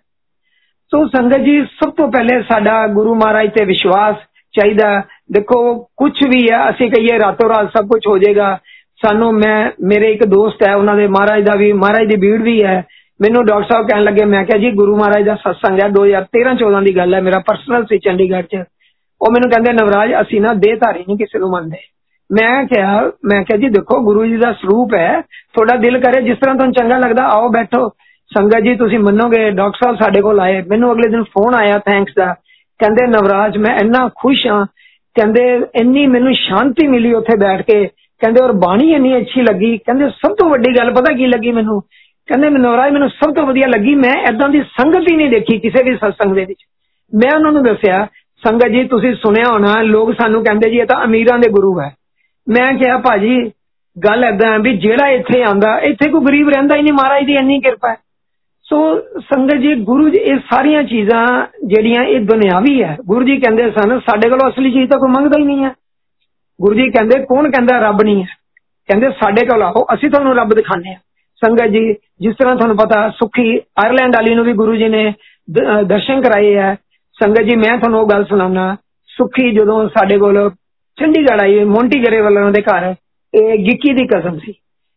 ਸੋ ਸੰਗਤ ਜੀ ਸਭ ਤੋਂ ਪਹਿਲੇ ਸਾਡਾ ਗੁਰੂ ਮਹਾਰਾਜ ਤੇ ਵਿਸ਼ਵਾਸ ਚਾਹੀਦਾ ਦੇਖੋ ਕੁਝ ਵੀ ਹੈ ਅਸੀਂ ਕਹੀਏ ਰਾਤੋਂ ਰਾਤ ਸਭ ਕੁਝ ਹੋ ਜਾਏਗਾ ਸਾਨੂੰ ਮੈਂ ਮੇਰੇ ਇੱਕ ਦੋਸਤ ਹੈ ਉਹਨਾਂ ਦੇ ਮਹਾਰਾਜ ਦਾ ਵੀ ਮਹਾਰਾਜ ਦੀ ਭੀੜ ਵੀ ਹੈ ਮੈਨੂੰ ਡਾਕਟਰ ਸਾਹਿਬ ਕਹਿਣ ਲੱਗੇ ਮੈਂ ਕਿਹਾ ਜੀ ਗੁਰੂ ਮਹਾਰਾਜ ਦਾ ਸਤਸੰਗ ਹੈ 2013 14 ਦੀ ਗੱਲ ਹੈ ਮੇਰਾ ਪਰਸਨਲ ਸੀ ਚੰਡੀਗੜ੍ਹ 'ਚ ਉਹ ਮੈਨੂੰ ਕਹਿੰਦੇ ਨਵਰਾਜ ਅਸੀਂ ਨਾ ਦੇਹਧਾਰੀ ਨਹੀਂ ਕਿਸੇ ਨੂੰ ਮੰਨਦੇ ਮੈਂ ਕਿਹਾ ਮੈਂ ਕਿਹਾ ਜੀ ਦੇਖੋ, ਗੁਰੂ ਜੀ ਦਾ ਸਰੂਪ ਹੈ, ਤੁਹਾਡਾ ਦਿਲ ਕਰੇ ਜਿਸ ਤਰ੍ਹਾਂ ਤੁਹਾਨੂੰ ਚੰਗਾ ਲੱਗਦਾ, ਆਓ ਬੈਠੋ। ਸੰਗਤ ਜੀ, ਤੁਸੀਂ ਮੰਨੋਗੇ, ਡਾਕਟਰ ਸਾਹਿਬ ਸਾਡੇ ਕੋਲ ਆਏ, ਮੈਨੂੰ ਅਗਲੇ ਦਿਨ ਫੋਨ ਆਇਆ ਥੈਂਕਸ ਦਾ। ਕਹਿੰਦੇ, ਨਵਰਾਜ, ਮੈਂ ਇੰਨਾ ਖੁਸ਼ ਹਾਂ। ਕਹਿੰਦੇ, ਇੰਨੀ ਮੈਨੂੰ ਸ਼ਾਂਤੀ ਮਿਲੀ ਉੱਥੇ ਬੈਠ ਕੇ। ਕਹਿੰਦੇ, ਔਰ ਬਾਣੀ ਇੰਨੀ ਅੱਛੀ ਲੱਗੀ। ਕਹਿੰਦੇ, ਸਭ ਤੋਂ ਵੱਡੀ ਗੱਲ ਪਤਾ ਕੀ ਲੱਗੀ ਮੈਨੂੰ? ਕਹਿੰਦੇ, ਨਵਰਾਜ, ਮੈਨੂੰ ਸਭ ਤੋਂ ਵਧੀਆ ਲੱਗੀ, ਮੈਂ ਐਦਾਂ ਦੀ ਸੰਗਤ ਹੀ ਨਹੀਂ ਦੇਖੀ ਕਿਸੇ ਵੀ ਸਤਸੰਗ ਦੇ ਵਿੱਚ। ਮੈਂ ਉਹਨਾਂ ਨੂੰ ਦੱਸਿਆ, ਸੰਗਤ ਜੀ, ਤੁਸੀਂ ਸੁਣਿਆ ਹੋਣਾ, ਲੋਕ ਸਾਨੂੰ ਕਹਿੰਦੇ ਜੀ, ਇਹ ਤਾਂ ਅਮੀਰਾਂ ਦੇ ਗੁਰੂ ਹੈ। ਮੈਂ ਕਿਹਾ ਭਾਜੀ ਗੱਲ ਐਦਾਂ ਵੀ ਜਿਹੜਾ ਇੱਥੇ ਆਂਦਾ ਇੱਥੇ ਕੋਈ ਗਰੀਬ ਰਹਿੰਦਾ ਹੀ ਨਹੀਂ ਮਹਾਰਾਜ ਦੀ ਇੰਨੀ ਕਿਰਪਾ ਹੈ ਸੋ ਸੰਗਤ ਜੀ ਗੁਰੂ ਜੀ ਇਹ ਸਾਰੀਆਂ ਚੀਜ਼ਾਂ ਜਿਹੜੀਆਂ ਇਹ ਦੁਨਿਆਵੀ ਹੈ ਗੁਰੂ ਜੀ ਕਹਿੰਦੇ ਸਨ ਸਾਡੇ ਕੋਲ ਅਸਲੀ ਚੀਜ਼ ਤਾਂ ਕੋਈ ਮੰਗਦਾ ਹੀ ਨਹੀਂ ਹੈ ਗੁਰੂ ਜੀ ਕਹਿੰਦੇ ਕੌਣ ਕਹਿੰਦਾ ਰੱਬ ਨਹੀਂ ਹੈ ਕਹਿੰਦੇ ਸਾਡੇ ਕੋਲ ਆਓ ਅਸੀਂ ਤੁਹਾਨੂੰ ਰੱਬ ਦਿਖਾਣੇ ਆ ਸੰਗਤ ਜੀ ਜਿਸ ਤਰ੍ਹਾਂ ਤੁਹਾਨੂੰ ਪਤਾ ਸੁਖੀ ਆਇਰਲੈਂਡ ਵਾਲੀ ਨੂੰ ਵੀ ਗੁਰੂ ਜੀ ਨੇ ਦਰਸ਼ਨ ਕਰਾਏ ਹੈ ਸੰਗਤ ਜੀ ਮੈਂ ਤੁਹਾਨੂੰ ਉਹ ਗੱਲ ਸੁਣਾਉਣਾ ਸੁਖੀ ਜਦੋਂ ਸਾਡੇ ਕੋਲ ਚੰਡੀਗੜ੍ਹ ਆਈ ਮੌਂਟੀ ਗਰੇ ਵੱਲੋਂ ਦੇ ਘਰ। ਇਹ ਗਿੱਕੀ ਦੀ ਕਸਮ ਸੀ।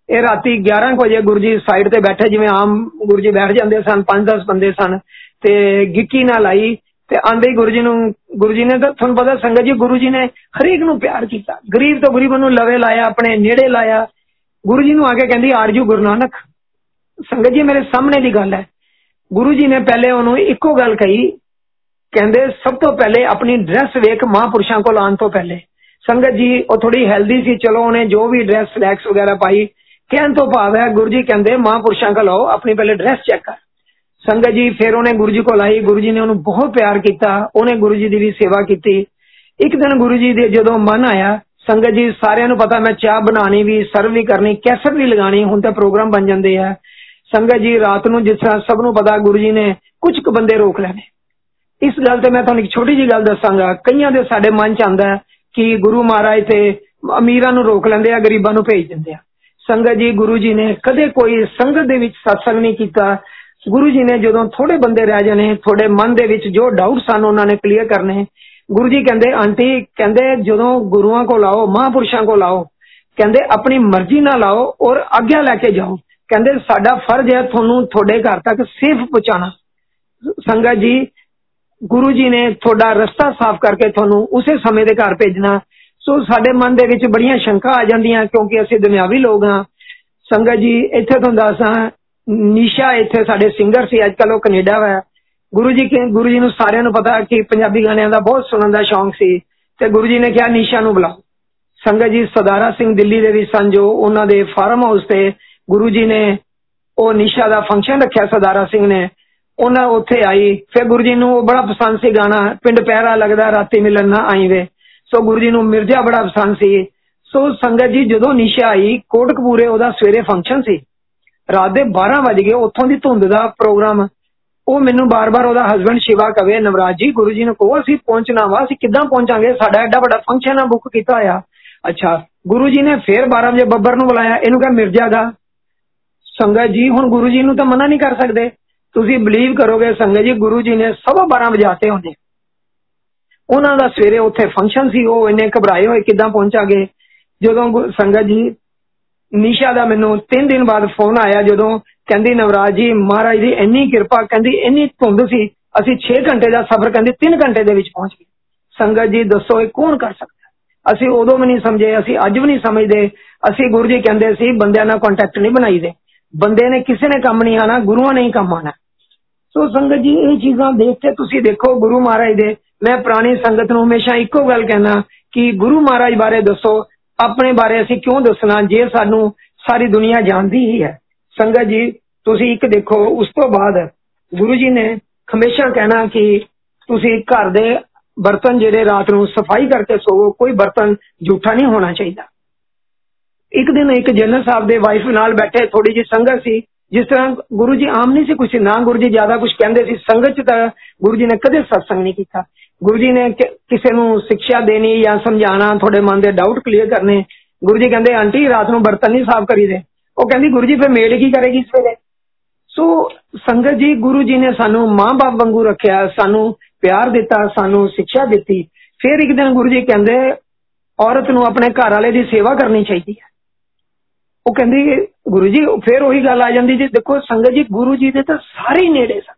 ਇਹ ਰਾਤੀ 11 ਵਜੇ ਗੁਰੂ ਜੀ ਸਾਈਡ ਤੇ ਬੈਠੇ, ਜਿਵੇਂ ਆਮ ਗੁਰੂ ਜੀ ਬੈਠ ਜਾਂਦੇ ਸਨ 5-10 ਬੰਦੇ ਸਨ, ਤੇ ਗਿੱਕੀ ਨਾਲ ਆਈ, ਤੇ ਆਂਦੇ ਗੁਰੂ ਜੀ ਨੂੰ, ਗੁਰੂ ਜੀ ਨੇ ਤਾਂ ਤੁਹਾਨੂੰ ਪਤਾ ਸੰਗਤ ਜੀ, ਗੁਰੂ ਜੀ ਨੇ ਹਰੇਕ ਨੂੰ ਪਿਆਰ ਕੀਤਾ। ਗਰੀਬ ਤੋਂ ਗਰੀਬ ਨੂੰ ਲਵੇ ਲਾਇਆ, ਆਪਣੇ ਨੇੜੇ ਲਾਇਆ। ਗੁਰੂ ਜੀ ਨੂੰ ਆ ਕੇ ਕਹਿੰਦੀ, ਆਰਜੂ ਗੁਰੂ ਨਾਨਕ। ਸੰਗਤ ਜੀ, ਮੇਰੇ ਸਾਹਮਣੇ ਦੀ ਗੱਲ ਹੈ। ਗੁਰੂ ਜੀ ਨੇ ਪਹਿਲੇ ਉਹਨੂੰ ਇੱਕੋ ਗੱਲ ਕਹੀ, ਕਹਿੰਦੇ, ਸਭ ਤੋਂ ਪਹਿਲੇ ਆਪਣੀ ਡਰੈਸ ਵੇਖ ਮਹਾਪੁਰਸ਼ਾਂ ਕੋਲ ਆਉਣ ਤੋਂ ਪਹਿਲੇ। ਸੰਗਤ ਜੀ ਉਹ ਥੋੜੀ ਹੈਲਦੀ ਸੀ ਚਲੋ ਉਹਨੇ ਜੋ ਵੀ ਡਰੈਸ ਫਲੈਕਸ ਵਗੈਰਾ ਪਾਈ ਕਹਿਣ ਤੋਂ ਭਾਵ ਹੈ ਗੁਰੂ ਜੀ ਕਹਿੰਦੇ ਮਹਾਂਪੁਰਸ਼ਾਂ ਕੋਲ ਆਓ ਆਪਣੀ ਪਹਿਲੇ ਡਰੈਸ ਚੈੱਕ ਕਰ ਸੰਗਤ ਜੀ ਫਿਰ ਉਹਨੇ ਗੁਰੂ ਜੀ ਕੋਲ ਆਈ ਗੁਰੂ ਜੀ ਨੇ ਉਹਨੂੰ ਬਹੁਤ ਪਿਆਰ ਕੀਤਾ ਉਹਨੇ ਗੁਰੂ ਜੀ ਦੀ ਵੀ ਸੇਵਾ ਕੀਤੀ ਇੱਕ ਦਿਨ ਗੁਰੂ ਜੀ ਦੇ ਜਦੋਂ ਮਨ ਆਇਆ ਸੰਗਤ ਜੀ ਸਾਰਿਆਂ ਨੂੰ ਪਤਾ ਮੈਂ ਚਾਹ ਬਣਾਣੀ ਵੀ ਸਰਵ ਵੀ ਕਰਨੀ ਕੈਸਟ ਵੀ ਲਗਾਣੀ ਹੁਣ ਤਾਂ ਪ੍ਰੋਗਰਾਮ ਬਣ ਜਾਂਦੇ ਆ ਸੰਗਤ ਜੀ ਰਾਤ ਨੂੰ ਜਿਸ ਤਰ੍ਹਾਂ ਸਭ ਨੂੰ ਪਤਾ ਗੁਰੂ ਜੀ ਨੇ ਕੁਝ ਕੁ ਬੰਦੇ ਰੋਕ ਲੈਣੇ ਇਸ ਗੱਲ ਤੇ ਮੈਂ ਤੁਹਾਨੂੰ ਇੱਕ ਛੋਟੀ ਜੀ ਗੱਲ ਦੱਸਾਂਗਾ ਕਈਆਂ ਦੇ ਸਾਡੇ ਮਨ ਚ ਆਂਦਾ ਕਿ ਗੁਰੂ ਮਹਾਰਾਜ ਤੇ ਅਮੀਰਾਂ ਨੂੰ ਰੋਕ ਲੈਂਦੇ ਆ ਗਰੀਬਾਂ ਨੂੰ ਭੇਜ ਦਿੰਦੇ ਆ ਸੰਗਤ ਜੀ ਗੁਰੂ ਜੀ ਨੇ ਕਦੇ ਕੋਈ ਸੰਗਤ ਦੇ ਵਿੱਚ ਸਤਸੰਗ ਨਹੀਂ ਕੀਤਾ ਗੁਰੂ ਜੀ ਨੇ ਜਦੋਂ ਥੋੜੇ ਬੰਦੇ ਰਹਿ ਜਾਣੇ ਥੋੜੇ ਮਨ ਦੇ ਵਿੱਚ ਜੋ ਡਾਊਟ ਸਨ ਉਹਨਾਂ ਨੇ ਕਲੀਅਰ ਕਰਨੇ ਗੁਰੂ ਜੀ ਕਹਿੰਦੇ ਆਂਟੀ ਕਹਿੰਦੇ ਜਦੋਂ ਗੁਰੂਆਂ ਕੋਲ ਆਓ ਮਹਾਪੁਰਸ਼ਾਂ ਕੋਲ ਆਓ ਕਹਿੰਦੇ ਆਪਣੀ ਮਰਜ਼ੀ ਨਾਲ ਆਓ ਔਰ ਆਗਿਆ ਲੈ ਕੇ ਜਾਓ ਕਹਿੰਦੇ ਸਾਡਾ ਫਰਜ਼ ਹੈ ਤੁਹਾਨੂੰ ਤੁਹਾਡੇ ਘਰ ਤੱਕ ਸੇਫ ਪਹੁੰਚਾਣਾ ਸੰਗਤ ਜੀ ਗੁਰੂ ਜੀ ਨੇ ਤੁਹਾਡਾ ਰਸਤਾ ਸਾਫ਼ ਕਰਕੇ ਤੁਹਾਨੂੰ ਉਸੇ ਸਮੇਂ ਦੇ ਘਰ ਭੇਜਣਾ ਸੋ ਸਾਡੇ ਮਨ ਦੇ ਵਿੱਚ ਬੜੀਆਂ ਸ਼ੰਕਾ ਆ ਜਾਂਦੀਆਂ ਕਿਉਂਕਿ ਅਸੀਂ ਦੁਨਿਆਵੀ ਲੋਕ ਹਾਂ ਸੰਗਤ ਜੀ ਇੱਥੇ ਤੁਹਾਨੂੰ ਦੱਸਾਂ ਨੀਸ਼ਾ ਇੱਥੇ ਸਾਡੇ ਸਿੰਗਰ ਸੀ ਅੱਜ ਕੱਲ ਉਹ ਕੈਨੇਡਾ ਵਾ ਗੁਰੂ ਜੀ ਕੇ ਗੁਰੂ ਜੀ ਨੂੰ ਸਾਰਿਆਂ ਨੂੰ ਪਤਾ ਕਿ ਪੰਜਾਬੀ ਗਾਣਿਆਂ ਦਾ ਬਹੁਤ ਸੁਣਨ ਦਾ ਸ਼ੌਂਕ ਸੀ ਤੇ ਗੁਰੂ ਜੀ ਨੇ ਕਿਹਾ ਨੀਸ਼ਾ ਨੂੰ ਬੁਲਾਓ ਸੰਗਤ ਜੀ ਸਦਾਰਾ ਸਿੰਘ ਦਿੱਲੀ ਦੇ ਵਿੱਚ ਸਨ ਜੋ ਉਹਨਾਂ ਦੇ ਫਾਰਮ ਹਾਊਸ ਤੇ ਗੁਰੂ ਜੀ ਨੇ ਉਹ ਨੀਸ਼ਾ ਦਾ ਫੰਕਸ਼ਨ ਰੱਖਿਆ ਸਦਾਰਾ ਸਿੰਘ ਨੇ ਉਹਨਾਂ ਉੱਥੇ ਆਈ ਫਿਰ ਗੁਰੂ ਜੀ ਨੂੰ ਉਹ ਬੜਾ ਪਸੰਦ ਸੀ ਗਾਣਾ ਪਿੰਡ ਪਹਿਰਾ ਲੱਗਦਾ ਰਾਤੀ ਮਿਲਣ ਨਾ ਆਈ ਵੇ ਸੋ ਗੁਰੂ ਜੀ ਨੂੰ ਮਿਰਜ਼ਾ ਬੜਾ ਪਸੰਦ ਸੀ ਸੋ ਸੰਗਤ ਜੀ ਜਦੋਂ ਨਿਸ਼ਾ ਆਈ ਕੋਟਕਪੂਰੇ ਉਹਦਾ ਸਵੇਰੇ ਫੰਕਸ਼ਨ ਸੀ ਰਾਤ ਦੇ 12 ਵਜੇ ਗਏ ਉੱਥੋਂ ਦੀ ਧੁੰਦ ਦਾ ਪ੍ਰੋਗਰਾਮ ਉਹ ਮੈਨੂੰ ਬਾਰ-ਬਾਰ ਉਹਦਾ ਹਸਬੰਡ ਸ਼ਿਵਾ ਕਵੇ ਨਵਰਾਜ ਜੀ ਗੁਰੂ ਜੀ ਨੂੰ ਕਹੋ ਅਸੀਂ ਪਹੁੰਚਣਾ ਵਾ ਅਸੀਂ ਕਿੱਦਾਂ ਪਹੁੰਚਾਂਗੇ ਸਾਡਾ ਐਡਾ ਵੱਡਾ ਫੰਕਸ਼ਨ ਆ ਬੁੱਕ ਕੀਤਾ ਹੋਇਆ ਅੱਛਾ ਗੁਰੂ ਜੀ ਨੇ ਫੇਰ 12 ਵਜੇ ਬੱਬਰ ਨੂੰ ਬੁਲਾਇਆ ਇਹਨੂੰ ਕਹ ਮਿਰਜ਼ਾ ਦਾ ਸੰਗਤ ਜੀ ਹੁਣ ਗੁਰੂ ਜੀ ਨੂੰ ਤਾਂ ਮਨਾ ਨਹੀਂ ਕਰ ਸਕਦੇ ਤੁਸੀਂ ਬਲੀਵ ਕਰੋਗੇ ਸੰਗਤ ਜੀ ਗੁਰੂ ਜੀ ਨੇ ਸਵਾ 12 ਵਜਾਤੇ ਹੁੰਦੇ ਉਹਨਾਂ ਦਾ ਸਵੇਰੇ ਉੱਥੇ ਫੰਕਸ਼ਨ ਸੀ ਉਹ ਇੰਨੇ ਘਬਰਾਏ ਹੋਏ ਕਿੱਦਾਂ ਪਹੁੰਚਾਗੇ ਜਦੋਂ ਸੰਗਤ ਜੀ ਨਿਸ਼ਾ ਦਾ ਮੈਨੂੰ 3 ਦਿਨ ਬਾਅਦ ਫੋਨ ਆਇਆ ਜਦੋਂ ਕਹਿੰਦੀ ਨਵਰਾਜ ਜੀ ਮਹਾਰਾਜ ਦੀ ਇੰਨੀ ਕਿਰਪਾ ਕਹਿੰਦੀ ਇੰਨੀ ਧੁੰਦ ਸੀ ਅਸੀਂ 6 ਘੰਟੇ ਦਾ ਸਫ਼ਰ ਕਹਿੰਦੀ 3 ਘੰਟੇ ਦੇ ਵਿੱਚ ਪਹੁੰਚ ਗਏ ਸੰਗਤ ਜੀ ਦੱਸੋ ਇਹ ਕੌਣ ਕਰ ਸਕਦਾ ਅਸੀਂ ਉਦੋਂ ਵੀ ਨਹੀਂ ਸਮਝੇ ਅਸੀਂ ਅੱਜ ਵੀ ਨਹੀਂ ਸਮਝਦੇ ਅਸੀਂ ਗੁਰੂ ਜੀ ਕਹਿੰਦੇ ਸੀ ਬੰਦਿਆਂ ਨਾਲ ਕੰਟੈਕਟ ਨਹੀਂ ਬਣਾਈਦੇ ਬੰਦੇ ਨੇ ਕਿਸੇ ਨੇ ਕੰਮ ਨਹੀਂ ਆਣਾ ਗੁਰੂਆਂ ਨੇ ਹੀ ਕੰਮ ਆਣਾ ਸੋ ਸੰਗਤ ਜੀ ਇਹ ਚੀਜ਼ਾਂ ਦੇਖ ਕੇ ਤੁਸੀਂ ਦੇਖੋ ਗੁਰੂ ਮਹਾਰਾਜ ਦੇ ਮੈਂ ਪੁਰਾਣੀ ਸੰਗਤ ਨੂੰ ਹਮੇਸ਼ਾ ਇੱਕੋ ਗੱਲ ਕਹਿਣਾ ਕਿ ਗੁਰੂ ਮਹਾਰਾਜ ਬਾਰੇ ਦੱਸੋ ਆਪਣੇ ਬਾਰੇ ਅਸੀਂ ਕਿਉਂ ਦੱਸਣਾ ਜੇ ਸਾਨੂੰ ਸਾਰੀ ਦੁਨੀਆ ਜਾਣਦੀ ਹੀ ਹੈ ਸੰਗਤ ਜੀ ਤੁਸੀਂ ਇੱਕ ਦੇਖੋ ਉਸ ਤੋਂ ਬਾਅਦ ਗੁਰੂ ਜੀ ਨੇ ਹਮੇਸ਼ਾ ਕਹਿਣਾ ਕਿ ਤੁਸੀਂ ਘਰ ਦੇ ਬਰਤਨ ਜਿਹੜੇ ਰਾਤ ਨੂੰ ਸਫਾਈ ਕਰਕੇ ਸੋਵੋ ਕੋਈ ਬਰਤਨ ਝੂਠਾ ਨਹੀਂ ਹੋਣਾ ਚਾਹੀਦਾ ਇੱਕ ਦਿਨ ਇੱਕ ਜਨਰਲ ਸਾਹਿਬ ਦੇ ਵਾਈਫ ਨਾਲ ਬੈਠੇ ਥੋੜੀ ਜਿਹੀ ਸੰਗਤ ਸੀ ਜਿਸ ਤਰ੍ਹਾਂ ਗੁਰੂ ਜੀ ਆਮ ਨਹੀਂ ਸੀ ਕੁਝ ਨਾ ਗੁਰੂ ਜੀ ਜ਼ਿਆਦਾ ਕੁਝ ਕਹਿੰਦੇ ਸੀ ਸੰਗਤ ਚ ਤਾਂ ਗੁਰੂ ਜੀ ਨੇ ਕਦੇ ਸਤਸੰਗ ਨਹੀਂ ਕੀਤਾ ਗੁਰੂ ਜੀ ਨੇ ਕਿਸੇ ਨੂੰ ਸਿੱਖਿਆ ਦੇਣੀ ਜਾਂ ਸਮਝਾਣਾ ਤੁਹਾਡੇ ਮਨ ਦੇ ਡਾਊਟ ਕਲੀਅਰ ਕਰਨੇ ਗੁਰੂ ਜੀ ਕਹਿੰਦੇ ਆਂਟੀ ਰਾਤ ਨੂੰ ਬਰਤਨ ਨਹੀਂ ਸਾਫ਼ ਕਰੀਦੇ ਉਹ ਕਹਿੰਦੀ ਗੁਰੂ ਜੀ ਫਿਰ ਮੇੜ ਕੀ ਕਰੇਗੀ ਸਵੇਰੇ ਸੋ ਸੰਗਤ ਜੀ ਗੁਰੂ ਜੀ ਨੇ ਸਾਨੂੰ ਮਾਂ-ਬਾਪ ਵਾਂਗੂ ਰੱਖਿਆ ਸਾਨੂੰ ਪਿਆਰ ਦਿੱਤਾ ਸਾਨੂੰ ਸਿੱਖਿਆ ਦਿੱਤੀ ਫਿਰ ਇੱਕ ਦਿਨ ਗੁਰੂ ਜੀ ਕਹਿੰਦੇ ਔਰਤ ਨੂੰ ਆਪਣੇ ਘਰ ਵਾਲੇ ਦੀ ਸੇਵਾ ਕਰਨੀ ਚਾਹੀਦੀ ਹੈ ਉਹ ਕਹਿੰਦੀ ਗੁਰੂ ਜੀ ਫਿਰ ਉਹੀ ਗੱਲ ਆ ਜਾਂਦੀ ਜੀ ਦੇਖੋ ਸੰਗਤ ਜੀ ਗੁਰੂ ਜੀ ਦੇ ਤਾਂ ਸਾਰੇ ਹੀ ਨੇੜੇ ਸਨ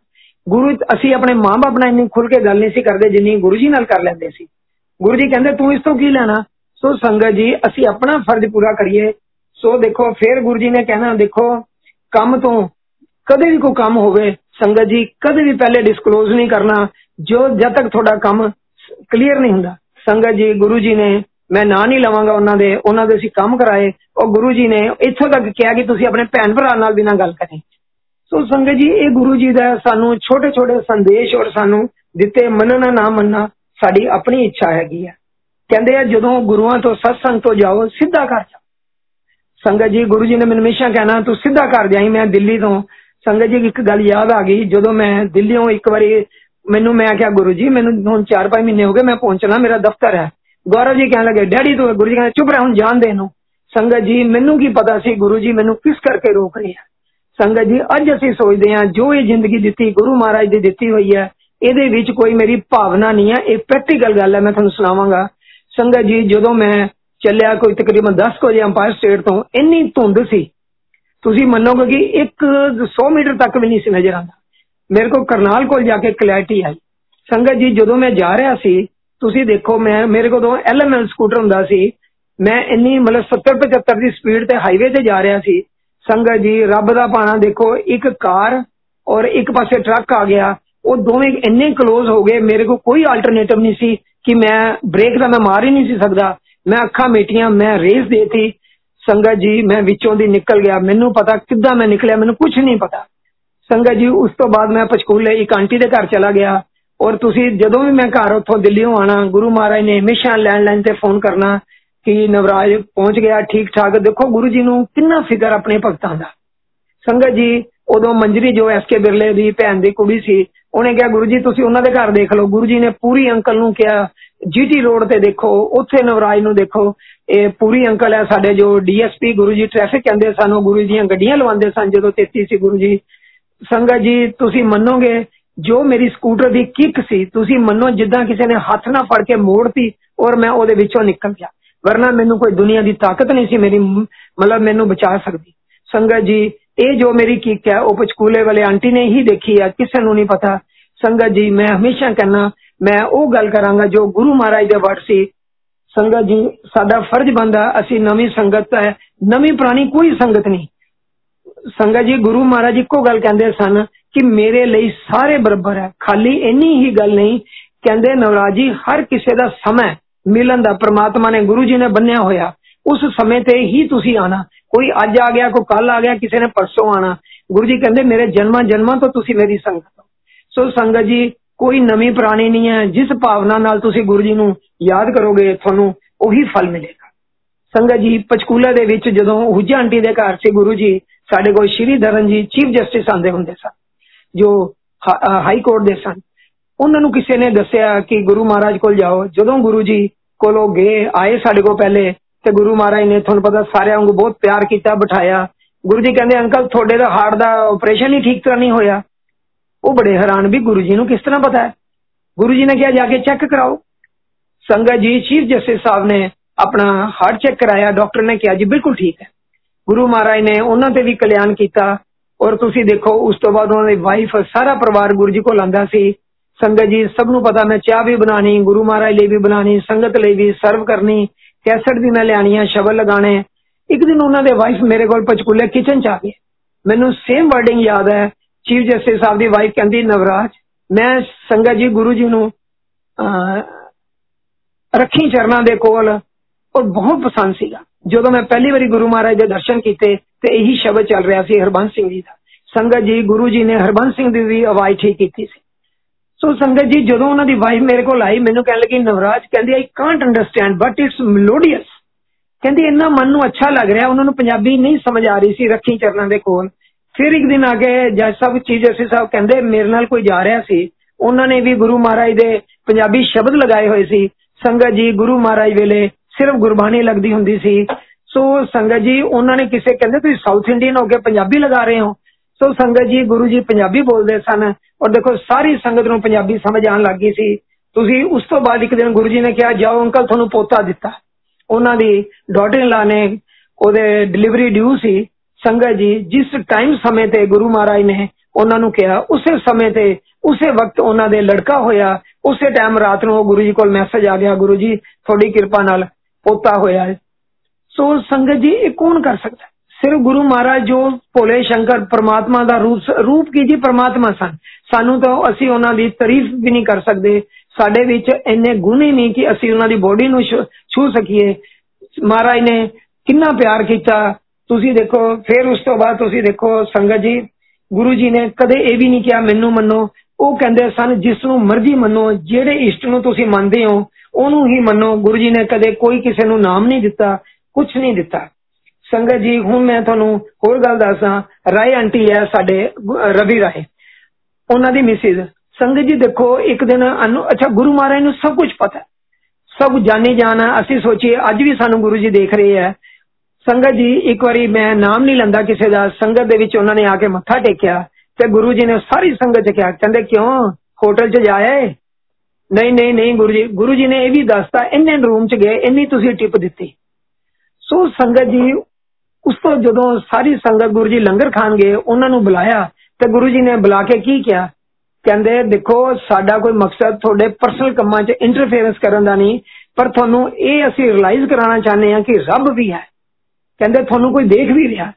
ਗੁਰੂ ਅਸੀਂ ਆਪਣੇ ਮਾਂ-ਬਾਪ ਨਾਲ ਇੰਨੀ ਖੁੱਲ ਕੇ ਗੱਲ ਨਹੀਂ ਸੀ ਕਰਦੇ ਜਿੰਨੀ ਗੁਰੂ ਜੀ ਨਾਲ ਕਰ ਲੈਂਦੇ ਸੀ ਗੁਰੂ ਜੀ ਕਹਿੰਦੇ ਤੂੰ ਇਸ ਤੋਂ ਕੀ ਲੈਣਾ ਸੋ ਸੰਗਤ ਜੀ ਅਸੀਂ ਆਪਣਾ ਫਰਜ਼ ਪੂਰਾ ਕਰੀਏ ਸੋ ਦੇਖੋ ਫਿਰ ਗੁਰੂ ਜੀ ਨੇ ਕਹਿਣਾ ਦੇਖੋ ਕੰਮ ਤੋਂ ਕਦੇ ਵੀ ਕੋਈ ਕੰਮ ਹੋਵੇ ਸੰਗਤ ਜੀ ਕਦੇ ਵੀ ਪਹਿਲੇ ਡਿਸਕਲੋਜ਼ ਨਹੀਂ ਕਰਨਾ ਜੋ ਜਦ ਤੱਕ ਤੁਹਾਡਾ ਕੰਮ ਕਲੀਅਰ ਨਹੀਂ ਹੁੰਦਾ ਸੰਗਤ ਜੀ ਗੁਰੂ ਜੀ ਨੇ ਮੈਂ ਨਾਂ ਨਹੀਂ ਲਵਾਂਗਾ ਉਹਨਾਂ ਦੇ ਉਹਨਾਂ ਦੇ ਅਸੀਂ ਕੰਮ ਕਰਾਏ ਉਹ ਗੁਰੂ ਜੀ ਨੇ ਇੱਥੋਂ ਤੱਕ ਕਿਹਾ ਕਿ ਤੁਸੀਂ ਆਪਣੇ ਭੈਣ ਭਰਾ ਨਾਲ ਵੀ ਨਾ ਗੱਲ ਕਰੇ ਸੋ ਸੰਗਤ ਜੀ ਇਹ ਗੁਰੂ ਜੀ ਦਾ ਸਾਨੂੰ ਛੋਟੇ ਛੋਟੇ ਸੰਦੇਸ਼ ਔਰ ਸਾਨੂੰ ਦਿੱਤੇ ਮੰਨਣਾ ਨਾ ਮੰਨਣਾ ਸਾਡੀ ਆਪਣੀ ਇੱਛਾ ਹੈਗੀ ਆ ਕਹਿੰਦੇ ਆ ਜਦੋਂ ਗੁਰੂਆਂ ਤੋਂ ਸਤਸੰਗ ਤੋਂ ਜਾਓ ਸਿੱਧਾ ਕਰ ਜਾ ਸੰਗਤ ਜੀ ਗੁਰੂ ਜੀ ਨੇ ਮੈਨੂੰ ਹਮੇਸ਼ਾ ਕਹਿਣਾ ਤੂੰ ਸਿੱਧਾ ਕਰ ਜਾਈ ਮੈਂ ਦਿੱਲੀ ਤੋਂ ਸੰਗਤ ਜੀ ਇੱਕ ਗੱਲ ਯਾਦ ਆ ਗਈ ਜਦੋਂ ਮੈਂ ਦਿੱਲੀੋਂ ਇੱਕ ਵਾਰੀ ਮੈਨੂੰ ਮੈਂ ਕਿਹਾ ਗੁਰੂ ਜੀ ਮੈਨੂੰ ਹੁਣ 4-5 ਮਹੀਨੇ ਹੋ ਗਏ ਮੈਂ ਪਹੁੰਚਣਾ ਮੇਰਾ ਦਫ਼ਤਰ ਹੈ ਗੌਰਵ ਜੀ ਕਹਿਣ ਲੱਗੇ ਡੈਡੀ ਤੂੰ ਗੁਰੂ ਜੀ ਕਹਿੰਦੇ ਚੁੱਪ ਰਹਿ ਹੁਣ ਜਾਣ ਦੇ ਇਹਨੂੰ ਸੰਗਤ ਜੀ ਮੈਨੂੰ ਕੀ ਪਤਾ ਸੀ ਗੁਰੂ ਜੀ ਮੈਨੂੰ ਕਿਸ ਕਰਕੇ ਰੋਕ ਰਹੇ ਆ ਸੰਗਤ ਜੀ ਅੱਜ ਅਸੀਂ ਸੋਚਦੇ ਹਾਂ ਜੋ ਇਹ ਜ਼ਿੰਦਗੀ ਦਿੱਤੀ ਗੁਰੂ ਮਹਾਰਾਜ ਦੀ ਦਿੱਤੀ ਹੋਈ ਹੈ ਇਹਦੇ ਵਿੱਚ ਕੋਈ ਮੇਰੀ ਭਾਵਨਾ ਨਹੀਂ ਹੈ ਇਹ ਪ੍ਰੈਕਟੀਕਲ ਗੱਲ ਹੈ ਮੈਂ ਤੁਹਾਨੂੰ ਸੁਣਾਵਾਂਗਾ ਸੰਗਤ ਜੀ ਜਦੋਂ ਮੈਂ ਚੱਲਿਆ ਕੋਈ ਤਕਰੀਬਨ 10 ਵਜੇ ਅੰਪਾਇਰ ਸਟੇਟ ਤੋਂ ਇੰਨੀ ਧੁੰਦ ਸੀ ਤੁਸੀਂ ਮੰਨੋਗੇ ਕਿ ਇੱਕ 100 ਮੀਟਰ ਤੱਕ ਵੀ ਨਹੀਂ ਸੀ ਨਜ਼ਰ ਆਉਂਦਾ ਮੇਰੇ ਕੋਲ ਕਰਨਾਲ ਕੋਲ ਜਾ ਕੇ ਕਲੈਰਿਟੀ ਆਈ ਸੰਗਤ ਜੀ ਜਦੋਂ ਮੈਂ ਜਾ ਰਿਹਾ ਸੀ ਤੁਸੀਂ ਦੇਖੋ ਮੈਂ ਮੇਰੇ ਕੋਲ ਦੋ ਐਲਐਮਐਲ ਸਕੂਟਰ ਹੁੰਦਾ ਸੀ ਮੈਂ ਇੰਨੀ ਮਤਲਬ 70 75 ਦੀ ਸਪੀਡ ਤੇ ਹਾਈਵੇ ਤੇ ਜਾ ਰਿਹਾ ਸੀ ਸੰਗਤ ਜੀ ਰੱਬ ਦਾ ਪਾਣਾ ਦੇਖੋ ਇੱਕ ਕਾਰ ਔਰ ਇੱਕ ਪਾਸੇ ਟਰੱਕ ਆ ਗਿਆ ਉਹ ਦੋਵੇਂ ਇੰਨੇ ক্লোਜ਼ ਹੋ ਗਏ ਮੇਰੇ ਕੋਲ ਕੋਈ ਆਲਟਰਨੇਟਿਵ ਨਹੀਂ ਸੀ ਕਿ ਮੈਂ ਬ੍ਰੇਕ ਦਾ ਮੈਂ ਮਾਰ ਹੀ ਨਹੀਂ ਸੀ ਸਕਦਾ ਮੈਂ ਅੱਖਾਂ ਮੀਟੀਆਂ ਮੈਂ ਰੇਸ ਦੇਤੀ ਸੰਗਤ ਜੀ ਮੈਂ ਵਿੱਚੋਂ ਦੀ ਨਿਕਲ ਗਿਆ ਮੈਨੂੰ ਪਤਾ ਕਿੱਦਾਂ ਮੈਂ ਨਿਕਲਿਆ ਮੈਨੂੰ ਕੁਝ ਨਹੀਂ ਪਤਾ ਸੰਗਤ ਜੀ ਉਸ ਤੋਂ ਬਾਅਦ ਮੈਂ ਪਛਕੂਲੇ ਇੱਕ ਆਂਟੀ ਦੇ ਘਰ ਚਲਾ ਗਿਆ ਔਰ ਤੁਸੀਂ ਜਦੋਂ ਵੀ ਮੈਂ ਘਰ ਉੱਥੋਂ ਦਿੱਲੀੋਂ ਆਣਾ ਗੁਰੂ ਮਹਾਰਾਜ ਨੇ ਹਮੇਸ਼ਾ ਲੈਂਡਲਾਈਨ ਤੇ ਫੋਨ ਕਰਨਾ ਕਿ ਨਵਰਾਜ ਪਹੁੰਚ ਗਿਆ ਠੀਕ ਠਾਕ ਦੇਖੋ ਗੁਰੂ ਜੀ ਨੂੰ ਕਿੰਨਾ ਫਿਕਰ ਆਪਣੇ ਭਗਤਾਂ ਦਾ। ਸੰਗਤ ਜੀ, ਉਦੋਂ ਮੰਜਰੀ ਜੋ ਐਸਕੇ ਬਿਰਲੇ ਦੀ ਭੈਣ ਦੀ ਕੁੜੀ ਸੀ, ਉਹਨੇ ਕਿਹਾ, ਗੁਰੂ ਜੀ, ਤੁਸੀਂ ਉਹਨਾਂ ਦੇ ਘਰ ਦੇਖ ਲਓ। ਗੁਰੂ ਜੀ ਨੇ ਪੂਰੀ ਅੰਕਲ ਨੂੰ ਕਿਹਾ, ਜੀਟੀ ਰੋਡ ਤੇ ਦੇਖੋ, ਉੱਥੇ ਨਵਰਾਜ ਨੂੰ ਦੇਖੋ। ਇਹ ਪੂਰੀ ਅੰਕਲ ਹੈ ਸਾਡੇ ਜੋ ਡੀਐਸਪੀ ਗੁਰੂ ਜੀ ਟ੍ਰੈਫਿਕ ਕਹਿੰਦੇ ਸਨ, ਉਹ ਗੁਰੂ ਦੀਆਂ ਗੱਡੀਆਂ ਲਵਾਉਂਦੇ ਸਨ ਜਦੋਂ 33 ਸੀ ਗੁਰੂ ਜੀ। ਸੰਗਤ ਜੀ, ਤੁਸੀਂ ਮੰਨੋਗੇ ਜੋ ਮੇਰੀ ਸਕੂਟਰ ਦੀ ਕਿੱਕ ਸੀ ਤੁਸੀਂ ਮੰਨੋ ਜਿੱਦਾਂ ਕਿਸੇ ਨੇ ਹੱਥ ਨਾਲ ਫੜ ਕੇ ਮੋੜਤੀ ਔਰ ਮੈਂ ਉਹਦੇ ਵਿੱਚੋਂ ਨਿਕਲ ਗਿਆ ਵਰਨਾ ਮੈਨੂੰ ਕੋਈ ਦੁਨੀਆ ਦੀ ਤਾਕਤ ਨਹੀਂ ਸੀ ਮੇਰੀ ਮਤਲਬ ਮੈਨੂੰ ਬਚਾ ਸਕਦੀ ਸੰਗਤ ਜੀ ਇਹ ਜੋ ਮੇਰੀ ਕਿੱਕ ਹੈ ਉਹ ਪਚਕੂਲੇ ਵਾਲੇ ਆਂਟੀ ਨੇ ਹੀ ਦੇਖੀ ਹੈ ਕਿਸੇ ਨੂੰ ਨਹੀਂ ਪਤਾ ਸੰਗਤ ਜੀ ਮੈਂ ਹਮੇਸ਼ਾ ਕਹਿੰਨਾ ਮੈਂ ਉਹ ਗੱਲ ਕਰਾਂਗਾ ਜੋ ਗੁਰੂ ਮਹਾਰਾਜ ਦੇ ਵਰਡ ਸੀ ਸੰਗਤ ਜੀ ਸਾਡਾ ਫਰਜ਼ ਬੰਦਾ ਅਸੀਂ ਨਵੀਂ ਸੰਗਤ ਹੈ ਨਵੀਂ ਪੁਰਾਣੀ ਕੋਈ ਸੰਗਤ ਨਹੀਂ ਸੰਗਤ ਜੀ ਗੁਰੂ ਮਹਾਰਾਜ ਇੱਕੋ ਗੱਲ ਕਹਿੰਦੇ ਸਨ ਕਿ ਮੇਰੇ ਲਈ ਸਾਰੇ ਬਰਾਬਰ ਹੈ ਖਾਲੀ ਇੰਨੀ ਹੀ ਗੱਲ ਨਹੀਂ ਕਹਿੰਦੇ ਨਵਰਾਜ ਜੀ ਹਰ ਕਿਸੇ ਦਾ ਸਮਾਂ ਮਿਲਣ ਦਾ ਪ੍ਰਮਾਤਮਾ ਨੇ ਗੁਰੂ ਜੀ ਨੇ ਬੰਨਿਆ ਹੋਇਆ ਉਸ ਸਮੇਂ ਤੇ ਹੀ ਤੁਸੀਂ ਆਣਾ ਕੋਈ ਅੱਜ ਆ ਗਿਆ ਕੋਈ ਕੱਲ ਆ ਗਿਆ ਕਿਸੇ ਨੇ ਪਰਸੋਂ ਆਣਾ ਗੁਰੂ ਜੀ ਕਹਿੰਦੇ ਮੇਰੇ ਜਨਮਾਂ ਜਨਮਾਂ ਤੋਂ ਤੁਸੀਂ ਮੇਰੀ ਸੰਗਤ ਹੋ ਸੋ ਸੰਗਤ ਜੀ ਕੋਈ ਨਵੀਂ ਪੁਰਾਣੀ ਨਹੀਂ ਹੈ ਜਿਸ ਭਾਵਨਾ ਨਾਲ ਤੁਸੀਂ ਗੁਰੂ ਜੀ ਨੂੰ ਯਾਦ ਕਰੋਗੇ ਤੁਹਾਨੂੰ ਉਹੀ ਫਲ ਮਿਲੇਗਾ ਸੰਗਤ ਜੀ ਪਚਕੂਲਾ ਦੇ ਵਿੱਚ ਜਦੋਂ ਹੁਜਾ ਆਂਟੀ ਦੇ ਘਰ ਸੀ ਗੁਰੂ ਜੀ ਸਾਡੇ ਕੋਲ ਸ਼੍ਰੀ ਧਰਨ ਜੀ ਚੀਫ ਜਸਟਿਸ ਆਂਦੇ ਹੁੰਦੇ ਸਨ ਜੋ ਹਾਈ ਕੋਰਟ ਦੇ ਸਨ ਉਹਨਾਂ ਨੂੰ ਕਿਸੇ ਨੇ ਦੱਸਿਆ ਕਿ ਗੁਰੂ ਮਹਾਰਾਜ ਕੋਲ ਜਾਓ ਜਦੋਂ ਗੁਰੂ ਜੀ ਕੋਲੋਂ ਗਏ ਆਏ ਸਾਡੇ ਕੋਲ ਪਹਿਲੇ ਤੇ ਗੁਰੂ ਮਹਾਰਾਜ ਨੇ ਤੁਹਾਨੂੰ ਪਤਾ ਸਾਰਿਆਂ ਨੂੰ ਬਹੁਤ ਪਿਆਰ ਕੀਤਾ ਬਿਠਾਇਆ ਗੁਰੂ ਜੀ ਕਹਿੰਦੇ ਅੰਕਲ ਤੁਹਾਡੇ ਦਾ ਹਾਰਟ ਦਾ ਆਪਰੇਸ਼ਨ ਹੀ ਠੀਕ ਤਰ੍ਹਾਂ ਨਹੀਂ ਹੋਇਆ ਉਹ ਬੜੇ ਹੈਰਾਨ ਵੀ ਗੁਰੂ ਜੀ ਨੂੰ ਕਿਸ ਤਰ੍ਹਾਂ ਪਤਾ ਹੈ ਗੁਰੂ ਜੀ ਨੇ ਕਿਹਾ ਜਾ ਕੇ ਚੈੱਕ ਕਰਾਓ ਸੰਗਤ ਜੀ ਚੀਫ ਜਸਟਿਸ ਸਾਹਿਬ ਨੇ ਆਪਣਾ ਹਾਰਟ ਚੈੱਕ ਕਰਾਇਆ ਡਾਕਟਰ ਨੇ ਕਿਹਾ ਜੀ ਬਿਲਕੁਲ ਠੀਕ ਹੈ ਗੁਰੂ ਮਹਾਰਾਜ ਨੇ ਉਹਨਾਂ ਤੇ ਵੀ ਕਲਿਆਣ ਕੀਤਾ ਔਰ ਤੁਸੀਂ ਦੇਖੋ ਉਸ ਤੋਂ ਬਾਅਦ ਉਹਨਾਂ ਦੀ ਵਾਈਫ ਸਾਰਾ ਪਰਿਵਾਰ ਗੁਰੂ ਜੀ ਕੋਲ ਆਂਦਾ ਸੀ ਸੰਗਤ ਜੀ ਸਭ ਨੂੰ ਪਤਾ ਮੈਂ ਚਾਹ ਵੀ ਬਣਾਣੀ ਗੁਰੂ ਮਹਾਰਾਜ ਲਈ ਵੀ ਬਣਾਣੀ ਸੰਗਤ ਲਈ ਵੀ ਸਰਵ ਕਰਨੀ ਕੈਸਟ ਵੀ ਮੈਂ ਲਿਆਣੀ ਆ ਸ਼ਬਦ ਲਗਾਣੇ ਇੱਕ ਦਿਨ ਉਹਨਾਂ ਦੇ ਵਾਈਫ ਮੇਰੇ ਕੋਲ ਪਚਕੂਲੇ ਕਿਚਨ ਚ ਆ ਗਏ ਮੈਨੂੰ ਸੇਮ ਵਰਡਿੰਗ ਯਾਦ ਹੈ ਚੀਫ ਜਸਟਿਸ ਸਾਹਿਬ ਦੀ ਵਾਈਫ ਕਹਿੰਦੀ ਨਵਰਾਜ ਮੈਂ ਸੰਗਤ ਜੀ ਗੁਰੂ ਜੀ ਨੂੰ ਰੱਖੀ ਚਰਨਾਂ ਦੇ ਕੋਲ ਔਰ ਬਹੁਤ ਪਸੰਦ ਸੀਗਾ ਜਦੋਂ ਮੈਂ ਪਹਿਲੀ ਵਾਰੀ ਗੁਰੂ ਮਹਾਰਾਜ ਦੇ ਦਰਸ਼ਨ ਕੀਤੇ ਤੇ ਇਹੀ ਸ਼ਬਦ ਚੱਲ ਰਿਹਾ ਸੀ ਹਰਬੰਸ ਸਿੰਘ ਜੀ ਦਾ। ਸੰਗਤ ਜੀ, ਗੁਰੂ ਜੀ ਨੇ ਹਰਬੰਸ ਸਿੰਘ ਦੀ ਵੀ ਆਵਾਜ਼ ਠੀਕ ਕੀਤੀ ਸੀ। ਸੋ ਸੰਗਤ ਜੀ, ਜਦੋਂ ਉਹਨਾਂ ਦੀ ਵਾਈਫ ਮੇਰੇ ਕੋਲ ਆਈ, ਮੈਨੂੰ ਕਹਿਣ ਲੱਗੀ, ਨਵਰਾਜ, ਕਹਿੰਦੀ I can't understand but it's melodious ਕਹਿੰਦੀ, ਇੰਨਾ ਮਨ ਨੂੰ ਅੱਛਾ ਲੱਗ ਰਿਹਾ, ਉਹਨਾਂ ਨੂੰ ਪੰਜਾਬੀ ਨਹੀਂ ਸਮਝ ਆ ਰਹੀ ਸੀ, ਰੱਖੀ ਚਰਨਾਂ ਦੇ ਕੋਲ। ਫਿਰ ਇੱਕ ਦਿਨ ਆ ਕੇ ਜੱਜ ਸਾਹਿਬ ਚੀਜ਼ ਅਸੀਂ ਸਾਹਿਬ ਕਹਿੰਦੇ, ਮੇਰੇ ਨਾਲ ਕੋਈ ਜਾ ਰਿਹਾ ਸੀ। ਉਹਨਾਂ ਨੇ ਵੀ ਗੁਰੂ ਮਹਾਰਾਜ ਦੇ ਪੰਜਾਬੀ ਸ਼ਬਦ ਲਗਾਏ ਹੋਏ ਸੀ। ਸੰਗਤ ਜੀ, ਗੁਰੂ ਮਹਾਰਾਜ ਵੇਲੇ ਸਿਰਫ ਗੁਰਬਾਣੀ ਲੱਗਦੀ ਹੁੰਦੀ ਸੀ ਸੋ ਸੰਗਤ ਜੀ ਉਹਨਾਂ ਨੇ ਕਿਸੇ ਕਹਿੰਦੇ ਤੁਸੀਂ ਸਾਊਥ ਇੰਡੀਅਨ ਹੋ ਕੇ ਪੰਜਾਬੀ ਲਗਾ ਰਹੇ ਹੋ ਸੋ ਸੰਗਤ ਜੀ ਗੁਰੂ ਜੀ ਪੰਜਾਬੀ ਬੋਲਦੇ ਸਨ ਔਰ ਦੇਖੋ ਸਾਰੀ ਸੰਗਤ ਨੂੰ ਪੰਜਾਬੀ ਸਮਝ ਆਣ ਲੱਗੀ ਸੀ ਤੁਸੀਂ ਉਸ ਤੋਂ ਬਾਅਦ ਇੱਕ ਦਿਨ ਗੁਰੂ ਜੀ ਨੇ ਕਿਹਾ ਜਾਓ ਅੰਕਲ ਤੁਹਾਨੂੰ ਪੋਤਾ ਦਿੱਤਾ ਉਹਨਾਂ ਦੀ ਡਾਟਰ ਇਨ ਲਾ ਨੇ ਉਹਦੇ ਡਿਲੀਵਰੀ ਡਿਊ ਸੀ ਸੰਗਤ ਜੀ ਜਿਸ ਟਾਈਮ ਸਮੇਂ ਤੇ ਗੁਰੂ ਮਹਾਰਾਜ ਨੇ ਉਹਨਾਂ ਨੂੰ ਕਿਹਾ ਉਸੇ ਸਮੇਂ ਤੇ ਉਸੇ ਵਕਤ ਉਹਨਾਂ ਦੇ ਲੜਕਾ ਹੋਇਆ ਉਸੇ ਟਾਈਮ ਰਾਤ ਨੂੰ ਉਹ ਗੁਰੂ ਜੀ ਕੋਲ ਮੈਸੇਜ ਆ ਗਿਆ ਗੁਰੂ ਜੀ ਤੁਹਾਡੀ ਕਿਰਪਾ ਨਾਲ ਪੋਤਾ ਹੋਇਆ ਹੈ ਸੋ ਸੰਗਤ ਜੀ ਇਹ ਕੌਣ ਕਰ ਸਕਦਾ ਸਿਰਫ ਗੁਰੂ ਮਹਾਰਾਜ ਜੋ ਭੋਲੇ ਸ਼ੰਕਰ ਪਰਮਾਤਮਾ ਦਾ ਰੂਪ ਰੂਪ ਕੀ ਜੀ ਪਰਮਾਤਮਾ ਸਨ ਸਾਨੂੰ ਤਾਂ ਅਸੀਂ ਉਹਨਾਂ ਦੀ ਤਾਰੀਫ ਵੀ ਨਹੀਂ ਕਰ ਸਕਦੇ ਸਾਡੇ ਵਿੱਚ ਇੰਨੇ ਗੁਣ ਹੀ ਨਹੀਂ ਕਿ ਅਸੀਂ ਉਹਨਾਂ ਦੀ ਬੋਡੀ ਨੂੰ ਛੂ ਸਕੀਏ ਮਹਾਰਾਜ ਨੇ ਕਿੰਨਾ ਪਿਆਰ ਕੀਤਾ ਤੁਸੀਂ ਦੇਖੋ ਫਿਰ ਉਸ ਤੋਂ ਬਾਅਦ ਤੁਸੀਂ ਦੇਖੋ ਸੰਗਤ ਜੀ ਗੁਰੂ ਜੀ ਨੇ ਕਦੇ ਇਹ ਵੀ ਨਹੀਂ ਕਿਹਾ ਮੈਨੂੰ ਮੰਨੋ ਉਹ ਕਹਿੰਦੇ ਸਨ ਜਿਸ ਨੂੰ ਮਰਜ਼ੀ ਮੰਨੋ ਜਿਹੜੇ ਇਸ਼ਟ ਨੂੰ ਤੁਸੀਂ ਮੰਨਦੇ ਹੋ ਉਹਨੂੰ ਹੀ ਮੰਨੋ ਗੁਰੂ ਜੀ ਨੇ ਕਦੇ ਕੋਈ ਕਿਸੇ ਨੂੰ ਨਾਮ ਨਹੀਂ ਦਿੱਤਾ ਕੁਝ ਨਹੀਂ ਦਿੱਤਾ ਸੰਗਤ ਜੀ ਹੁਣ ਮੈਂ ਤੁਹਾਨੂੰ ਹੋਰ ਗੱਲ ਦੱਸਾਂ ਰਾਏ ਆਂਟੀ ਹੈ ਸਾਡੇ ਰਵੀ ਰਾਏ ਉਹਨਾਂ ਦੀ ਮਿਸਿਸ ਸੰਗਤ ਜੀ ਦੇਖੋ ਇੱਕ ਦਿਨ ਅੱਛਾ ਗੁਰੂ ਮਹਾਰਾਜ ਨੂੰ ਸਭ ਕੁਝ ਪਤਾ ਸਭ ਜਾਣੇ ਜਾਣਾ ਅਸੀਂ ਸੋਚੀਏ ਅੱਜ ਵੀ ਸਾਨੂੰ ਗੁਰੂ ਜੀ ਦੇਖ ਰਹੇ ਹੈ ਸੰਗਤ ਜੀ ਇੱਕ ਵਾਰੀ ਮੈਂ ਨਾਮ ਨਹੀਂ ਲੰਦਾ ਕਿਸੇ ਦਾ ਸੰਗਤ ਦੇ ਵਿੱਚ ਉਹਨਾਂ ਨੇ ਆ ਕੇ ਮੱਥਾ ਟੇਕਿਆ ਤੇ ਗੁਰੂ ਜੀ ਨੇ ਸਾਰੀ ਸੰਗਤ ਚ ਕਿਹਾ ਕਹਿੰਦੇ ਕਿਉਂ ਹੋਟਲ ਚ ਜਾਏ ਨਹੀਂ ਨਹੀਂ ਨਹੀਂ ਗੁਰੂ ਜੀ ਗੁਰੂ ਜੀ ਨੇ ਇਹ ਵੀ ਦੱਸਤਾ ਇੰਨੇ ਰੂਮ ਚ ਗਏ ਇੰਨੀ ਤੁਸੀਂ ਟਿਪ ਦਿੱਤੀ ਸੋ ਸੰਗਤ ਜੀ ਉਸ ਤੋਂ ਜਦੋਂ ਸਾਰੀ ਸੰਗਤ ਗੁਰੂ ਜੀ ਲੰਗਰ ਖਾਣ ਗਏ ਉਹਨਾਂ ਨੂੰ ਬੁਲਾਇਆ ਤੇ ਗੁਰੂ ਜੀ ਨੇ ਬੁਲਾ ਕੇ ਕੀ ਕਿਹਾ ਕਹਿੰਦੇ ਦੇਖੋ ਸਾਡਾ ਕੋਈ ਮਕਸਦ ਤੁਹਾਡੇ ਪਰਸਨਲ ਕੰਮਾਂ 'ਚ ਇੰਟਰਫੇਰੈਂਸ ਕਰਨ ਦਾ ਨਹੀਂ ਪਰ ਤੁਹਾਨੂੰ ਇਹ ਅਸੀਂ ਰਿਅਲਾਈਜ਼ ਕਰਾਉਣਾ ਚਾਹੁੰਦੇ ਹਾਂ ਕਿ ਰੱਬ ਵੀ ਹੈ ਕਹਿੰਦੇ ਤੁਹਾਨੂੰ ਕੋਈ ਦੇਖ ਵੀ ਰਿਹਾ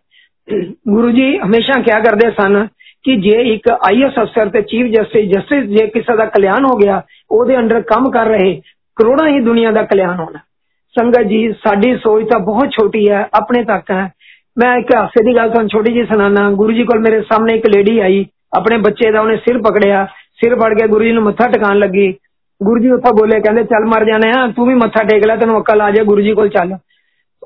ਗੁਰੂ ਜੀ ਹਮੇਸ਼ਾ ਕਿਹਾ ਕਰਦੇ ਸਨ ਕਿ ਜੇ ਇੱਕ ਆਈਐਸ ਅਫਸਰ ਤੇ ਚੀਫ ਜਸਟਿਸ ਜਸਟਿਸ ਜੇ ਕਿਸੇ ਦਾ ਕਲਿਆਣ ਹੋ ਗਿਆ ਉਹਦੇ ਅੰਡਰ ਕੰਮ ਕਰ ਰਹੇ ਕਰੋੜਾਂ ਹੀ ਦੁਨੀਆ ਦਾ ਕਲਿਆਣ ਹੋਣਾ ਸੰਗਤ ਜੀ ਸਾਡੀ ਸੋਚ ਤਾਂ ਬਹੁਤ ਛੋਟੀ ਹੈ ਆਪਣੇ ਤੱਕ ਹੈ ਮੈਂ ਇੱਕ ਹਾਸੇ ਦੀ ਗੱਲ ਤੁਹਾਨੂੰ ਛੋਟੀ ਜੀ ਸੁਣਾਣਾ ਗੁਰੂ ਜੀ ਕੋਲ ਮੇਰੇ ਸਾਹਮਣੇ ਇੱਕ ਲੇਡੀ ਆਈ ਆਪਣੇ ਬੱਚੇ ਦਾ ਉਹਨੇ ਸਿਰ ਪਕੜਿਆ ਸਿਰ ਫੜ ਕੇ ਗੁਰੂ ਜੀ ਨੂੰ ਮੱਥਾ ਟਿਕਾਣ ਲੱਗੀ ਗੁਰੂ ਜੀ ਉੱਥਾ ਬੋਲੇ ਕਹਿੰਦੇ ਚੱਲ ਮਰ ਜਾਣਾ ਆ ਤੂੰ ਵੀ ਮੱਥਾ ਟੇਕ ਲੈ ਤੈਨੂੰ ਅਕਲ ਆ ਜਾਏ ਗੁਰੂ ਜੀ ਕੋਲ ਚੱਲ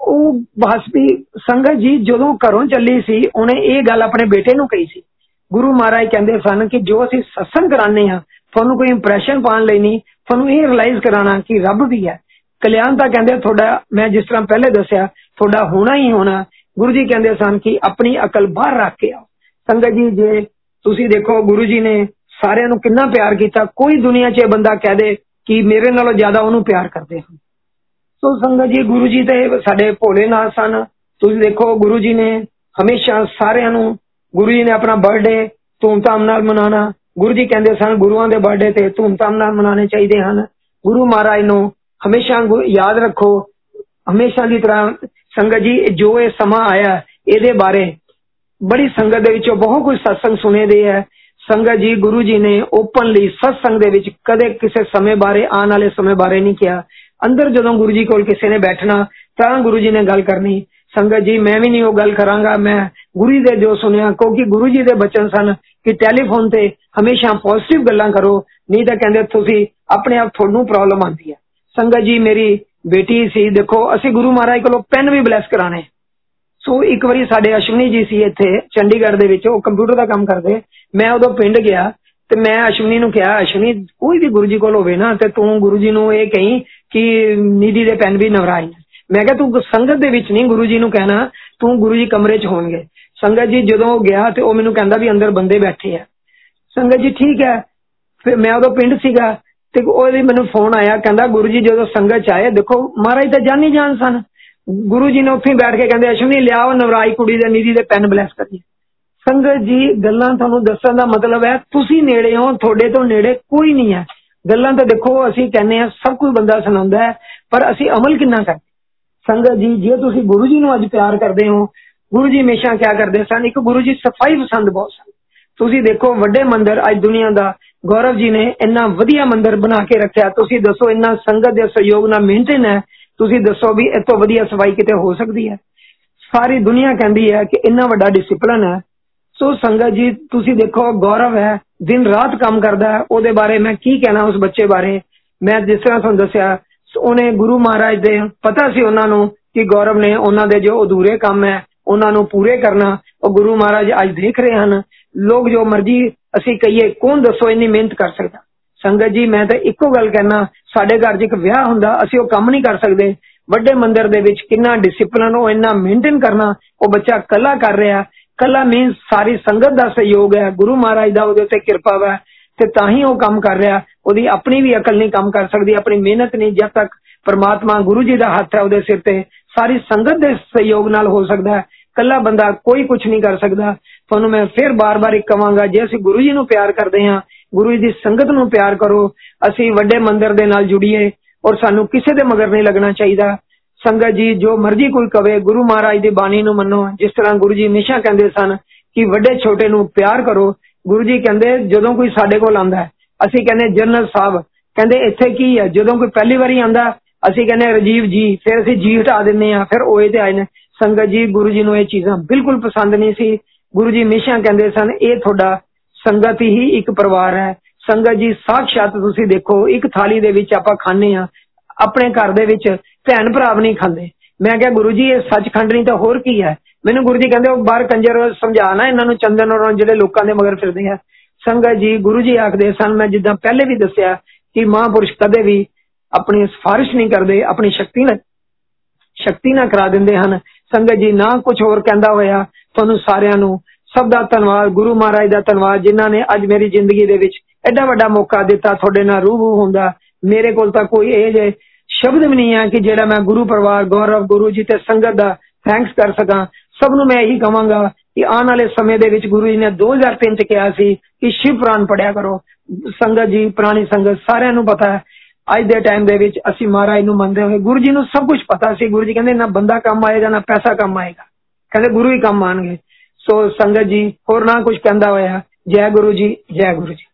ਉਹ ਬਸਪੀ ਸੰਗਤ ਜੀ ਜਦੋਂ ਘਰੋਂ ਚੱਲੀ ਸੀ ਉਹਨੇ ਇਹ ਗੱਲ ਆਪਣੇ ਬੇਟੇ ਨੂੰ ਕਹੀ ਸੀ ਗੁਰੂ ਮਹਾਰਾਜ ਕਹਿੰਦੇ ਸਨ ਕਿ ਜੋ ਅਸੀਂ ਸਤਸੰਗ ਕਰਾਣੇ ਆ ਤੁਹਾਨੂੰ ਕੋਈ ਇੰਪ੍ਰੈਸ਼ਨ ਪਾਉਣ ਲਈ ਨਹੀਂ ਤੁਹਾਨੂੰ ਇਹ ਰਿਅਲਾਈਜ਼ ਕਰਾਣਾ ਕਿ ਰੱਬ ਵੀ ਹੈ ਕਲਿਆਣ ਤਾਂ ਕਹਿੰਦੇ ਤੁਹਾਡਾ ਮੈਂ ਜਿਸ ਤਰ੍ਹਾਂ ਪਹਿਲੇ ਦੱਸਿਆ ਤੁਹਾਡਾ ਹੋਣਾ ਹੀ ਹੋਣਾ ਗੁਰੂ ਜੀ ਕਹਿੰਦੇ ਸਨ ਕਿ ਆਪਣੀ ਅਕਲ ਬਾਹਰ ਰੱਖ ਕੇ ਆਓ ਸੰਗਤ ਜੀ ਜੇ ਤੁਸੀਂ ਦੇਖੋ ਗੁਰੂ ਜੀ ਨੇ ਸਾਰਿਆਂ ਨੂੰ ਕਿੰਨਾ ਪਿਆਰ ਕੀਤਾ ਕੋਈ ਦੁਨੀਆ 'ਚ ਇਹ ਬੰਦਾ ਕਹਿ ਦੇ ਕਿ ਮੇਰੇ ਨਾਲੋਂ ਜ਼ਿਆਦਾ ਉਹਨੂੰ ਪਿਆਰ ਕਰਦੇ ਹਨ ਸੋ ਸੰਗਤ ਜੀ ਗੁਰੂ ਜੀ ਤੇ ਸਾਡੇ ਭੋਲੇਨਾਥ ਸਨ ਤੁਸੀਂ ਦੇਖੋ ਗੁਰੂ ਜੀ ਨੇ ਹਮੇਸ਼ਾ ਸਾਰਿਆਂ ਨੂੰ ਗੁਰੂ ਜੀ ਨੇ ਆਪਣਾ ਬਰਥਡੇ ਧੂਮਧਾਮ ਨਾਲ ਮਨਾਉਣਾ ਗੁਰੂ ਜੀ ਕਹਿੰਦੇ ਸਨ ਗੁਰੂਆਂ ਦੇ ਬਰਥਡੇ ਤੇ ਧੂਮਧਾਮ ਨਾਲ ਮਨਾਉਣੇ ਚਾਹੀਦੇ ਹਨ ਗੁਰੂ ਮਹਾਰਾਜ ਨੂੰ ਹਮੇਸ਼ਾ ਯਾਦ ਰੱਖੋ ਹਮੇਸ਼ਾ ਦੀ ਤਰ੍ਹਾਂ ਸੰਗਤ ਜੀ ਜੋ ਇਹ ਸਮਾਂ ਆਇਆ ਇਹਦੇ ਬਾਰੇ ਬੜੀ ਸੰਗਤ ਦੇ ਵਿੱਚੋਂ ਬਹੁਤ ਕੁਝ ਸਤਸੰਗ ਸੁਨੇ ਦੇ ਹੈ ਸੰਗਤ ਜੀ ਗੁਰੂ ਜੀ ਨੇ ਓਪਨਲੀ ਸਤਸੰਗ ਦੇ ਵਿੱਚ ਕਦੇ ਕਿਸੇ ਸਮੇਂ ਬਾਰੇ ਆਉਣ ਵਾਲੇ ਸਮੇਂ ਬਾਰੇ ਨਹੀਂ ਕਿਹਾ ਅੰਦਰ ਜਦੋਂ ਗੁਰੂ ਜੀ ਕੋਲ ਕਿਸੇ ਨੇ ਬੈਠਣਾ ਤਾਂ ਗੁਰੂ ਜੀ ਨੇ ਗੱਲ ਕਰਨੀ ਸੰਗਤ ਜੀ ਮੈਂ ਵੀ ਨਹੀਂ ਉਹ ਗੱਲ ਕਰਾਂਗਾ ਮੈਂ ਗੁਰੂ ਦੇ ਜੋ ਸੁਨਿਆ ਕਿਉਂਕਿ ਗੁਰੂ ਜੀ ਦੇ ਬਚਨ ਸਨ ਕਿ ਟੈਲੀਫੋਨ ਤੇ ਹਮੇਸ਼ਾ ਪੋਜ਼ਿਟਿਵ ਗੱਲਾਂ ਕਰੋ ਨਹੀਂ ਤਾਂ ਕਹਿੰਦੇ ਤੁਸੀਂ ਆਪਣੇ ਆਪ ਤੁਹਾਨੂੰ ਪ੍ਰੋਬਲਮ ਆਉਂਦੀ ਹੈ ਸੰਗਤ ਜੀ ਮੇਰੀ ਬੇਟੀ ਸੀ ਦੇਖੋ ਅਸੀਂ ਗੁਰੂ ਮਹਾਰਾਜ ਕੋਲੋਂ ਪੈਨ ਵੀ ਬਲੈਸ ਕਰਾਣੇ ਸੋ ਇੱਕ ਵਾਰੀ ਸਾਡੇ ਅਸ਼ਵਨੀ ਜੀ ਸੀ ਇੱਥੇ ਚੰਡੀਗੜ੍ਹ ਦੇ ਵਿੱਚ ਉਹ ਕੰਪਿਊਟਰ ਦਾ ਕੰਮ ਕਰਦੇ ਮੈਂ ਉਦੋਂ ਪਿੰਡ ਗਿਆ ਤੇ ਮੈਂ ਅਸ਼ਵਨੀ ਨੂੰ ਕਿਹਾ ਅਸ਼ਵਨੀ ਕੋਈ ਵੀ ਗੁਰੂ ਜੀ ਕੋਲ ਹੋਵੇ ਨਾ ਤੇ ਤੂੰ ਗੁਰੂ ਜੀ ਨੂੰ ਇਹ ਕਹੀਂ ਕਿ ਨੀਦੀ ਦੇ ਪੈਨ ਵੀ ਨਵਰਾਈ ਮੈਂ ਕਿਹਾ, ਤੂੰ ਸੰਗਤ ਦੇ ਵਿੱਚ ਨਹੀਂ ਗੁਰੂ ਜੀ ਨੂੰ ਕਹਿਣਾ, ਤੂੰ ਗੁਰੂ ਜੀ ਕਮਰੇ 'ਚ ਹੋਣਗੇ। ਸੰਗਤ ਜੀ ਜਦੋਂ ਉਹ ਗਿਆ ਤੇ ਉਹ ਮੈਨੂੰ ਕਹਿੰਦਾ ਵੀ ਅੰਦਰ ਬੰਦੇ ਬੈਠੇ ਆ। ਸੰਗਤ ਜੀ ਠੀਕ ਹੈ। ਫਿਰ ਮੈਂ ਉਦੋਂ ਪਿੰਡ ਸੀਗਾ ਤੇ ਉਹਦੇ ਮੈਨੂੰ ਫੋਨ ਆਇਆ, ਕਹਿੰਦਾ, ਗੁਰੂ ਜੀ ਜਦੋਂ ਸੰਗਤ 'ਚ ਆਏ, ਦੇਖੋ, ਮਹਾਰਾਜ ਤਾਂ ਜਾਣੀ ਜਾਣ ਸਨ। ਗੁਰੂ ਜੀ ਨੇ ਉੱਥੇ ਬੈਠ ਕੇ ਕਹਿੰਦੇ, ਅਸ਼ਵਨੀ, ਲਿਆਓ ਨਵਰਾਈ ਕੁੜੀ ਦੇ ਨੀਦੀ ਦੇ ਪੈਨ ਬਲੈਸ ਕਰੀਏ। ਸੰਗਤ ਜੀ, ਗੱਲਾਂ ਤੁਹਾਨੂੰ ਦੱਸਣ ਦਾ ਮਤਲਬ ਹੈ, ਤੁਸੀਂ ਨੇੜੇ ਹੋ, ਤੁਹਾਡੇ ਤੋਂ ਨੇੜੇ ਕੋਈ ਨਹੀਂ ਹੈ। ਗੱਲਾਂ ਤਾਂ ਦੇਖੋ, ਅਸੀਂ ਕਹਿੰਦੇ ਆ ਸਭ ਕੋਈ ਬੰਦਾ ਸੁਣਾਉਂਦਾ ਹੈ, ਪਰ ਅਸੀਂ ਅਮਲ ਕਿੰਨਾ ਕਰਦੇ? ਸੰਗਤ ਜੀ, ਜੇ ਤੁਸੀਂ ਗੁਰੂ ਜੀ ਨੂੰ ਅੱਜ ਪਿਆਰ ਕਰਦੇ ਹੋ, ਗੁਰੂ ਜੀ ਹਮੇਸ਼ਾ ਕਿਆ ਕਰਦੇ ਸਨ? ਇੱਕ ਗੁਰੂ ਜੀ ਸਫ਼ਾਈ ਪਸੰਦ ਬਹੁਤ ਸਨ। ਤੁਸੀਂ ਦੇਖੋ, ਵੱਡੇ ਮੰਦਰ ਅੱਜ ਦੁਨੀਆ ਦਾ, ਗੌਰਵ ਜੀ ਨੇ ਇੰਨਾ ਵਧੀਆ ਮੰਦਰ ਬਣਾ ਕੇ ਰੱਖਿਆ। ਤੁਸੀਂ ਦੱਸੋ, ਇੰਨਾ ਸੰਗਤ ਦੇ ਸਹਿਯੋਗ ਨਾਲ ਮੇਨਟੇਨ ਹੈ? ਤੁਸੀਂ ਦੱਸੋ ਵੀ ਇਸ ਤੋਂ ਵਧੀਆ ਸਫ਼ਾਈ ਕਿਤੇ ਹੋ ਸਕਦੀ ਹੈ? ਸਾਰੀ ਦੁਨੀਆ ਕਹਿੰਦੀ ਹੈ ਕਿ ਇੰਨਾ ਵੱਡਾ ਡਿਸਪਲਿਨ ਹੈ। ਸੋ ਸੰਗਤ ਜੀ, ਤੁਸੀਂ ਦੇਖੋ, ਗੌਰਵ ਹੈ। ਦਿਨ ਰਾਤ ਕੰਮ ਕਰਦਾ ਹੈ ਉਹਦੇ ਬਾਰੇ ਮੈਂ ਕੀ ਕਹਿਣਾ ਉਸ ਬੱਚੇ ਬਾਰੇ ਮੈਂ ਜਿਸ ਤਰ੍ਹਾਂ ਤੁਹਾਨੂੰ ਦੱਸਿਆ ਉਹਨੇ ਗੁਰੂ ਮਹਾਰਾਜ ਦੇ ਪਤਾ ਸੀ ਉਹਨਾਂ ਨੂੰ ਕਿ ਗੌਰਵ ਨੇ ਉਹਨਾਂ ਦੇ ਜੋ ਅਧੂਰੇ ਕੰਮ ਹੈ ਉਹਨਾਂ ਨੂੰ ਪੂਰੇ ਕਰਨਾ ਉਹ ਗੁਰੂ ਮਹਾਰਾਜ ਅੱਜ ਦੇਖ ਰਹੇ ਹਨ ਲੋਕ ਜੋ ਮਰਜ਼ੀ ਅਸੀਂ ਕਹੀਏ ਕੌਣ ਦੱਸੋ ਇੰਨੀ ਮਿਹਨਤ ਕਰ ਸਕਦਾ ਸੰਗਤ ਜੀ ਮੈਂ ਤਾਂ ਇੱਕੋ ਗੱਲ ਕਹਿਣਾ ਸਾਡੇ ਘਰ 'ਚ ਇੱਕ ਵਿਆਹ ਹੁੰਦਾ ਅਸੀਂ ਉਹ ਕੰਮ ਨਹੀਂ ਕਰ ਸਕਦੇ ਵੱਡੇ ਮੰਦਿਰ ਦੇ ਵਿੱਚ ਕਿੰਨਾ ਡਿਸਪਲਿਨ ਉਹ ਇੰਨਾ ਮੇਨਟੇਨ ਕਰਨਾ ਉਹ ਬੱਚਾ ਕੱਲਾ ਕਰ ਰਿਹਾ ਕੱਲਾ ਮੀਨਸ ਸਾਰੀ ਸੰਗਤ ਦਾ ਸਹਿਯੋਗ ਹੈ ਗੁਰੂ ਮਹਾਰਾਜ ਦਾ ਉਹਦੇ ਉੱਤੇ ਕਿਰਪਾ ਹੈ ਤੇ ਤਾਂ ਹੀ ਉਹ ਕੰਮ ਕਰ ਰਿਹਾ ਉਹਦੀ ਆਪਣੀ ਵੀ ਅਕਲ ਨਹੀਂ ਕੰਮ ਕਰ ਸਕਦੀ ਆਪਣੀ ਮਿਹਨਤ ਨਹੀਂ ਜਦ ਤੱਕ ਪਰਮਾਤਮਾ ਗੁਰੂ ਜੀ ਦਾ ਹੱਥ ਹੈ ਉਹਦੇ ਸਿਰ ਤੇ ਸਾਰੀ ਸੰਗਤ ਦੇ ਸਹਿਯੋਗ ਨਾਲ ਹੋ ਸਕਦਾ ਹੈ ਕੱਲਾ ਬੰਦਾ ਕੋਈ ਕੁਝ ਨਹੀਂ ਕਰ ਸਕਦਾ ਤੁਹਾਨੂੰ ਮੈਂ ਫਿਰ ਬਾਰ-ਬਾਰ ਇੱਕ ਕਵਾਂਗਾ ਜੇ ਅਸੀਂ ਗੁਰੂ ਜੀ ਨੂੰ ਪਿਆਰ ਕਰਦੇ ਹਾਂ ਗੁਰੂ ਜੀ ਦੀ ਸੰਗਤ ਨੂੰ ਪਿਆਰ ਕਰੋ ਅਸੀਂ ਵੱਡੇ ਮੰਦਰ ਦੇ ਨਾਲ ਜੁੜੀਏ ਔਰ ਸਾਨੂੰ ਕਿਸੇ ਦੇ ਮਗਰ ਨਹੀਂ ਲੱਗਣਾ ਚਾਹੀਦਾ ਸੰਗਤ ਜੀ ਜੋ ਮਰਜ਼ੀ ਕੋਈ ਕਵੇ ਗੁਰੂ ਮਹਾਰਾਜ ਦੀ ਬਾਣੀ ਨੂੰ ਮੰਨੋ ਜਿਸ ਤਰ੍ਹਾਂ ਗੁਰੂ ਜੀ ਹਮੇਸ਼ਾ ਕਹਿੰਦੇ ਸਨ ਕਿ ਵੱਡੇ ਛੋਟੇ ਨੂੰ ਪਿਆਰ ਕਰੋ ਗੁਰੂ ਜੀ ਕਹਿੰਦੇ ਜਦੋਂ ਕੋਈ ਸਾਡੇ ਕੋਲ ਆਂਦਾ ਅਸੀਂ ਕਹਿੰਦੇ ਜਨਰਲ ਸਾਹਿਬ ਕਹਿੰਦੇ ਇੱਥੇ ਕੀ ਹੈ ਜਦੋਂ ਕੋਈ ਪਹਿਲੀ ਵਾਰੀ ਆਂਦਾ ਅਸੀਂ ਕਹਿੰਦੇ ਰਜੀਵ ਜੀ ਫਿਰ ਅਸੀਂ ਜੀ ਹਟਾ ਦਿੰਨੇ ਆ ਫਿਰ ਓਏ ਤੇ ਆਏ ਨੇ ਸੰਗਤ ਜੀ ਗੁਰੂ ਜੀ ਨੂੰ ਇਹ ਚੀਜ਼ਾਂ ਬਿਲਕੁਲ ਪਸੰਦ ਨਹੀਂ ਸੀ ਗੁਰੂ ਜੀ ਹਮੇਸ਼ਾ ਕਹਿੰਦੇ ਸਨ ਇਹ ਤੁਹਾਡਾ ਸੰਗਤ ਹੀ ਇੱਕ ਪਰਿਵਾਰ ਹੈ ਸੰਗਤ ਜੀ ਸਾਖਸ਼ਾਤ ਤੁਸੀਂ ਦੇਖੋ ਇੱਕ ਥਾਲੀ ਦੇ ਵਿੱਚ ਆਪਾਂ ਖਾਣੇ ਆ ਆਪਣੇ ਘਰ ਦੇ ਵਿੱਚ ਭੈਣ ਭਰਾ ਨਹੀਂ ਖਾਂਦੇ। ਮੈਂ ਕਿਹਾ, ਗੁਰੂ ਜੀ, ਇਹ ਸੱਚਖੰਡ ਨਹੀਂ ਤਾਂ ਹੋਰ ਕੀ ਹੈ? ਮੈਨੂੰ ਗੁਰੂ ਜੀ ਕਹਿੰਦੇ, ਉਹ ਬਾਹਰ ਕੰਜਰ ਸਮਝਾਣਾ ਇਹਨਾਂ ਨੂੰ ਚੰਦਨ ਔਰ ਜਿਹੜੇ ਲੋਕਾਂ ਦੇ ਮਗਰ ਫਿਰਦੇ ਆ। ਸੰਗਤ ਜੀ, ਗੁਰੂ ਜੀ ਆਖਦੇ ਸਨ, ਮੈਂ ਜਿੱਦਾਂ ਪਹਿਲੇ ਵੀ ਦੱਸਿਆ ਕਿ ਮਹਾਪੁਰਸ਼ ਕਦੇ ਵੀ ਆਪਣੀ ਸਫਾਰਿਸ਼ ਨਹੀਂ ਕਰਦੇ, ਆਪਣੀ ਸ਼ਕਤੀ ਨਾਲ ਸ਼ਕਤੀ ਨਾਲ ਕਰਾ ਦਿੰਦੇ ਹਨ। ਸੰਗਤ ਜੀ, ਨਾ ਕੁਝ ਹੋਰ ਕਹਿੰਦਾ ਹੋਇਆ। ਤੁਹਾਨੂੰ ਸਾਰਿਆਂ ਨੂੰ ਸਭ ਦਾ ਧੰਨਵਾਦ, ਗੁਰੂ ਮਹਾਰਾਜ ਦਾ ਧੰਨਵਾਦ, ਜਿਨ੍ਹਾਂ ਨੇ ਅੱਜ ਮੇਰੀ ਜ਼ਿੰਦਗੀ ਦੇ ਵਿੱਚ ਐਡਾ ਵੱਡਾ ਮੌਕਾ ਦਿੱਤਾ, ਤੁਹਾਡੇ ਨਾਲ ਰੂਬੂ ਹੁੰਦਾ। ਮੇਰੇ ਕੋਲ ਤਾਂ ਕੋਈ ਇਹ ਜੇ ਸ਼ਬਦ ਵੀ ਨਹੀਂ ਹੈ ਕਿ ਜਿਹੜਾ ਮੈਂ ਗੁਰੂ ਪਰਿਵਾਰ ਗੌਰਵ ਗੁਰੂ ਜੀ ਤੇ ਸੰਗਤ ਦਾ ਥੈਂਕਸ ਕਰ ਸਕਾਂ ਸਭ ਨੂੰ ਮੈਂ ਇਹੀ ਕਹਾਂਗਾ ਕਿ ਆਉਣ ਵਾਲੇ ਸਮੇਂ ਦੇ ਵਿੱਚ ਗੁਰੂ ਜੀ ਨੇ 2003 ਚ ਕਿਹਾ ਸੀ ਕਿ ਸ਼ਿਵ ਪੁਰਾਨ ਪੜਿਆ ਕਰੋ ਸੰਗਤ ਜੀ ਪੁਰਾਣੀ ਸੰਗਤ ਸਾਰਿਆਂ ਨੂੰ ਪਤਾ ਹੈ ਅੱਜ ਦੇ ਟਾਈਮ ਦੇ ਵਿੱਚ ਅਸੀਂ ਮਹਾਰਾਜ ਨੂੰ ਮੰਨਦੇ ਹੋਏ ਗੁਰੂ ਜੀ ਨੂੰ ਸਭ ਕੁਝ ਪਤਾ ਸੀ ਗੁਰੂ ਜੀ ਕਹਿੰਦੇ ਨਾ ਬੰਦਾ ਕੰਮ ਆਏਗਾ ਨਾ ਪੈਸਾ ਕੰਮ ਆਏਗਾ ਕਹਿੰਦੇ ਗੁਰੂ ਹੀ ਕੰਮ ਆਣਗੇ ਸੋ ਸੰਗਤ ਜੀ ਹੋਰ ਨਾ ਕੁਝ ਕਹਿੰਦਾ ਹੋਇਆ ਜੈ ਗੁਰੂ ਜੀ ਜੈ ਗੁਰੂ ਜੀ